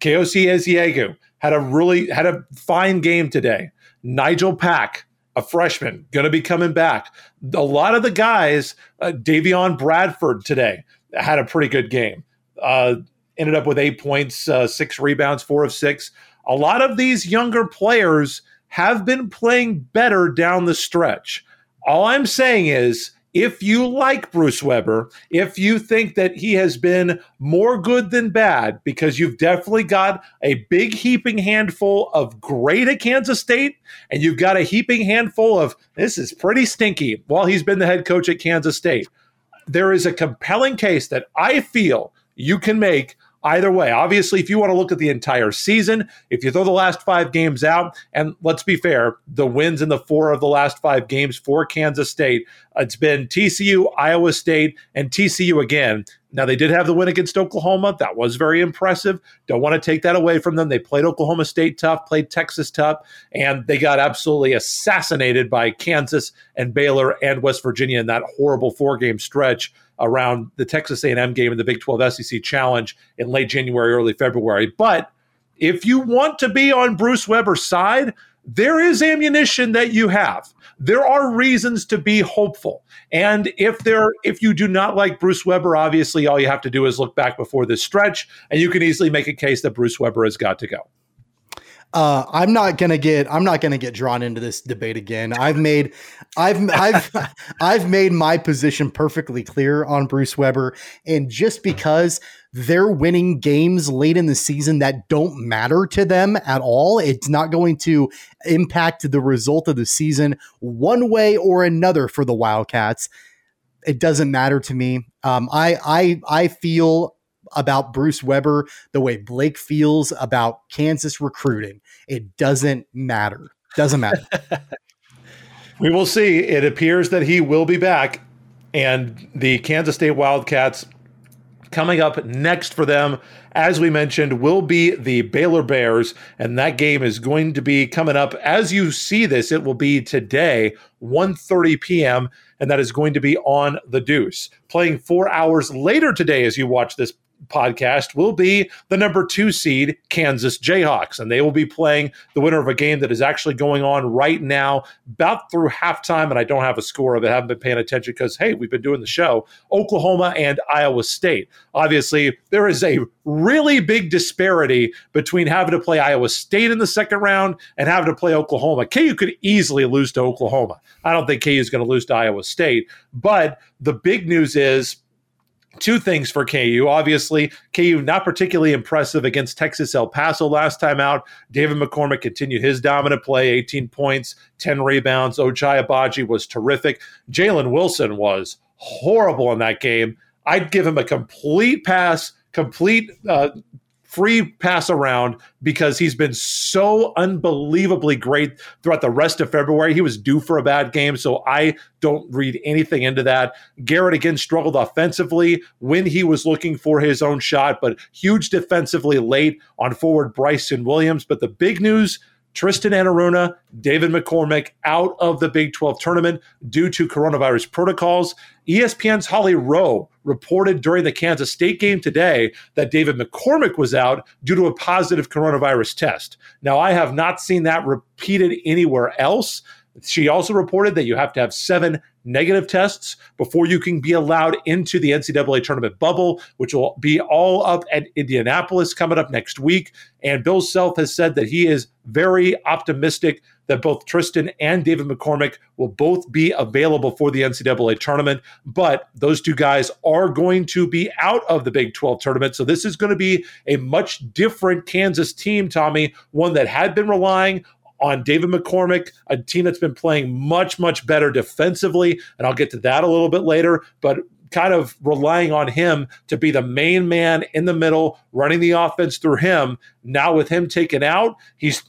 Kaosi Ezeagu had a really had a fine game today. Nigel Pack, a freshman, going to be coming back. A lot of the guys, uh, Davion Bradford today had a pretty good game. Uh, ended up with eight points, uh, six rebounds, four of six. A lot of these younger players have been playing better down the stretch. All I'm saying is if you like Bruce Weber, if you think that he has been more good than bad, because you've definitely got a big heaping handful of great at Kansas State, and you've got a heaping handful of this is pretty stinky while he's been the head coach at Kansas State, there is a compelling case that I feel you can make either way. Obviously, if you want to look at the entire season, if you throw the last five games out, and let's be fair, the wins in the four of the last five games for Kansas State, it's been TCU, Iowa State, and TCU again. Now, they did have the win against Oklahoma. That was very impressive. Don't want to take that away from them. They played Oklahoma State tough, played Texas tough, and they got absolutely assassinated by Kansas and Baylor and West Virginia in that horrible four game stretch around the Texas A&M game in the Big 12 SEC Challenge in late January, early February. But if you want to be on Bruce Weber's side, there is ammunition that you have. There are reasons to be hopeful. And if there if you do not like Bruce Weber, obviously all you have to do is look back before this stretch and you can easily make a case that Bruce Weber has got to go. Uh, I'm not gonna get I'm not gonna get drawn into this debate again. I've made I've I've <laughs> I've made my position perfectly clear on Bruce Weber, and just because they're winning games late in the season that don't matter to them at all, it's not going to impact the result of the season one way or another for the Wildcats. It doesn't matter to me. Um, I I I feel about Bruce Weber the way Blake feels about Kansas recruiting. It doesn't matter. Doesn't matter. <laughs> we will see. It appears that he will be back. And the Kansas State Wildcats coming up next for them, as we mentioned, will be the Baylor Bears. And that game is going to be coming up. As you see this, it will be today, 1.30 p.m., and that is going to be on the Deuce. Playing four hours later today as you watch this podcast will be the number two seed Kansas Jayhawks. And they will be playing the winner of a game that is actually going on right now, about through halftime. And I don't have a score of it, I haven't been paying attention because, hey, we've been doing the show. Oklahoma and Iowa State. Obviously, there is a really big disparity between having to play Iowa State in the second round and having to play Oklahoma. KU could easily lose to Oklahoma. I don't think KU is going to lose to Iowa State. But the big news is, Two things for KU. Obviously, KU not particularly impressive against Texas El Paso last time out. David McCormack continued his dominant play 18 points, 10 rebounds. Ochai Agbaji was terrific. Jalen Wilson was horrible in that game. I'd give him a complete pass, complete uh, free pass around because he's been so unbelievably great throughout the rest of February. He was due for a bad game, so I don't read anything into that. Garrett again struggled offensively when he was looking for his own shot, but huge defensively late on forward Bryson Williams. But the big news Tristan Enaruna, David McCormack out of the Big 12 tournament due to coronavirus protocols. ESPN's Holly Rowe reported during the Kansas State game today that David McCormack was out due to a positive coronavirus test. Now, I have not seen that repeated anywhere else. She also reported that you have to have seven negative tests before you can be allowed into the NCAA tournament bubble, which will be all up at Indianapolis coming up next week. And Bill Self has said that he is very optimistic that both Tristan and David McCormack will both be available for the NCAA tournament. But those two guys are going to be out of the Big 12 tournament. So this is going to be a much different Kansas team, Tommy, one that had been relying on David McCormack, a team that's been playing much, much better defensively. And I'll get to that a little bit later. But kind of relying on him to be the main man in the middle, running the offense through him. Now, with him taken out, he's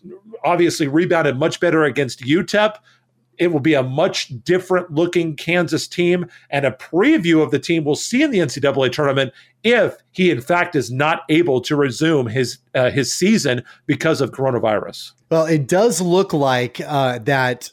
obviously rebounded much better against UTEP. It will be a much different looking Kansas team and a preview of the team we'll see in the NCAA tournament if he, in fact, is not able to resume his uh, his season because of coronavirus. Well, it does look like uh, that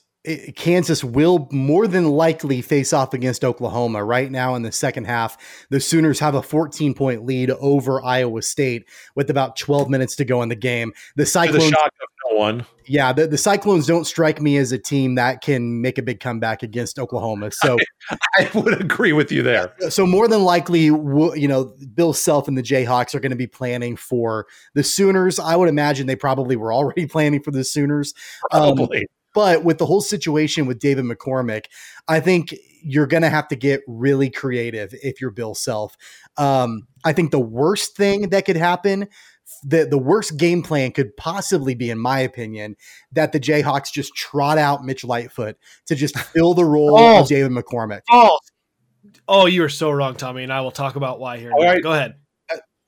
Kansas will more than likely face off against Oklahoma right now in the second half. The Sooners have a 14 point lead over Iowa State with about 12 minutes to go in the game. The Cyclones, the shock of no one. Yeah, the, the Cyclones don't strike me as a team that can make a big comeback against Oklahoma. So <laughs> I, I would agree with you there. So more than likely, you know, Bill Self and the Jayhawks are going to be planning for the Sooners. I would imagine they probably were already <laughs> planning for the Sooners. Um, probably. Um, but with the whole situation with David McCormack, I think you're going to have to get really creative if you're Bill Self. Um, I think the worst thing that could happen, the, the worst game plan could possibly be, in my opinion, that the Jayhawks just trot out Mitch Lightfoot to just <laughs> fill the role oh. of David McCormack. Oh. oh, you are so wrong, Tommy, and I will talk about why here. All right. Go ahead.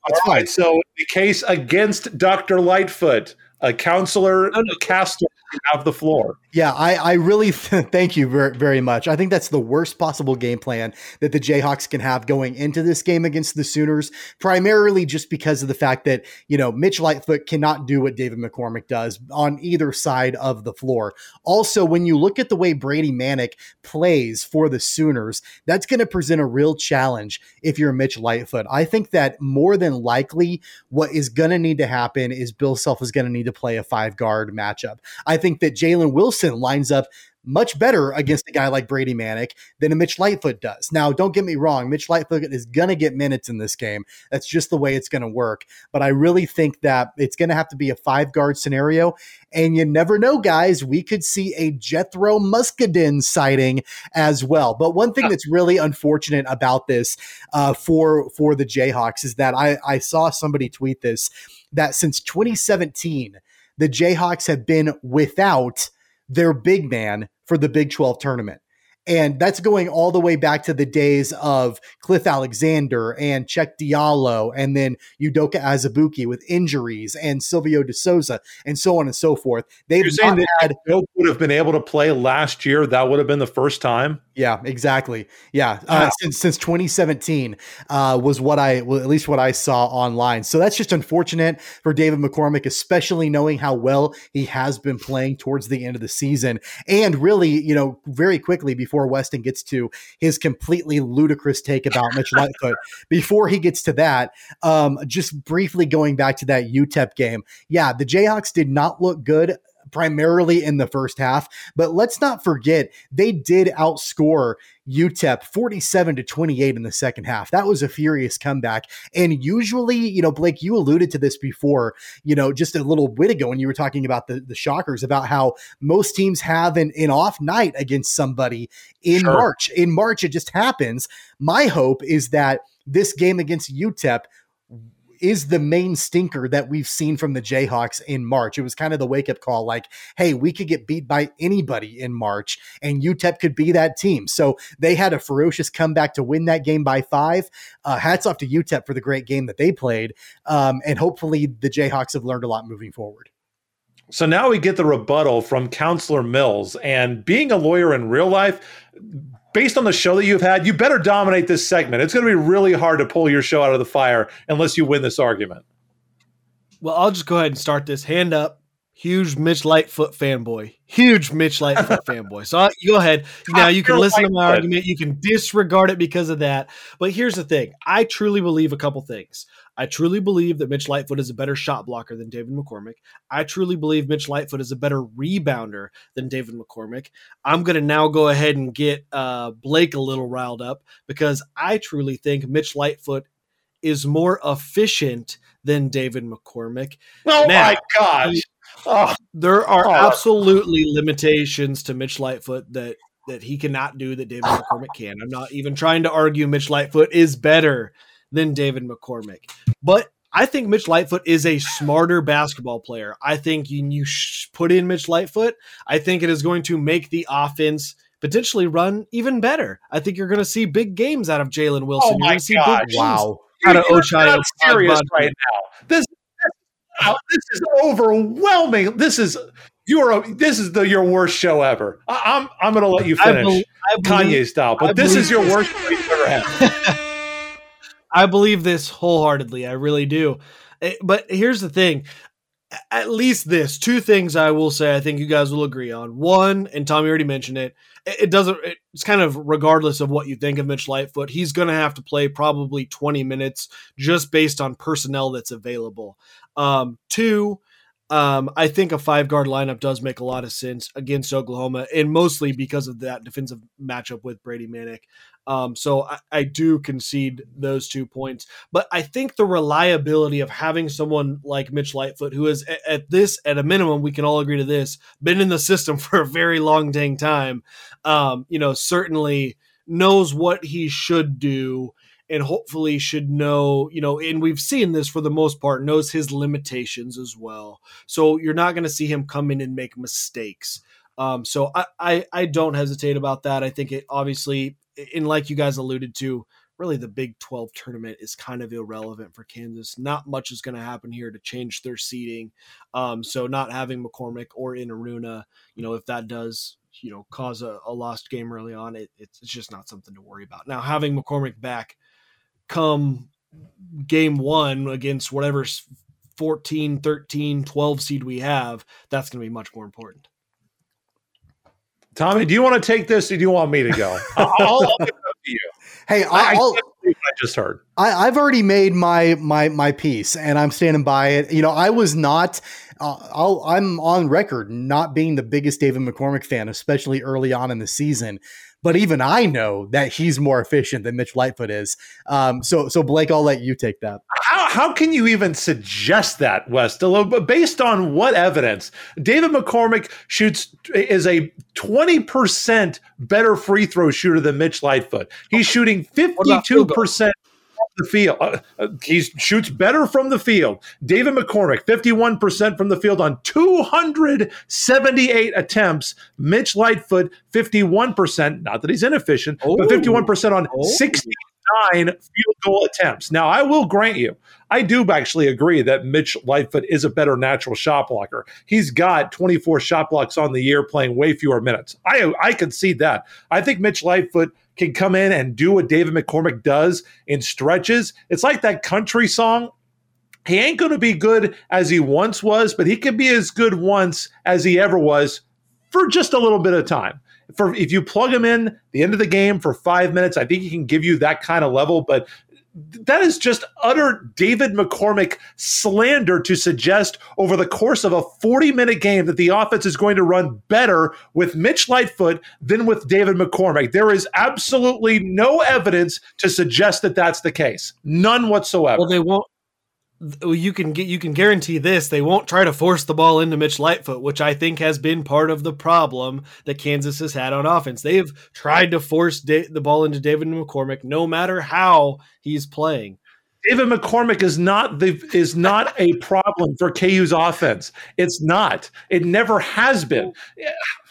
That's fine. So the case against Dr. Lightfoot, a counselor, no, no. caster have the floor. Yeah, I, I really th- <laughs> thank you very, very much. I think that's the worst possible game plan that the Jayhawks can have going into this game against the Sooners, primarily just because of the fact that, you know, Mitch Lightfoot cannot do what David McCormack does on either side of the floor. Also, when you look at the way Brady Manek plays for the Sooners, that's going to present a real challenge if you're Mitch Lightfoot. I think that more than likely what is going to need to happen is Bill Self is going to need to play a five guard matchup. I think that Jalen Wilson lines up much better against a guy like Brady Manek than a Mitch Lightfoot does. Now, don't get me wrong, Mitch Lightfoot is going to get minutes in this game. That's just the way it's going to work. But I really think that it's going to have to be a five guard scenario. And you never know, guys, we could see a Gethro Muscadin sighting as well. But one thing that's really unfortunate about this uh, for for the Jayhawks is that I, I saw somebody tweet this that since 2017, the Jayhawks have been without their big man for the Big 12 tournament. And that's going all the way back to the days of Cliff Alexander and Cheick Diallo and then Udoka Azubuike with injuries and Silvio De Souza, and so on and so forth. They've that had, would have been able to play last year. That would have been the first time. Yeah, exactly. Yeah, uh, since since 2017 uh, was what I well, at least what I saw online. So that's just unfortunate for David McCormack, especially knowing how well he has been playing towards the end of the season, and really, you know, very quickly before Weston gets to his completely ludicrous take about Mitch <laughs> Lightfoot. Before he gets to that, um, just briefly going back to that UTEP game, yeah, the Jayhawks did not look good primarily in the first half. But let's not forget, they did outscore UTEP 47 to 28 in the second half. That was a furious comeback. And usually, you know, Blake, you alluded to this before, you know, just a little bit ago when you were talking about the, the Shockers, about how most teams have an, an off night against somebody in sure. March. In March, it just happens. My hope is that this game against UTEP is the main stinker that we've seen from the Jayhawks in March. It was kind of the wake up call like, hey, we could get beat by anybody in March, and UTEP could be that team. So they had a ferocious comeback to win that game by five. Uh, hats off to UTEP for the great game that they played. Um, and hopefully the Jayhawks have learned a lot moving forward. So now we get the rebuttal from Counselor Mills. And being a lawyer in real life, based on the show that you've had, you better dominate this segment. It's going to be really hard to pull your show out of the fire unless you win this argument. Well, I'll just go ahead and start this hand up. huge Mitch Lightfoot fanboy. Huge Mitch Lightfoot <laughs> fanboy. So I, go ahead. Now you can listen to my argument. You can disregard it because of that. But here's the thing I truly believe a couple things. I truly believe that Mitch Lightfoot is a better shot blocker than David McCormack. I truly believe Mitch Lightfoot is a better rebounder than David McCormack. I'm going to now go ahead and get uh, Blake a little riled up because I truly think Mitch Lightfoot is more efficient than David McCormack. Oh now, my gosh. Oh. There are oh. absolutely limitations to Mitch Lightfoot that that he cannot do that David <sighs> McCormack can. I'm not even trying to argue Mitch Lightfoot is better than David McCormack. But I think Mitch Lightfoot is a smarter basketball player. I think you, you put in Mitch Lightfoot, I think it is going to make the offense potentially run even better. I think you're going to see big games out of Jalen Wilson. Oh my gosh. wow. Out of Ochai. serious right now. This, this, this is overwhelming. This is you're a, this is the your worst show ever. I, am I'm, I'm going to let you finish I be, I believe, Kanye style, but I this believe, is your worst show you've ever had. <laughs> I believe this wholeheartedly. I really do. Eh, but here's the thing. At least this two things I will say. I think you guys will agree on. One, and Tommy already mentioned it. It doesn't. It's kind of regardless of what you think of Mitch Lightfoot. He's going to have to play probably 20 minutes just based on personnel that's available. Um, two, um, I think a five guard lineup does make a lot of sense against Oklahoma, and mostly because of that defensive matchup with Brady Manek. Um, so I, I, do concede those two points, but I think the reliability of having someone like Mitch Lightfoot, who is at, at, this, at a minimum, we can all agree to this, been in the system <laughs> for a very long dang time, um, you know, certainly knows what he should do and hopefully should know, you know, and we've seen this for the most part, knows his limitations as well. So you're not going to see him come in and make mistakes. Um, so I, I, I don't hesitate about that. I think it obviously, and like you guys alluded to, really the Big 12 tournament is kind of irrelevant for Kansas. Not much is going to happen here to change their seeding. Um, so not having McCormack or Enaruna, you know, if that does, you know, cause a, a lost game early on, it, it's, it's just not something to worry about. Now having McCormack back come game one against whatever 14, 13, 12 seed we have, that's going to be much more important. Tommy, do you want to take this or do you want me to go? <laughs> I'll, I'll give it up to you. Hey, I'll, I, I just heard. I, have already made my my my piece, and I'm standing by it. You know, I was not. Uh, i am on record not being the biggest David McCormack fan, especially early on in the season but even I know that he's more efficient than Mitch Lightfoot is. Um, so, so Blake, I'll let you take that. How, how can you even suggest that, West? Based on what evidence? David McCormack shoots is a twenty percent better free throw shooter than Mitch Lightfoot. He's shooting fifty two percent the field. Uh, uh, he shoots better from the field. David McCormack, 51% from the field on 278 attempts. Mitch Lightfoot, 51%. Not that he's inefficient, oh. but 51% on oh. 69 field goal attempts. Now, I will grant you, I do actually agree that Mitch Lightfoot is a better natural shot blocker. He's got 24 shot blocks on the year, playing way fewer minutes. I I concede that. I think Mitch Lightfoot can come in and do what David McCormack does in stretches. It's like that country song. He ain't going to be good as he once was, but he can be as good once as he ever was for just a little bit of time. For if you plug him in the end of the game for five minutes, I think he can give you that kind of level. But that is just utter David McCormack slander to suggest over the course of a 40 minute game that the offense is going to run better with Mitch Lightfoot than with David McCormack. There is absolutely no evidence to suggest that that's the case. None whatsoever. Well, they won't you can get you can guarantee this they won't try to force the ball into Mitch Lightfoot, which I think has been part of the problem that Kansas has had on offense. They have tried to force da- the ball into David McCormack, no matter how he's playing. David McCormack is not the is not a problem for KU's offense. It's not. It never has been.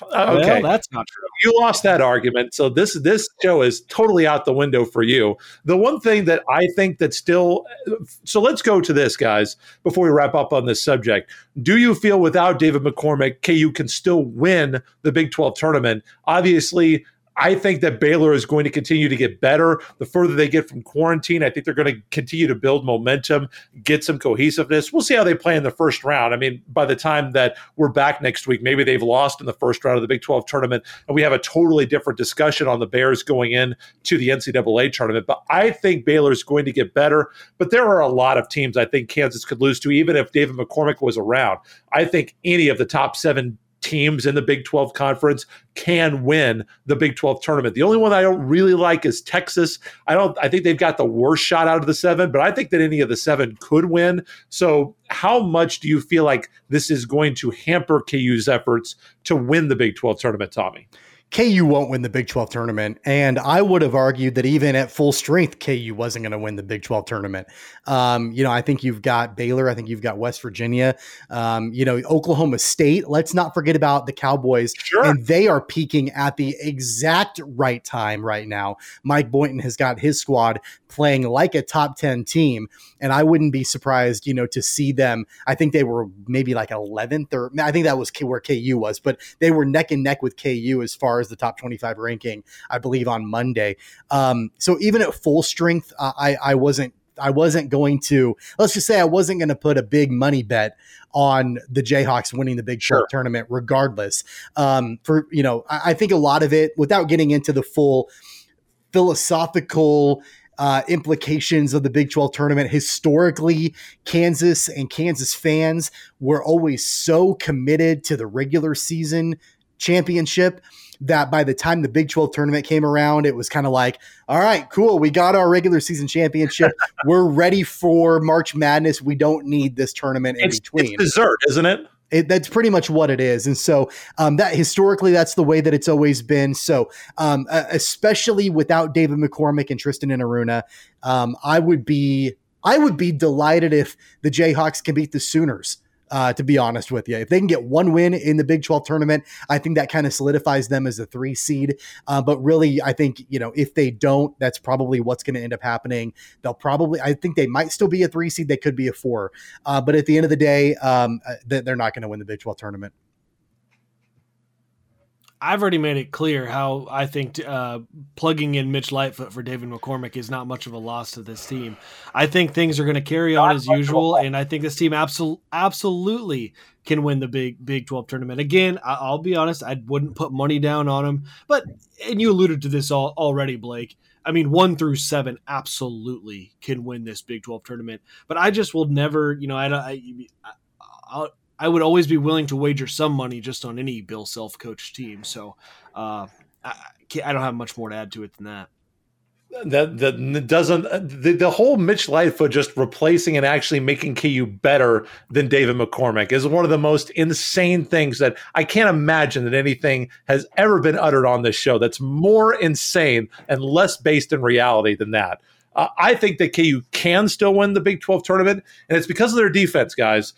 Okay, well, that's not true. You lost that argument. So this this show is totally out the window for you. The one thing that I think that still so let's go to this, guys, before we wrap up on this subject. Do you feel without David McCormack, KU can still win the Big 12 tournament? Obviously, I think that Baylor is going to continue to get better. The further they get from quarantine, I think they're going to continue to build momentum, get some cohesiveness. We'll see how they play in the first round. I mean, by the time that we're back next week, maybe they've lost in the first round of the Big 12 tournament, and we have a totally different discussion on the Bears going in to the NCAA tournament. But I think Baylor is going to get better. But there are a lot of teams I think Kansas could lose to, even if David McCormack was around. I think any of the top seven teams in the Big 12 conference can win the Big 12 tournament. The only one I don't really like is Texas. I don't I think they've got the worst shot out of the 7, but I think that any of the 7 could win. So, how much do you feel like this is going to hamper KU's efforts to win the Big 12 tournament, Tommy? KU won't win the Big 12 tournament. And I would have argued that even at full strength, KU wasn't going to win the Big 12 tournament. Um, you know, I think you've got Baylor. I think you've got West Virginia. Um, you know, Oklahoma State. Let's not forget about the Cowboys. Sure. And they are peaking at the exact right time right now. Mike Boynton has got his squad playing like a top 10 team. And I wouldn't be surprised, you know, to see them. I think they were maybe like 11th or I think that was where KU was, but they were neck and neck with KU as far as the top 25 ranking, I believe, on Monday. Um, so even at full strength, uh, I, I wasn't I wasn't going to let's just say I wasn't going to put a big money bet on the Jayhawks winning the Big 12 Sure. tournament, regardless. Um, for you know, I, I think a lot of it, without getting into the full philosophical uh, implications of the Big 12 tournament. Historically, Kansas and Kansas fans were always so committed to the regular season championship that by the time the Big 12 tournament came around, it was kind of like, all right, cool. We got our regular season championship. <laughs> We're ready for March Madness. We don't need this tournament in It's, between. it's dessert, isn't it? It, that's pretty much what it is, and so um, that historically, that's the way that it's always been. So, um, uh, especially without David McCormack and Tristan Enaruna, um, I would be I would be delighted if the Jayhawks can beat the Sooners. Uh, to be honest with you, if they can get one win in the Big 12 tournament, I think that kind of solidifies them as a three seed. Uh, but really, I think you know if they don't, that's probably what's going to end up happening. They'll probably, I think they might still be a three seed. They could be a four, uh, but at the end of the day, um, uh, they're not going to win the Big 12 tournament. I've already made it clear how I think uh, plugging in Mitch Lightfoot for David McCormack is not much of a loss to this team. I think things are going to carry on as usual, and I think this team absol- absolutely can win the big Big Twelve tournament again. I- I'll be honest, I wouldn't put money down on them, but and you alluded to this all already, Blake. I mean, one through seven absolutely can win this Big Twelve tournament, but I just will never, you know, I, don't. I, I I'll, I would always be willing to wager some money just on any Bill Self coached team. So uh, I, I don't have much more to add to it than that. that that doesn't the, the whole Mitch Lightfoot just replacing and actually making KU better than David McCormack is one of the most insane things that I can't imagine that anything has ever been uttered on this show that's more insane and less based in reality than that. Uh, I think that KU can still win the Big 12 tournament, and it's because of their defense, guys.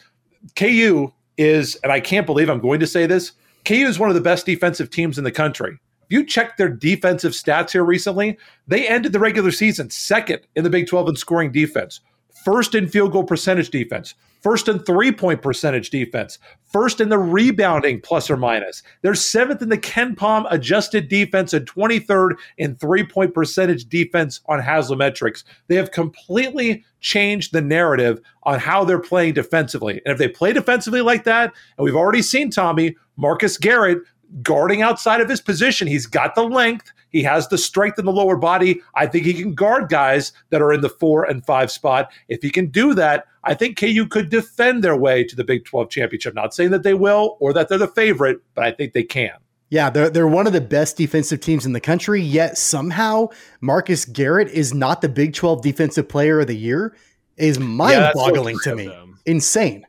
KU is, and I can't believe I'm going to say this, KU is one of the best defensive teams in the country. If you check their defensive stats here recently, they ended the regular season second in the Big 12 in scoring defense, first in field goal percentage defense, first in three point percentage defense, first in the rebounding plus or minus. They're seventh in the KenPom adjusted defense and 23rd in three point percentage defense on Haslametrics. They have completely changed the narrative on how they're playing defensively. And if they play defensively like that, and we've already seen Tommy, Marcus Garrett guarding outside of his position. He's got the length, he has the strength in the lower body. I think he can guard guys that are in the four and five spot. If he can do that, I think KU could defend their way to the Big 12 championship. Not saying that they will or that they're the favorite, but I think they can. Yeah, they're they're one of the best defensive teams in the country. Yet somehow Marcus Garrett is not the Big Twelve Defensive Player of the Year. Is mind-boggling to me. Insane.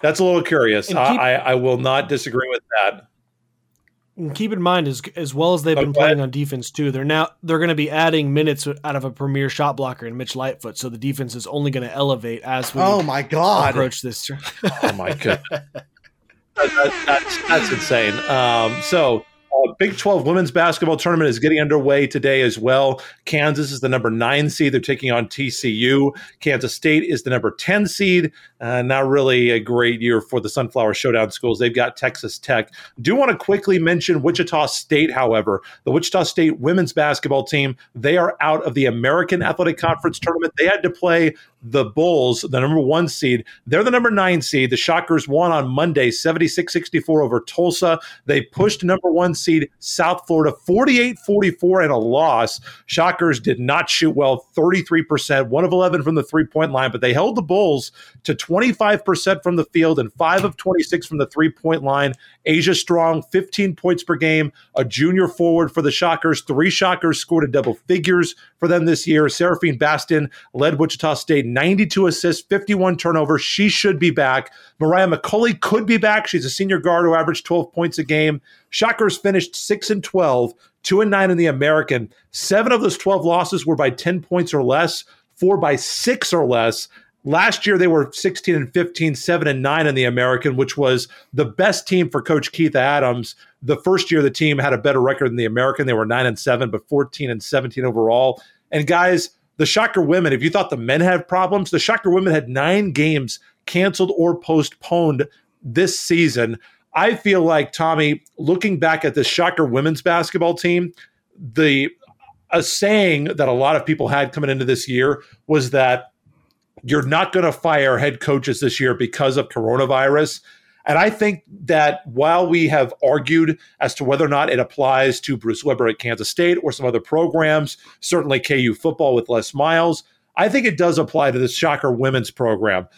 That's a little curious. Keep- I, I will not disagree with that. And keep in mind, as as well as they've been playing on defense too, they're now they're going to be adding minutes out of a premier shot blocker in Mitch Lightfoot. So the defense is only going to elevate as we Oh my god. approach this. Oh my god, <laughs> that, that's that's insane. Um, so uh, Big 12 women's basketball tournament is getting underway today as well. Kansas is the number nine seed. They're taking on TCU. Kansas State is the number 10 seed. Uh, not really a great year for the Sunflower Showdown schools. They've got Texas Tech. Do want to quickly mention Wichita State, however. The Wichita State women's basketball team, they are out of the American Athletic Conference tournament. They had to play the Bulls, the number one seed. They're the number nine seed. The Shockers won on Monday, 76 64 over Tulsa. They pushed number one seed South Florida 48 44 and a loss. Shockers did not shoot well, 33%, one of 11 from the three point line, but they held the Bulls to 25% from the field and five of 26 from the three point line. Asia Strong, 15 points per game, a junior forward for the Shockers. Three Shockers scored in double figures for them this year. Seraphine Bastin led Wichita State 92 assists, 51 turnovers. She should be back. Mariah McCauley could be back. She's a senior guard who averaged 12 points a game. Shockers finished 6 and 12, 2 and 9 in the American. Seven of those 12 losses were by 10 points or less, four by six or less. Last year they were 16 and 15, 7 and 9 in the American, which was the best team for coach Keitha Adams. The first year the team had a better record than the American. They were 9 and 7 but 14 and 17 overall. And guys, the Shocker women, if you thought the men had problems, the Shocker women had 9 games canceled or postponed this season. I feel like Tommy, looking back at the Shocker women's basketball team, the a saying that a lot of people had coming into this year was that you're not going to fire head coaches this year because of coronavirus. And I think that while we have argued as to whether or not it applies to Bruce Weber at Kansas State or some other programs, certainly KU football with Les Miles, I think it does apply to the Shocker women's program.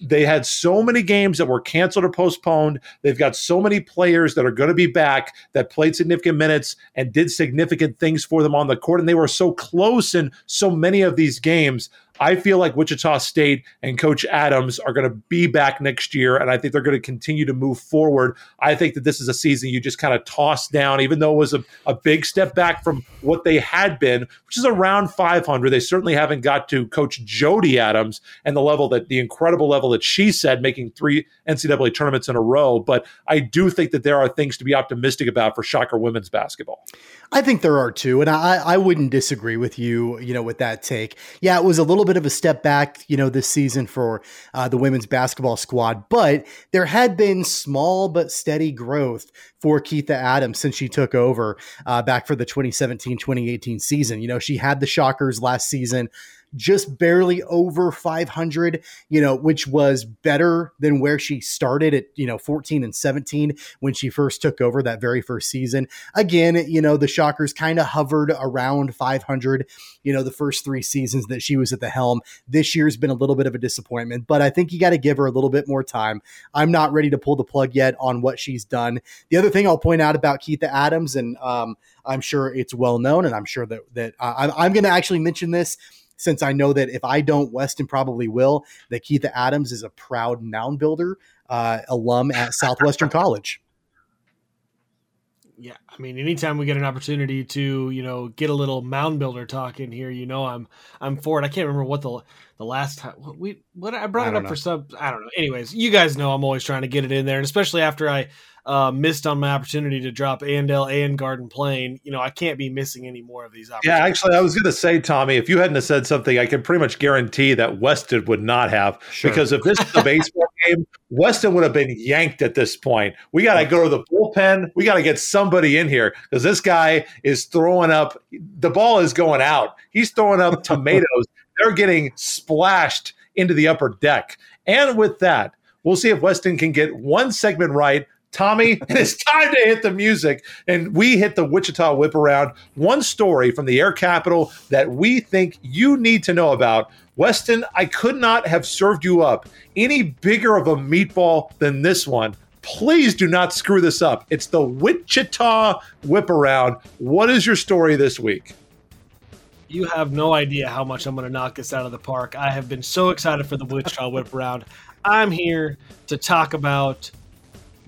They had so many games that were canceled or postponed. They've got so many players that are going to be back that played significant minutes and did significant things for them on the court. And they were so close in so many of these games. I feel like Wichita State and Coach Adams are going to be back next year, and I think they're going to continue to move forward. I think that this is a season you just kind of toss down, even though it was a, a big step back from what they had been, which is around 500. They certainly haven't got to Coach Jody Adams and the level that the incredible level that she said, making three NCAA tournaments in a row. But I do think that there are things to be optimistic about for Shocker women's basketball. I think there are two, and I, I wouldn't disagree with you. You know, with that take, yeah, it was a little bit of a step back, you know, this season for uh, the women's basketball squad, but there had been small but steady growth for Keitha Adams since she took over uh, back for the 2017 2018 season. You know, she had the Shockers last season just barely over 500, you know, which was better than where she started at, you know, 14 and 17 when she first took over that very first season. Again, you know, the Shockers kind of hovered around 500, you know, the first three seasons that she was at the helm. This year's been a little bit of a disappointment, but I think you got to give her a little bit more time. I'm not ready to pull the plug yet on what she's done. The other thing I'll point out about Keitha Adams, and um, I'm sure it's well known, and I'm sure that that uh, I'm, I'm going to actually mention this since I know that if I don't, Weston probably will, that Keitha Adams is a proud mound builder uh, alum at Southwestern <laughs> College. Yeah, I mean, anytime we get an opportunity to, you know, get a little mound builder talk in here, you know, I'm I'm for it. I can't remember what the the last time we what I brought I it up know. for sub. I don't know. Anyways, you guys know I'm always trying to get it in there, and especially after I uh, missed on my opportunity to drop Andale and Garden Plain, you know, I can't be missing any more of these Yeah, actually, I was going to say, Tommy, if you hadn't have said something, I can pretty much guarantee that Weston would not have. Sure. Because if this is a baseball <laughs> game, Weston would have been yanked at this point. We got to go to the bullpen. We got to get somebody in here because this guy is throwing up. The ball is going out. He's throwing up <laughs> tomatoes. They're getting splashed into the upper deck. And with that, we'll see if Weston can get one segment right Tommy, <laughs> it's time to hit the music. And we hit the Wichita whip around. One story from the air capital that we think you need to know about. Weston, I could not have served you up any bigger of a meatball than this one. Please do not screw this up. It's the Wichita whip around. What is your story this week? You have no idea how much I'm going to knock this out of the park. I have been so excited for the Wichita whip around. I'm here to talk about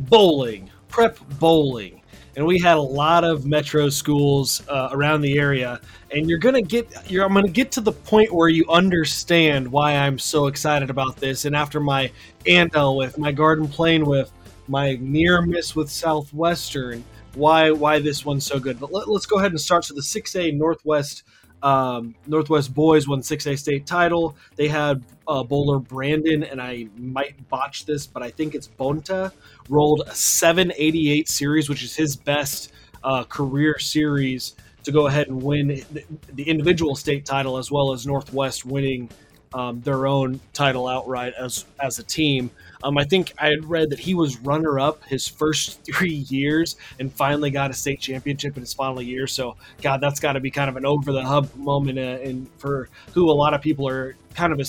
bowling, prep bowling. And we had a lot of metro schools uh, around the area, and you're gonna get. You're, I'm gonna get to the point where you understand why I'm so excited about this. And after my Andale with, my Garden Plain with, my near miss with Southwestern, why why this one's so good. But let, us go ahead and start. So the 6A Northwest um, Northwest boys won 6A state title. They had uh, bowler Brandon, and I might botch this, but I think it's Bonta, rolled a 788 series, which is his best uh, career series to go ahead and win the, individual state title as well as Northwest winning um, their own title outright as as a team. Um, I think I had read that he was runner up his first <laughs> three years and finally got a state championship in his final year. So, God, that's got to be kind of an over the hub moment, uh, and for who a lot of people are kind of a,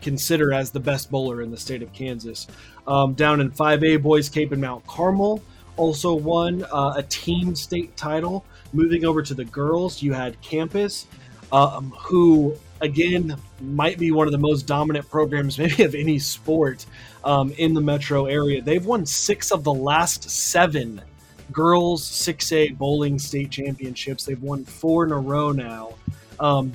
consider as the best bowler in the state of Kansas. Um, down in 5A, boys, Kapaun Mount Carmel also won uh, a team state title. Moving over to the girls, you had Campus, um, who again might be one of the most dominant programs <laughs> maybe of any sport um, in the metro area they've won six of the last seven girls 6a bowling state championships they've won four in a row now um,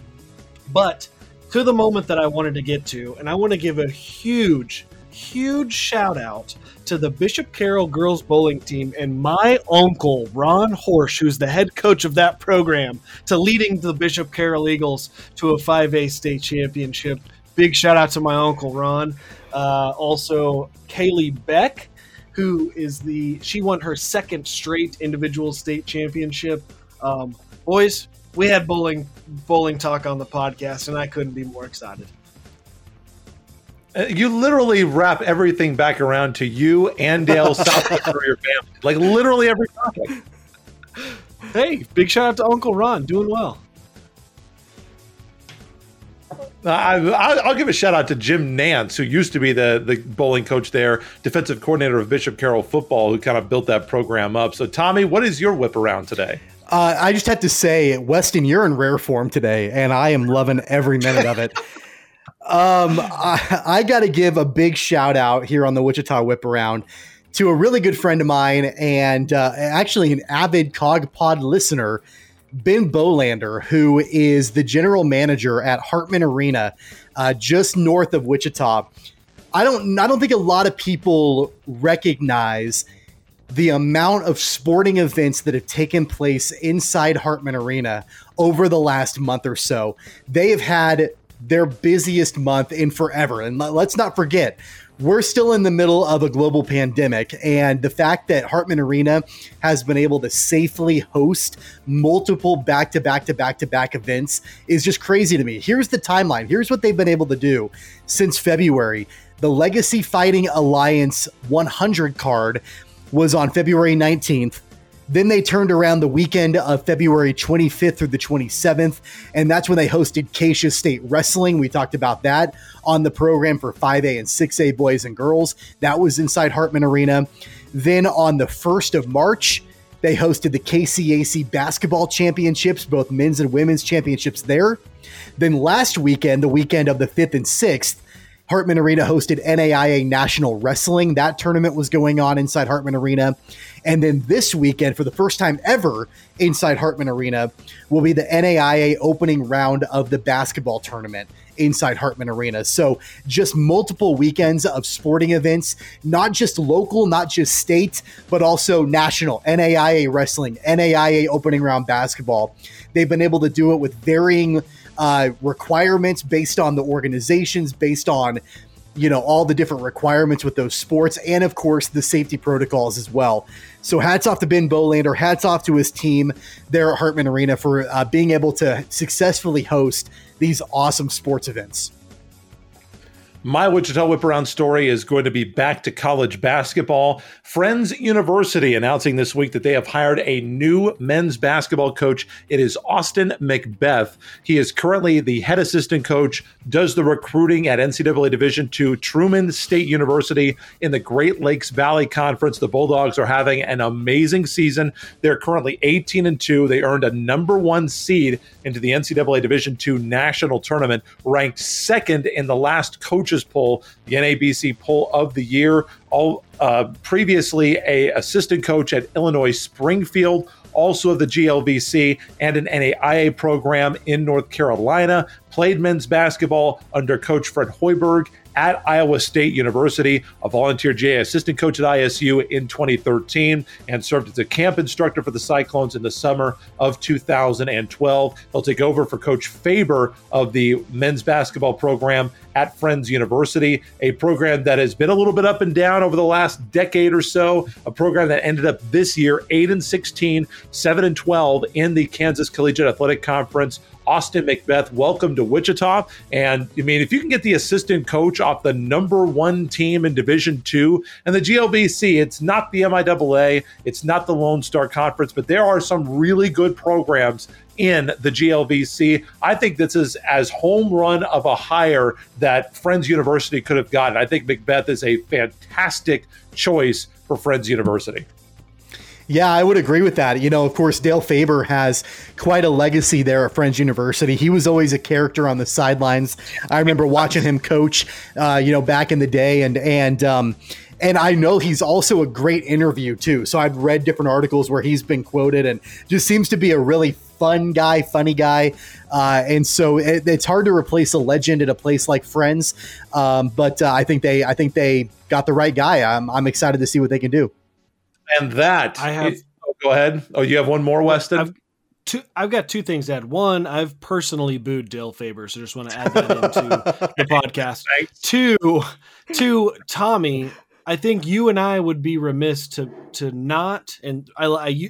but to the moment that i wanted to get to and i want to give a huge huge shout out to the Bishop Carroll girls bowling team and my uncle Ron Horsch, who's the head coach of that program, to leading the Bishop Carroll Eagles to a 5A state championship. Big shout out to my uncle Ron. Uh, also, Kaylee Beck, who is the she won her second straight individual state championship. Um, boys, we had bowling bowling talk on the podcast, and I couldn't be more excited. Uh, you literally wrap everything back around to you and Dale South for your family. Like literally every topic. Hey, big shout out to Uncle Ron, doing well. I, will give a shout out to Jim Nance, who used to be the, the bowling coach there, defensive coordinator of Bishop Carroll football, who kind of built that program up. So, Tommy, what is your whip around today? Uh, I just had to say, Weston, you're in rare form today, and I am loving every minute of it. <laughs> Um, I, I got to give a big shout out here on the Wichita Whip Around to a really good friend of mine and uh, actually an avid Cog Pod listener, Ben Bolander, who is the general manager at Hartman Arena, uh, just north of Wichita. I don't, I don't think a lot of people recognize the amount of sporting events that have taken place inside Hartman Arena over the last month or so. They have had their busiest month in forever. And let's not forget, we're still in the middle of a global pandemic. And the fact that Hartman Arena has been able to safely host multiple back to back to back to back events is just crazy to me. Here's the timeline. Here's what they've been able to do since February. The Legacy Fighting Alliance 100 card was on February 19th. Then they turned around the weekend of February 25th through the 27th, and that's when they hosted KSHSAA State Wrestling. We talked about that on the program for 5A and 6A boys and girls. That was inside Hartman Arena. Then on the 1st of March, they hosted the KCAC basketball championships, both men's and women's championships there. Then last weekend, the weekend of the 5th and 6th, Hartman Arena hosted NAIA National Wrestling. That tournament was going on inside Hartman Arena. And then this weekend, for the first time ever inside Hartman Arena, will be the NAIA opening round of the basketball tournament inside Hartman Arena. So just multiple weekends of sporting events, not just local, not just state, but also national. NAIA wrestling, NAIA opening round basketball. They've been able to do it with varying uh, requirements based on the organizations, based on you know all the different requirements with those sports, and of course the safety protocols as well. So hats off to Ben Bolander, hats off to his team there at Hartman Arena for uh, being able to successfully host these awesome sports events. My Wichita Whip Around story is going to be back to college basketball. Friends University announcing this week that they have hired a new men's basketball coach. It is Austin Macbeth. He is currently the head assistant coach, does the recruiting at NCAA Division II Truman State University in the Great Lakes Valley Conference. The Bulldogs are having an amazing season. They're currently 18 and 2. They earned a number one seed into the NCAA Division II national tournament, ranked second in the last coach coaches poll, the NABC poll of the year. All uh, previously a assistant coach at Illinois Springfield, also of the GLVC and an NAIA program in North Carolina. played men's basketball under Coach Fred Hoiberg at Iowa State University, a volunteer GA assistant coach at ISU in 2013, and served as a camp instructor for the Cyclones in the summer of 2012. He'll take over for Coach Faber of the men's basketball program at Friends University, a program that has been a little bit up and down over the last decade or so, a program that ended up this year 8 and 16, 7 and 12 in the Kansas Collegiate Athletic Conference. Austin Macbeth, welcome to Wichita. And I mean, if you can get the assistant coach off the number one team in Division Two and the GLVC, it's not the MIAA, it's not the Lone Star Conference, but there are some really good programs in the GLVC. I think this is as home run of a hire that Friends University could have gotten. I think Macbeth is a fantastic choice for Friends University. Yeah, I would agree with that. You know, of course, Dale Faber has quite a legacy there at Friends University. He was always a character on the sidelines. I remember watching him coach, uh, you know, back in the day, and and um, and I know he's also a great interview too. So I've read different articles where he's been quoted, and just seems to be a really fun guy, funny guy. Uh, and so it, it's hard to replace a legend at a place like Friends. Um, but uh, I think they, I think they got the right guy. I'm, I'm excited to see what they can do. And that I have. is- oh, go ahead. Oh, you have one more, Weston. I've, two, I've got two things to add. One, I've personally booed Dale Faber, so just want to add that into <laughs> the podcast. Thanks. Two, to Tommy, I think you and I would be remiss to to not, and I, I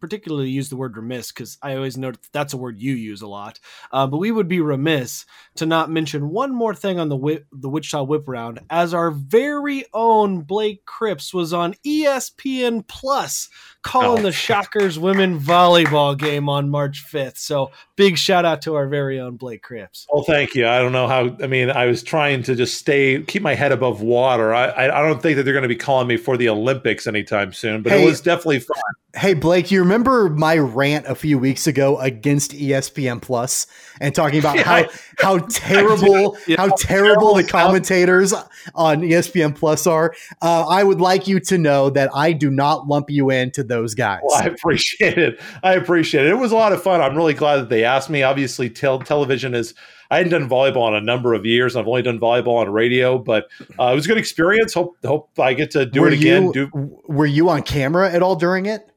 particularly use the word remiss because I always know that's a word you use a lot. Uh, but we would be remiss to not mention one more thing on the whip, the Wichita Whip Round, as our very own Blake Cripps was on ESPN Plus calling Oh. the Shockers women volleyball game on March 5th. So big shout out to our very own Blake Cripps. Well, thank you. I don't know how. I mean, I was trying to just stay, keep my head above water. I, I, I don't think that they're going to be calling me for the Olympics anytime soon, but Hey. it was definitely fun. Hey Blake, you remember my rant a few weeks ago against ESPN Plus and talking about <laughs> Yeah, how I- how <laughs> terrible Yeah. how terrible the commentators on ESPN Plus are? Uh, I would like you to know that I do not lump you into those guys. Well, I appreciate it. I appreciate it. It was a lot of fun. I'm really glad that they asked me. Obviously, tel- television is. I hadn't done volleyball in a number of years. I've only done volleyball on radio, but uh, it was a good experience. Hope hope I get to do were it again. You, do were you on camera at all during it?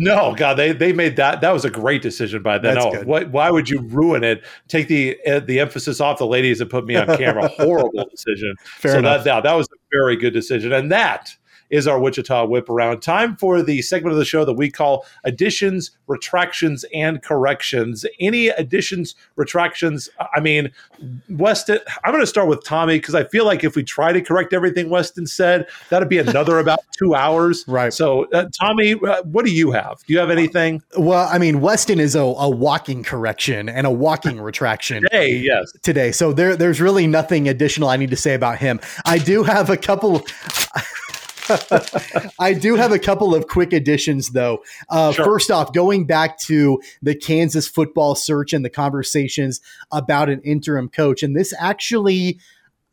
No, God, they they made that. That was a great decision by them. That's No, good. what, why would you ruin it? Take the uh, the emphasis off the ladies and put me on camera. <laughs> Horrible decision. Fair so enough. that, that that was a very good decision, and that is our Wichita whip around. Time for the segment of the show that we call additions, retractions, and corrections. Any additions, retractions? I mean, Weston. I'm going to start with Tommy because I feel like if we try to correct everything Weston said, that'd be another <laughs> about two hours. Right. So, uh, Tommy, uh, what do you have? Do you have anything? Well, I mean, Weston is a, a walking correction and a walking <laughs> retraction. Hey, yes. today. So there, there's really nothing additional I need to say about him. I do have a couple. I do have a couple of quick additions, though. Uh, Sure. First off, going back to the Kansas football search and the conversations about an interim coach, and this actually.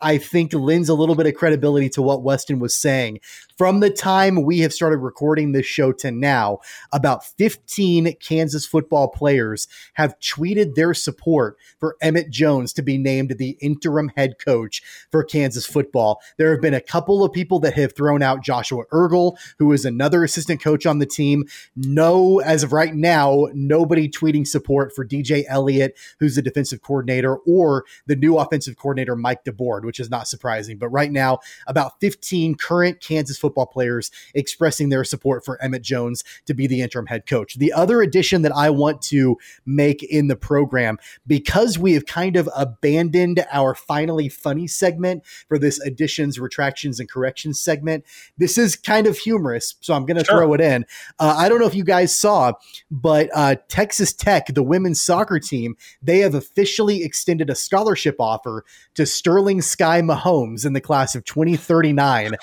I think lends a little bit of credibility to what Weston was saying. From the time we have started recording this show to now, about 15 Kansas football players have tweeted their support for Emmett Jones to be named the interim head coach for Kansas football. There have been a couple of people that have thrown out Joshua Eargle, who is another assistant coach on the team. No, as of right now, nobody tweeting support for DJ Elliott, who's the defensive coordinator, or the new offensive coordinator, Mike DeBord, which is not surprising. But right now, about 15 current Kansas football players expressing their support for Emmett Jones to be the interim head coach. The other addition that I want to make in the program, because we have kind of abandoned our finally funny segment for this additions, retractions, and corrections segment, this is kind of humorous. So I'm going to Sure. throw it in. Uh, I don't know if you guys saw, but uh, Texas Tech, the women's soccer team, they have officially extended a scholarship offer to Sterling Skye Mahomes in the class of 2039.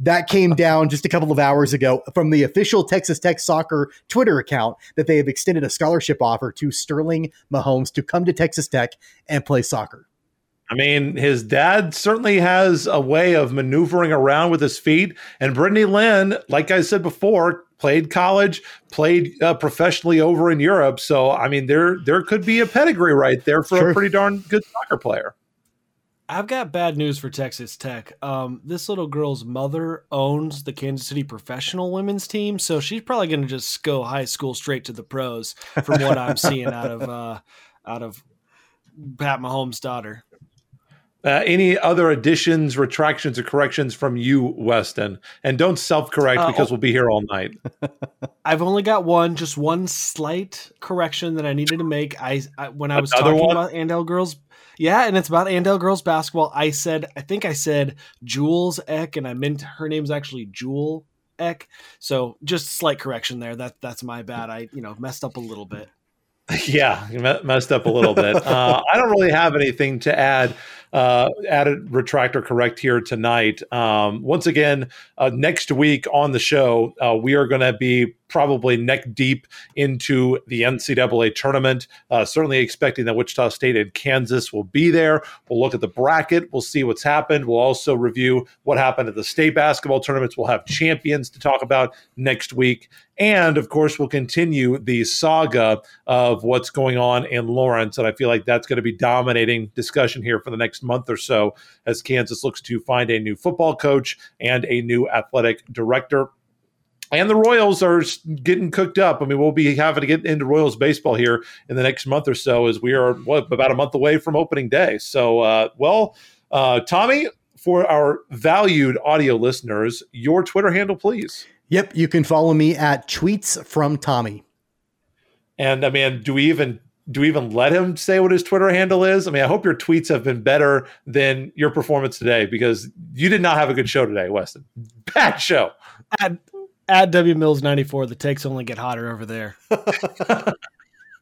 That came down just a couple of hours ago from the official Texas Tech soccer Twitter account that they have extended a scholarship offer to Sterling Mahomes to come to Texas Tech and play soccer. I mean, his dad certainly has a way of maneuvering around with his feet. And Brittany Lynn, like I said before, played college, played uh, professionally over in Europe. So I mean, there there could be a pedigree right there for Sure. a pretty darn good soccer player. I've got bad news for Texas Tech. Um, this little girl's mother owns the Kansas City professional women's team, so she's probably going to just go high school straight to the pros, from what I'm <laughs> seeing out of uh, out of Pat Mahomes' daughter. Uh, any other additions, retractions, or corrections from you, Weston? And don't self correct Uh, because we'll be here all night. <laughs> I've only got one, just one slight correction that I needed to make. I, I when I was Another talking one? about Andale girls, yeah, and it's about Andale girls basketball. I said, I think I said Jules Eck, and I meant her name's actually Jewel Eck. So just slight correction there. That that's my bad. I you know messed up a little bit. <laughs> yeah, messed up a little bit. <laughs> Uh, I don't really have anything to add. Uh, added retract or correct here tonight. Um, once again, uh, next week on the show, uh, we are going to be probably neck deep into the NCAA tournament. Uh, certainly expecting that Wichita State and Kansas will be there. We'll look at the bracket. We'll see what's happened. We'll also review what happened at the state basketball tournaments. We'll have champions to talk about next week. And of course, we'll continue the saga of what's going on in Lawrence. And I feel like that's going to be dominating discussion here for the next month or so as Kansas looks to find a new football coach and a new athletic director. And the Royals are getting cooked up. I mean, we'll be having to get into Royals baseball here in the next month or so as we are what, about a month away from opening day. So, uh, well, uh, Tommy, for our valued audio listeners, your Twitter handle, please. Yep, you can follow me at tweets from Tommy. And I mean, do we even do we even let him say what his Twitter handle is? I mean, I hope your tweets have been better than your performance today because you did not have a good show today, Weston. Bad show. At at W Mills ninety four, the takes only get hotter over there. <laughs>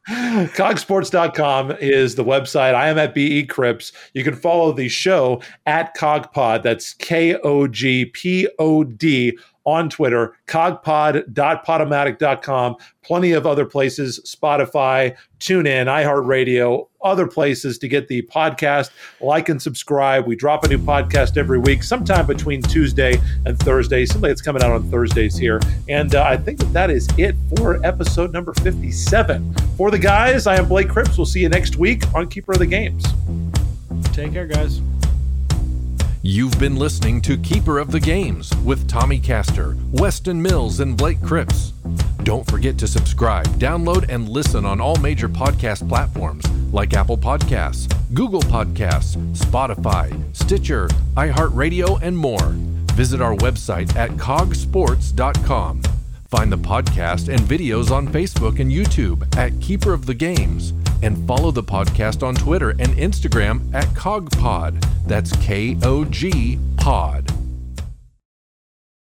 Cogsports.com is the website. I am at BE Crips. You can follow the show at Cogpod. That's K O G P O D on Twitter, cogpod.podomatic.com. Plenty of other places, Spotify, TuneIn, iHeartRadio, other places to get the podcast. Like and subscribe. We drop a new podcast every week, sometime between Tuesday and Thursday. Something that's coming out on Thursdays here. And uh, I think that that is it for episode number 57. For the guys, I am Blake Cripps. We'll see you next week on Keeper of the Games. Take care, guys. You've been listening to Keeper of the Games with Tommy Castor, Weston Mills, and Blake Cripps. Don't forget to subscribe, download, and listen on all major podcast platforms like Apple Podcasts, Google Podcasts, Spotify, Stitcher, iHeartRadio, and more. Visit our website at cogsports.com. Find the podcast and videos on Facebook and YouTube at Keeper of the Games. And follow the podcast on Twitter and Instagram at CogPod. That's K O G Pod.